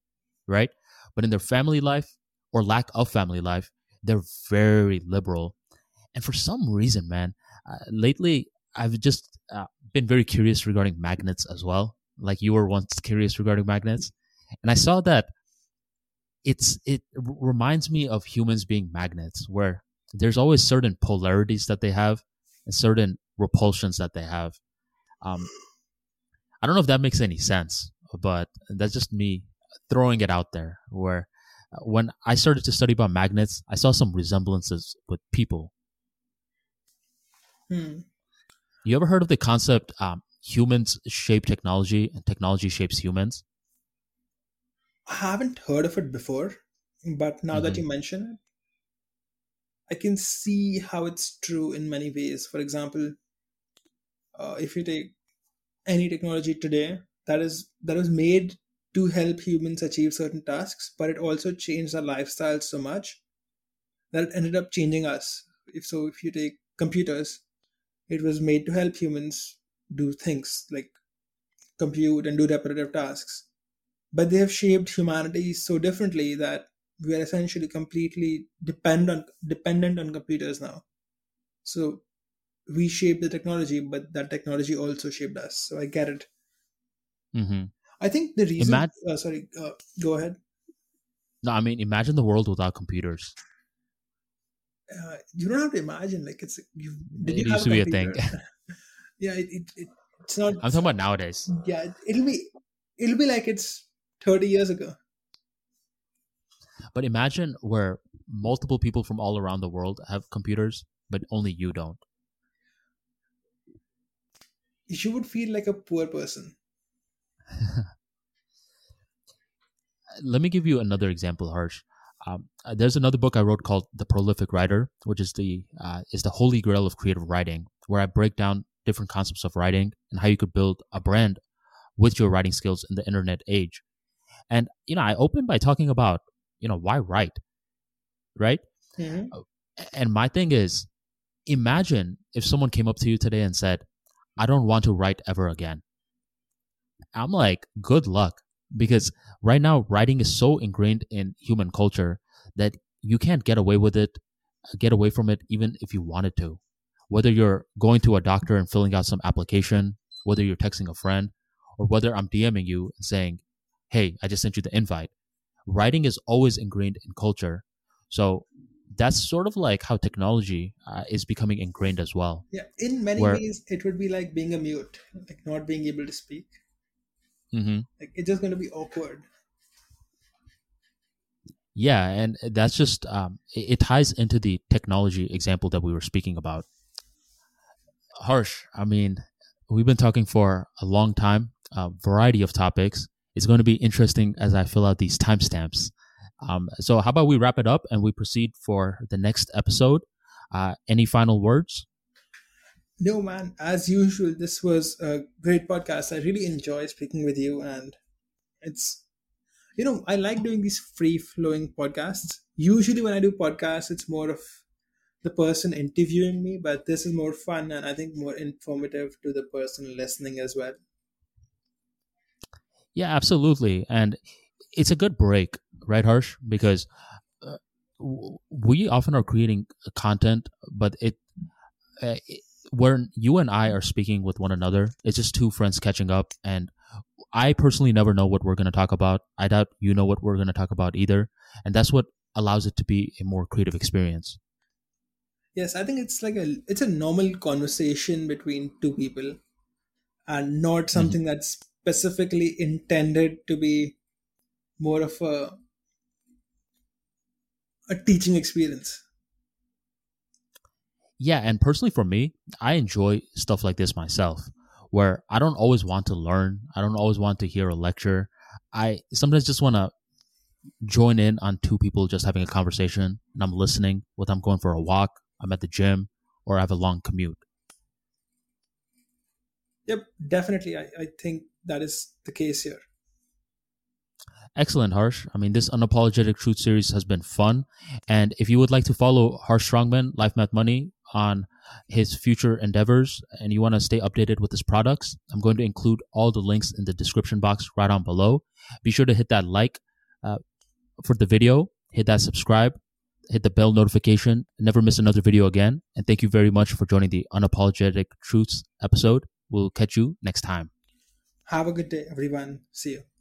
right? But in their family life or lack of family life, they're very liberal. And for some reason, man, uh, lately I've just uh, been very curious regarding magnets as well. Like you were once curious regarding magnets and I saw that it's it reminds me of humans being magnets, where there's always certain polarities that they have and certain repulsions that they have. Um, I don't know if that makes any sense, but that's just me throwing it out there. Where uh, when I started to study about magnets, I saw some resemblances with people. Hmm. You ever heard of the concept um, humans shape technology and technology shapes humans? I haven't heard of it before, but now that Mhm. you mention it, I can see how it's true in many ways. For example, uh, if you take any technology today that is that was made to help humans achieve certain tasks, but it also changed our lifestyle so much that it ended up changing us. If so, if you take computers, it was made to help humans do things like compute and do repetitive tasks but they have shaped humanity so differently that we are essentially completely depend on dependent on computers now so we shape the technology but that technology also shaped us so i get it hmm i think the reason uh, sorry uh, go ahead No, I mean, imagine the world without computers. uh, you don't have to imagine like it's you did It you used to be a thing. <laughs> yeah it, it, it, it's not I'm talking about nowadays. yeah it'll be it'll be like it's 30 years ago But imagine where multiple people from all around the world have computers, but only you don't. You would feel like a poor person <laughs> Let me give you another example, Harsh. Um, uh, there's another book I wrote called The Prolific Writer, which is the uh, is the holy grail of creative writing, where I break down different concepts of writing and how you could build a brand with your writing skills in the internet age. And you know, I open by talking about you know why write, right? Mhm. And my thing is, imagine if someone came up to you today and said, I don't want to write ever again. I'm like, good luck. Because right now, writing is so ingrained in human culture that you can't get away with it, get away from it, even if you wanted to. Whether you're going to a doctor and filling out some application, whether you're texting a friend, or whether I'm DMing you and saying, Hey, I just sent you the invite. Writing is always ingrained in culture. So that's sort of like how technology uh, is becoming ingrained as well. Yeah, in many Where- ways, it would be like being a mute, like not being able to speak. hmm Like it's just going to be awkward. Yeah, and that's just um, it, it ties into the technology example that we were speaking about. Harsh, I mean, we've been talking for a long time, a variety of topics. It's going to be interesting as I fill out these timestamps. Um, so, how about we wrap it up and we proceed for the next episode? Uh, any final words? No, man, as usual, this was a great podcast. I really enjoy speaking with you, and it's, you know, I like doing these free flowing podcasts. Usually, when I do podcasts, it's more of the person interviewing me, but this is more fun and I think more informative to the person listening as well. Yeah, absolutely. And it's a good break, right, Harsh? Because uh, we often are creating content, but it, uh, it when you and I are speaking with one another, it's just two friends catching up. And I personally never know what we're going to talk about. I doubt you know what we're going to talk about either. And that's what allows it to be a more creative experience. Yes, I think it's like a it's a normal conversation between two people and not something that's specifically intended to be more of a a teaching experience. Yeah, and personally for me, I enjoy stuff like this myself, where I don't always want to learn. I don't always want to hear a lecture. I sometimes just want to join in on two people just having a conversation, and I'm listening. Whether I'm going for a walk, I'm at the gym, or I have a long commute. Yep, definitely. I, I think that is the case here. Excellent, Harsh. I mean, this unapologetic truth series has been fun. And if you would like to follow Harsh Strongman, Life Math Money, on his future endeavors and you want to stay updated with his products, I'm going to include all the links in the description box right on below. Be sure to hit that like uh, for the video, hit that subscribe, hit the bell notification, never miss another video again. And thank you very much for joining the Unapologetic Truths episode. We'll catch you next time. Have a good day, everyone. See you.